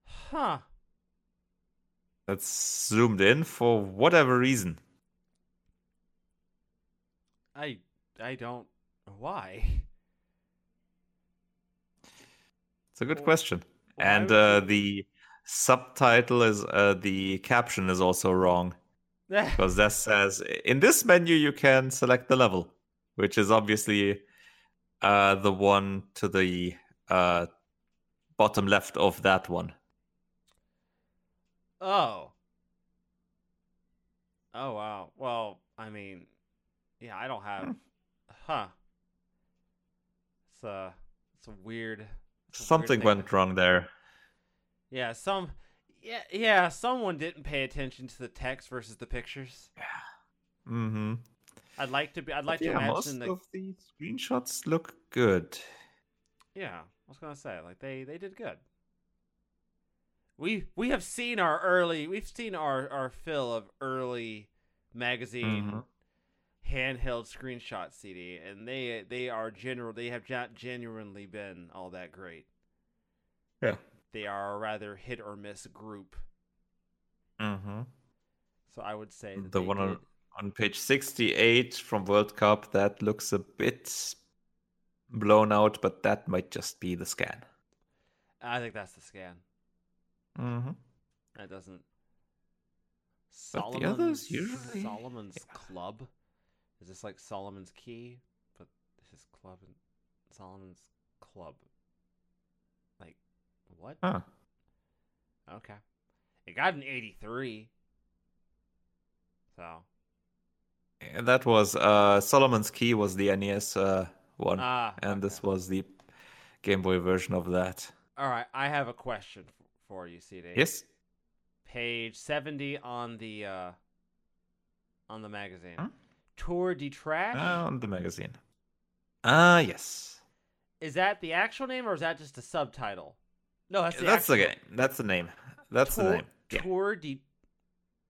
Huh. That's zoomed in for whatever reason. I I don't. Why? It's a good Well, question. and uh, the subtitle is uh, the caption is also wrong [laughs] because that says in this menu you can select the level, which is obviously uh, the one to the uh, bottom left of that one. oh. Oh wow. Well, I mean, yeah, I don't have. Huh. It's a it's a weird. it's a Something thing went wrong there. Yeah, some. Yeah, yeah. Someone didn't pay attention to the text versus the pictures. Mm-hmm. I'd like to be. I'd like to yeah, imagine most the. of the screenshots look good. Yeah, I was gonna say like they they did good. We we have seen our early. We've seen our our fill of early magazine Mhm. handheld screenshot CD, and they they are general. They have not genuinely been all that great. Yeah. They are a rather hit or miss group. Mm-hmm. So I would say that The one on- did- On page 68 from World Cup, that looks a bit blown out, but that might just be the scan. I think that's the scan. Mm-hmm. That doesn't. But the others usually- Solomon's yeah. Club. Is this like Solomon's Key? But this is Club and Solomon's Club. Like, what? Huh. Okay. It got an 83. So. That was uh, Solomon's Key was the NES uh, one, Ah. and this was the Game Boy version of that. All right. I have a question for you, CD. Yes. Page 70 on the uh on the magazine. Huh? Tour de Trash. Uh, on the magazine. Ah, yes. Is that the actual name or is that just a subtitle? No, that's the That's the game. That's the name. That's Tour, the name. Tour de.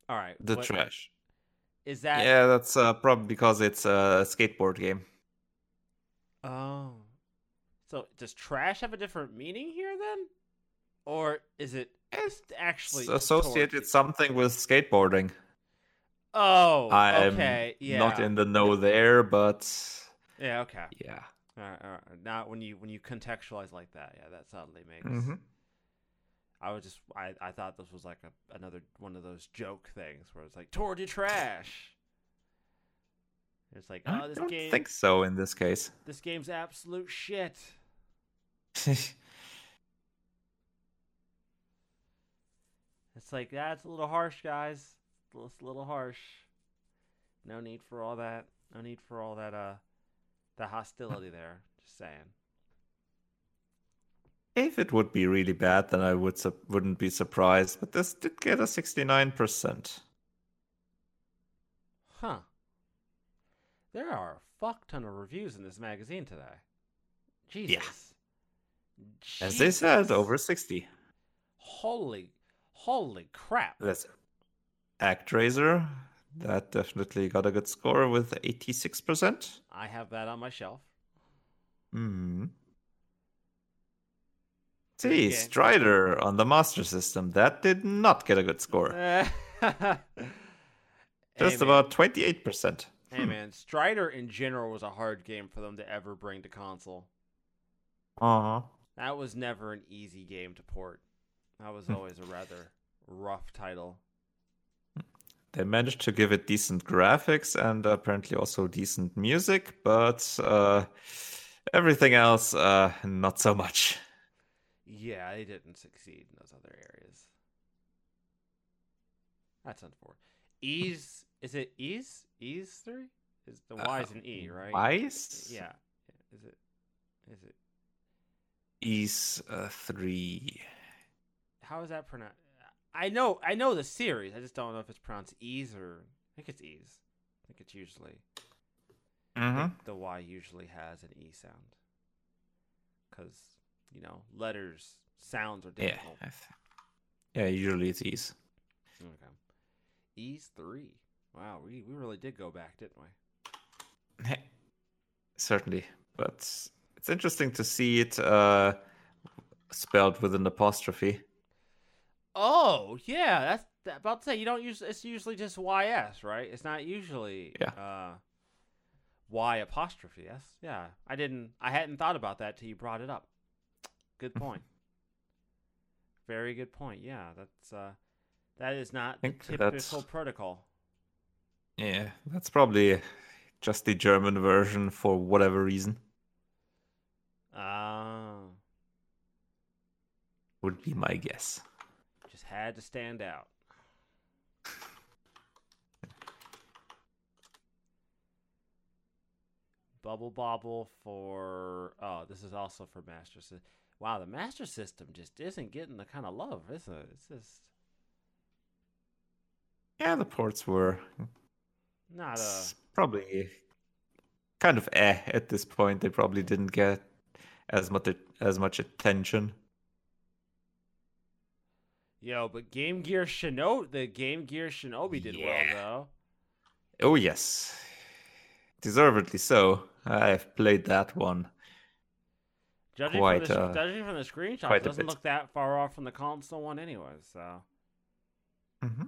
All right. The what- trash. Is that? yeah, that's uh, probably because it's a skateboard game. Oh. So does trash have a different meaning here then, or is it It's actually associated something with skateboarding. Oh. I'm okay. Yeah. not in the know there, but Yeah. Okay. yeah. All right, all right. Now, when you when you contextualize like that, yeah, that suddenly makes. hmm I was just I, I thought this was like a another one of those joke things where it's like tour de trash. It's like oh this don't game think so in this case. [laughs] this game's absolute shit. It's like that's a little harsh, guys. It's a little harsh. No need for all that. No need for all that. Uh, the hostility there. Just saying. If it would be really bad, then I would su- wouldn't be surprised. But this did get a sixty-nine percent. Huh. There are a fuck ton of reviews in this magazine today. Jesus. As they said, over sixty. Holy, holy crap. That's ActRaiser. That definitely got a good score with eighty-six percent. I have that on my shelf. Hmm. See. Strider on the Master System. That did not get a good score. [laughs] Just Hey, about twenty-eight percent. Hey man, Strider in general was a hard game for them to ever bring to console. Uh huh. That was never an easy game to port. That was Hmm. always a rather rough title. They managed to give it decent graphics and apparently also decent music, but uh, everything else, uh, not so much. Yeah, they didn't succeed in those other areas. That's unfortunate. Ease is it ease? Ease three? Is the Y is an E, right? Wise? Yeah. Is it is it Ease uh, 3. how is that pronounced? I know I know the series. I just don't know if it's pronounced ease or I think it's ease. I think it's usually I Mm-hmm. think the Y usually has an E sound. Cuz you know, letters sounds are Yeah. difficult. Th- Yeah, usually it's E's. Okay. Ease 3. Wow, we we really did go back, didn't we? Certainly. But it's interesting to see it uh, spelled with an apostrophe. Oh, yeah, that's that, about to say you don't use it's usually just YS, right? It's not usually Yeah. uh Y apostrophe S. Yeah. I didn't I hadn't thought about that till you brought it up. Good point. Very good point. Yeah, that's uh that is not the typical that's- protocol. Yeah, that's probably just the German version for whatever reason. Ah, Would be my guess. just had to stand out. Bubble Bobble for oh, this is also for Master System. Wow, the Master System just isn't getting the kind of love, is it? It's just Yeah, the ports were not a probably kind of eh at this point. They probably didn't get as much as much attention. yo, but Game Gear Shinobi, the Game Gear Shinobi did Yeah. well though. Oh yes, deservedly so. I've played that one. Judging Quite, from the uh, judging from the screenshot, it doesn't look that far off from the console one, anyway. So hmm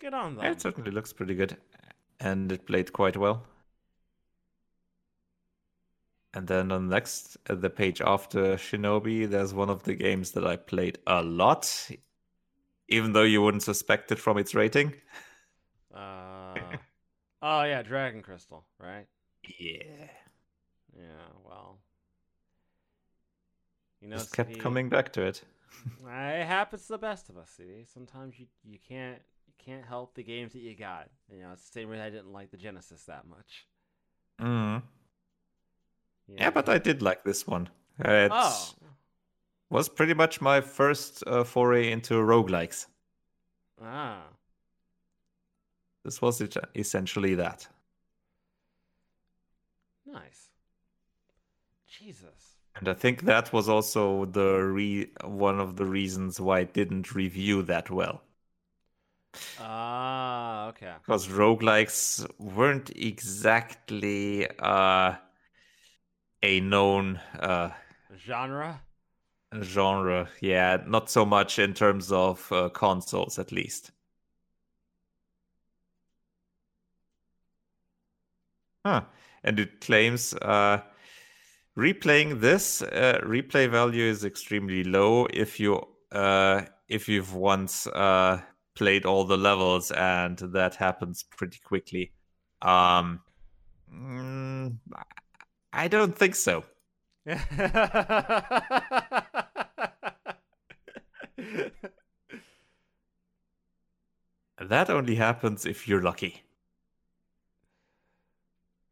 Get on them. It certainly looks pretty good, and it played quite well. And then on the next, uh, the page after Shinobi, there's one of the games that I played a lot, even though you wouldn't suspect it from its rating. Uh, [laughs] oh yeah, Dragon Crystal, right? Yeah. Yeah. Well, you know, Just kept CD, coming back to it. [laughs] It happens to the best of us, CD. Sometimes you you can't you can't help the games that you got. You know, it's the same way I didn't like the Genesis that much. Mm. You Yeah, but I did like this one. It oh, was pretty much my first uh, foray into roguelikes. ah, This was it, essentially that. nice. Jesus. And I think that was also the re- one of the reasons why it didn't review that well. Ah, okay. Because roguelikes weren't exactly uh, a known uh, Genre. genre. Yeah, not so much in terms of uh, consoles, at least. Huh. And it claims uh, replaying this uh, replay value is extremely low if you uh, if you've once uh, played all the levels, and that happens pretty quickly. Um, mm, I don't think so. [laughs] That only happens if you're lucky.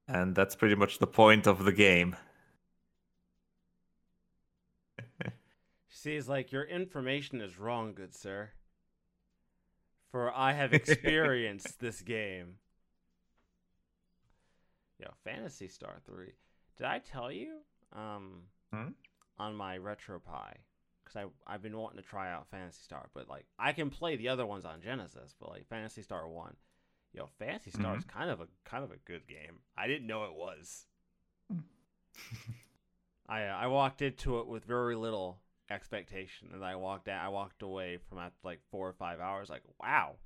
And that's pretty much the point of the game. See, it's like your information is wrong, good sir. For I have experienced [laughs] this game. Yo, Phantasy Star 3. Did I tell you? Um Hmm? on my RetroPie. Because I I've been wanting to try out Phantasy Star, but like I can play the other ones on Genesis, but like Phantasy Star 1. Yo, Phantasy Star is kind of a kind of a good game. I didn't know it was. [laughs] I uh, I walked into it with very little expectation, and I walked out. I walked away from after like four or five hours, like, wow,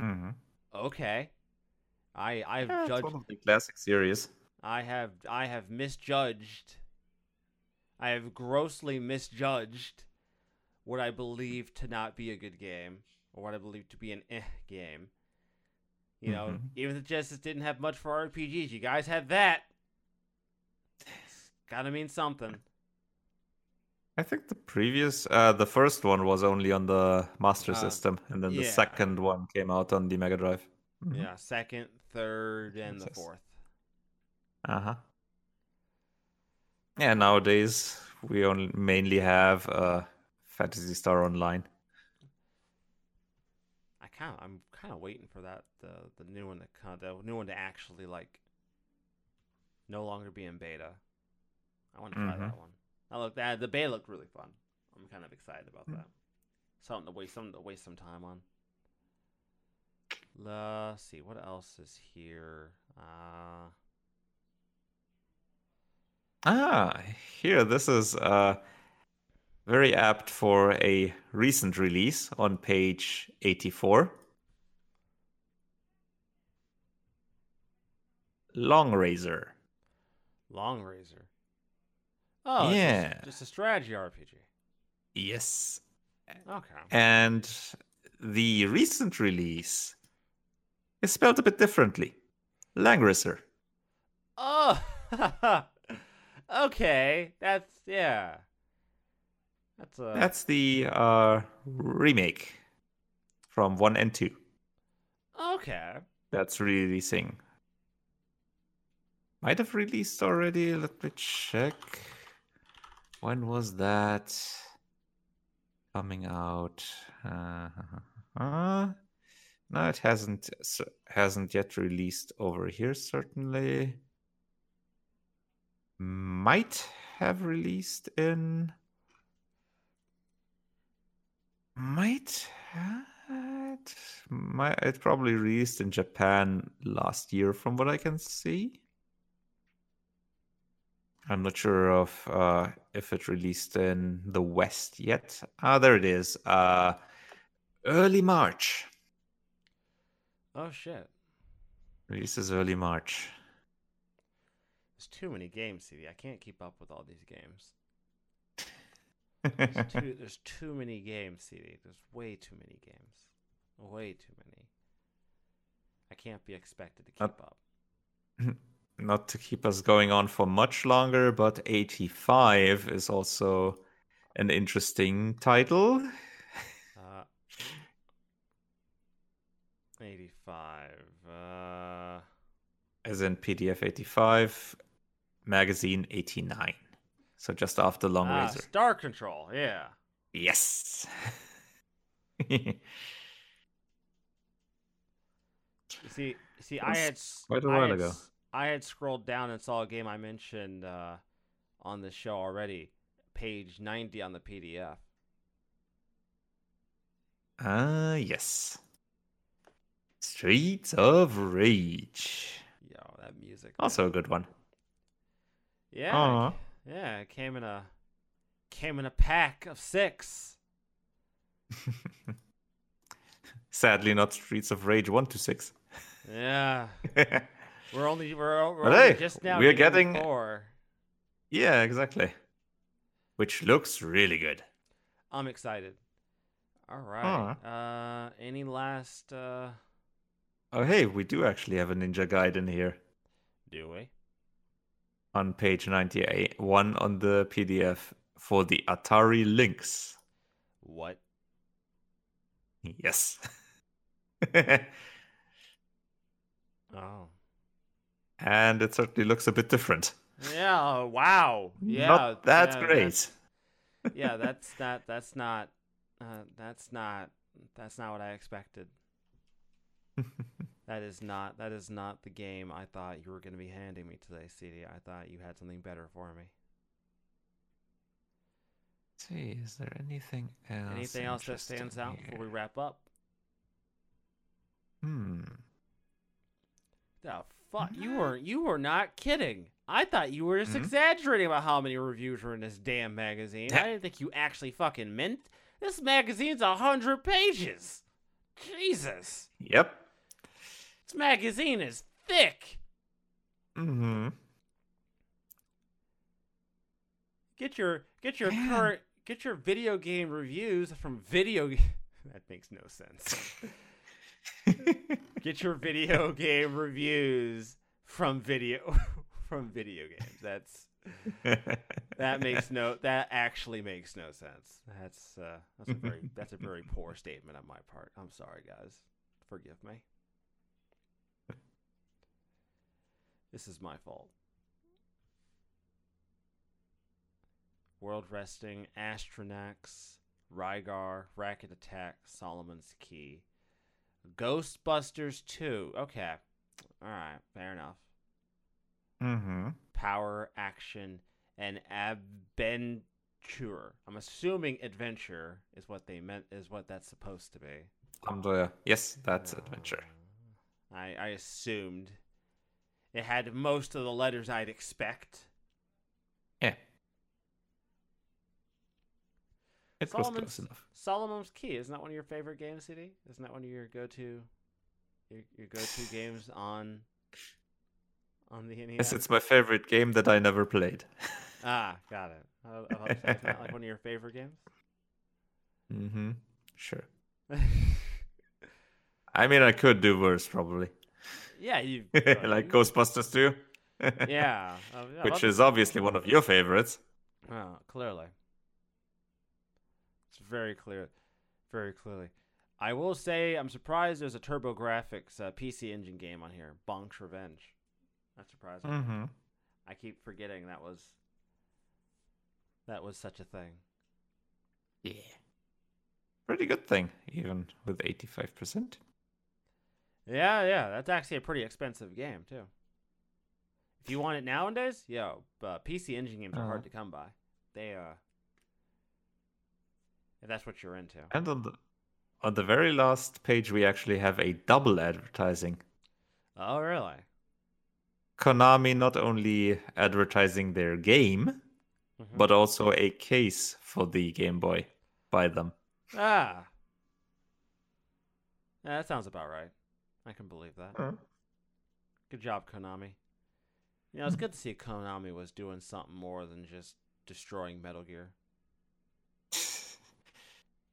Mm-hmm. okay. I I've Yeah, judged. one of the classic series. I have I have misjudged. I have grossly misjudged what I believe to not be a good game, or what I believe to be an eh game. You know, Mhm. even the Genesis didn't have much for RPGs, you guys had that. It's gotta mean something. I think the previous, uh, the first one was only on the Master Uh, System, and then the second one came out on the Mega Drive. Mhm. Yeah, second, third, and the fourth. Uh huh. Yeah, nowadays we only mainly have uh, Phantasy Star Online. I kind I'm kind of waiting for that the the new one to the new one to actually like no longer be in beta. I want to try Mhm. that one. I look that the bay looked really fun. I'm kind of excited about Mm. that. Something to waste something to waste some time on. Let's see what else is here. Uh, Ah, here, this is uh, very apt for a recent release on page 84. Long Razor. Long Razor. Oh, it's Yeah. just, just a strategy RPG. Yes. Okay. And the recent release is spelled a bit differently. Langrisser. Oh, [laughs] okay. That's yeah. That's a That's the uh, remake from 1 and 2. okay. That's releasing. Might have released already. Let me check. When was that coming out? Uh, uh, no, it hasn't hasn't yet released over here. Certainly, might have released in. Might have. Might it probably released in Japan last year, from what I can see. I'm not sure of uh, if it released in the West yet. Ah, there it is. Uh, early March. Oh shit. Releases early March. There's too many games, CD. I can't keep up with all these games. [laughs] There's too, there's too many games, CD. There's way too many games. Way too many. I can't be expected to keep Up. up. [laughs] Not to keep us going on for much longer, but 85 is also an interesting title. Uh, 85. Uh, As in PDF 85, magazine 89. So just after Long ah, Razor. Star Control. Yeah. Yes. [laughs] See, see, I had quite a while had ago. I had scrolled down and saw a game I mentioned uh, on the show already. Page 90 on the PDF. Ah, yes. Streets of Rage. Yo, that music. Also a good one. Yeah. Aw. it- Yeah, it came in a came in a pack of six. [laughs] Sadly, not Streets of Rage 1 to 6. Yeah. [laughs] We're only we're, we're only hey, just now we're getting getting- four. yeah, exactly. Which looks really good. I'm excited. All right. Uh any last uh Oh, hey, we do actually have a Ninja Gaiden in here do we? on page 98, one on the PDF for the Atari Lynx. What? Yes. [laughs] Oh. And it certainly looks a bit different. Yeah, wow. Yeah. Not that yeah, great. that's- yeah, that's not that's not uh, that's not that's not what I expected. [laughs] That is not that is not the game I thought you were going to be handing me today, CD. I thought you had something better for me. see, is there anything else? Anything else that stands interesting out before we wrap up? Hmm. The fuck, you were you were not kidding. I thought you were just Mhm. exaggerating about how many reviews were in this damn magazine. I didn't think you actually fucking meant this magazine's a hundred pages. Jesus, Yep. this magazine is thick. Mm-hmm. Get your get your Man. current get your video game reviews from video. [laughs] That makes no sense. [laughs] get your video [laughs] game reviews from video [laughs] from video games. That's that makes no that actually makes no sense. That's uh, that's a very that's a very poor statement on my part. I'm sorry, guys. Forgive me. This is my fault. World Resting, Astyanax, Rygar, Racket Attack, Solomon's Key, Ghostbusters 2. Okay. All right, fair enough. mm-hmm. Power, action, and adventure. I'm assuming adventure is what they meant is what that's supposed to be. Um, the, yes, that's adventure. I I assumed it had most of the letters I'd expect. It was Solomon's- close enough. Solomon's Key isn't that one of your favorite games, CD? Isn't that one of your go-to your, your go-to [laughs] games on on the NES? Yes, it's my favorite game that I never played. Ah, got it. I, I thought it was not like one of your favorite games. [laughs] Mm-hmm. Sure. [laughs] I mean, I could do worse, probably. yeah, you like Ghostbusters too. Yeah, uh, yeah, Which is obviously one of your favorites. Oh, clearly. It's very clear. Very clearly. I will say I'm surprised there's a TurboGrafx uh, PC Engine game on here. Bonk's Revenge. That's surprising. Mm-hmm. I keep forgetting that was that was such a thing. Yeah. Pretty good thing, even with 85%. Yeah, yeah, that's actually a pretty expensive game too. If you want it nowadays, yo, uh, PC Engine games are Uh-huh. hard to come by. They uh, if that's what you're into. And on the on the very last page, we actually have a double advertising. Oh, really? Konami not only advertising their game, Mhm. but also a case for the Game Boy by them. Ah. Yeah, that sounds about right. I can believe that. Uh, Good job, Konami. You know, it's good to see Konami was doing something more than just destroying Metal Gear.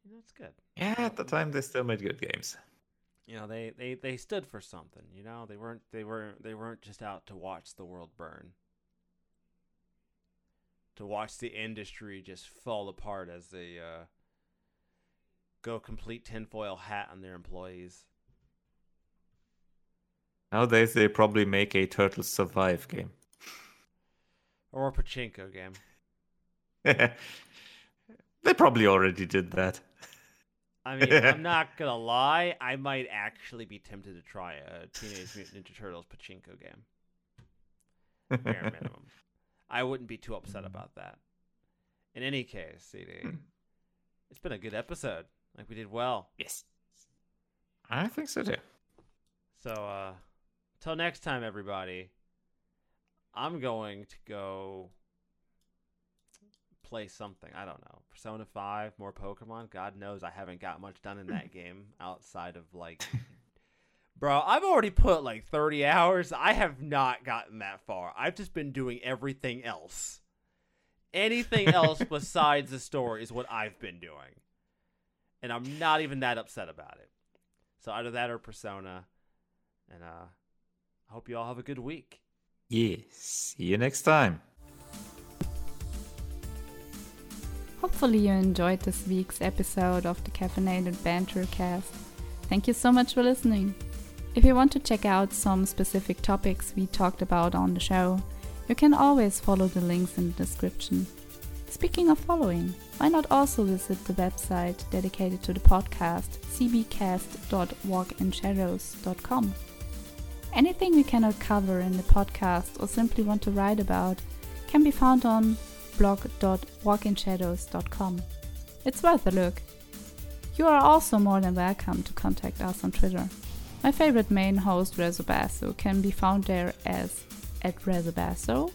You know, it's good. yeah, at the time they still made good games. You know, they, they, they stood for something. You know, they weren't they weren't they weren't just out to watch the world burn. To watch the industry just fall apart as they uh, go complete tinfoil hat on their employees. Nowadays they probably make a Turtles Survive game. Or a pachinko game. [laughs] they probably already did that. I [laughs] mean, I'm not gonna lie. I might actually be tempted to try a Teenage Mutant Ninja Turtles pachinko game. Bare [laughs] minimum. I wouldn't be too upset about that. In any case, CD, it's been a good episode. Like we did well. yes. I think so too. So, uh, till next time, everybody. I'm going to go play something. I don't know. Persona 5, more Pokemon. God knows I haven't got much done in that [laughs] game outside of like. Bro, I've already put like 30 hours. I have not gotten that far. I've just been doing everything else. Anything [laughs] else besides the story is what I've been doing. And I'm not even that upset about it. So either that or Persona. And uh I hope you all have a good week. Yes. See you next time. Hopefully, you enjoyed this week's episode of the Caffeinated Banter Cast. Thank you so much for listening. If you want to check out some specific topics we talked about on the show, you can always follow the links in the description. Speaking of following, why not also visit the website dedicated to the podcast, cbcast.walkinshadows.com. Anything we cannot cover in the podcast or simply want to write about can be found on blog.walkinshadows.com. It's worth a look. You are also more than welcome to contact us on Twitter. My favorite main host, Rezobasso, can be found there as at Rezobasso.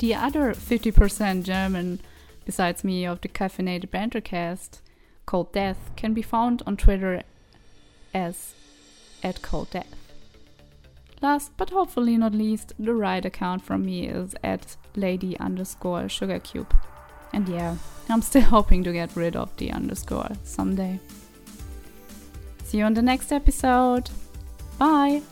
The other 50% German, besides me, of the Caffeinated Bantercast, ColdDeath, can be found on Twitter as at ColdDeath. Last but hopefully not least, the right account from me is at lady underscore sugarcube. And yeah, I'm still [laughs] hoping to get rid of the underscore someday. See you on the next episode. Bye!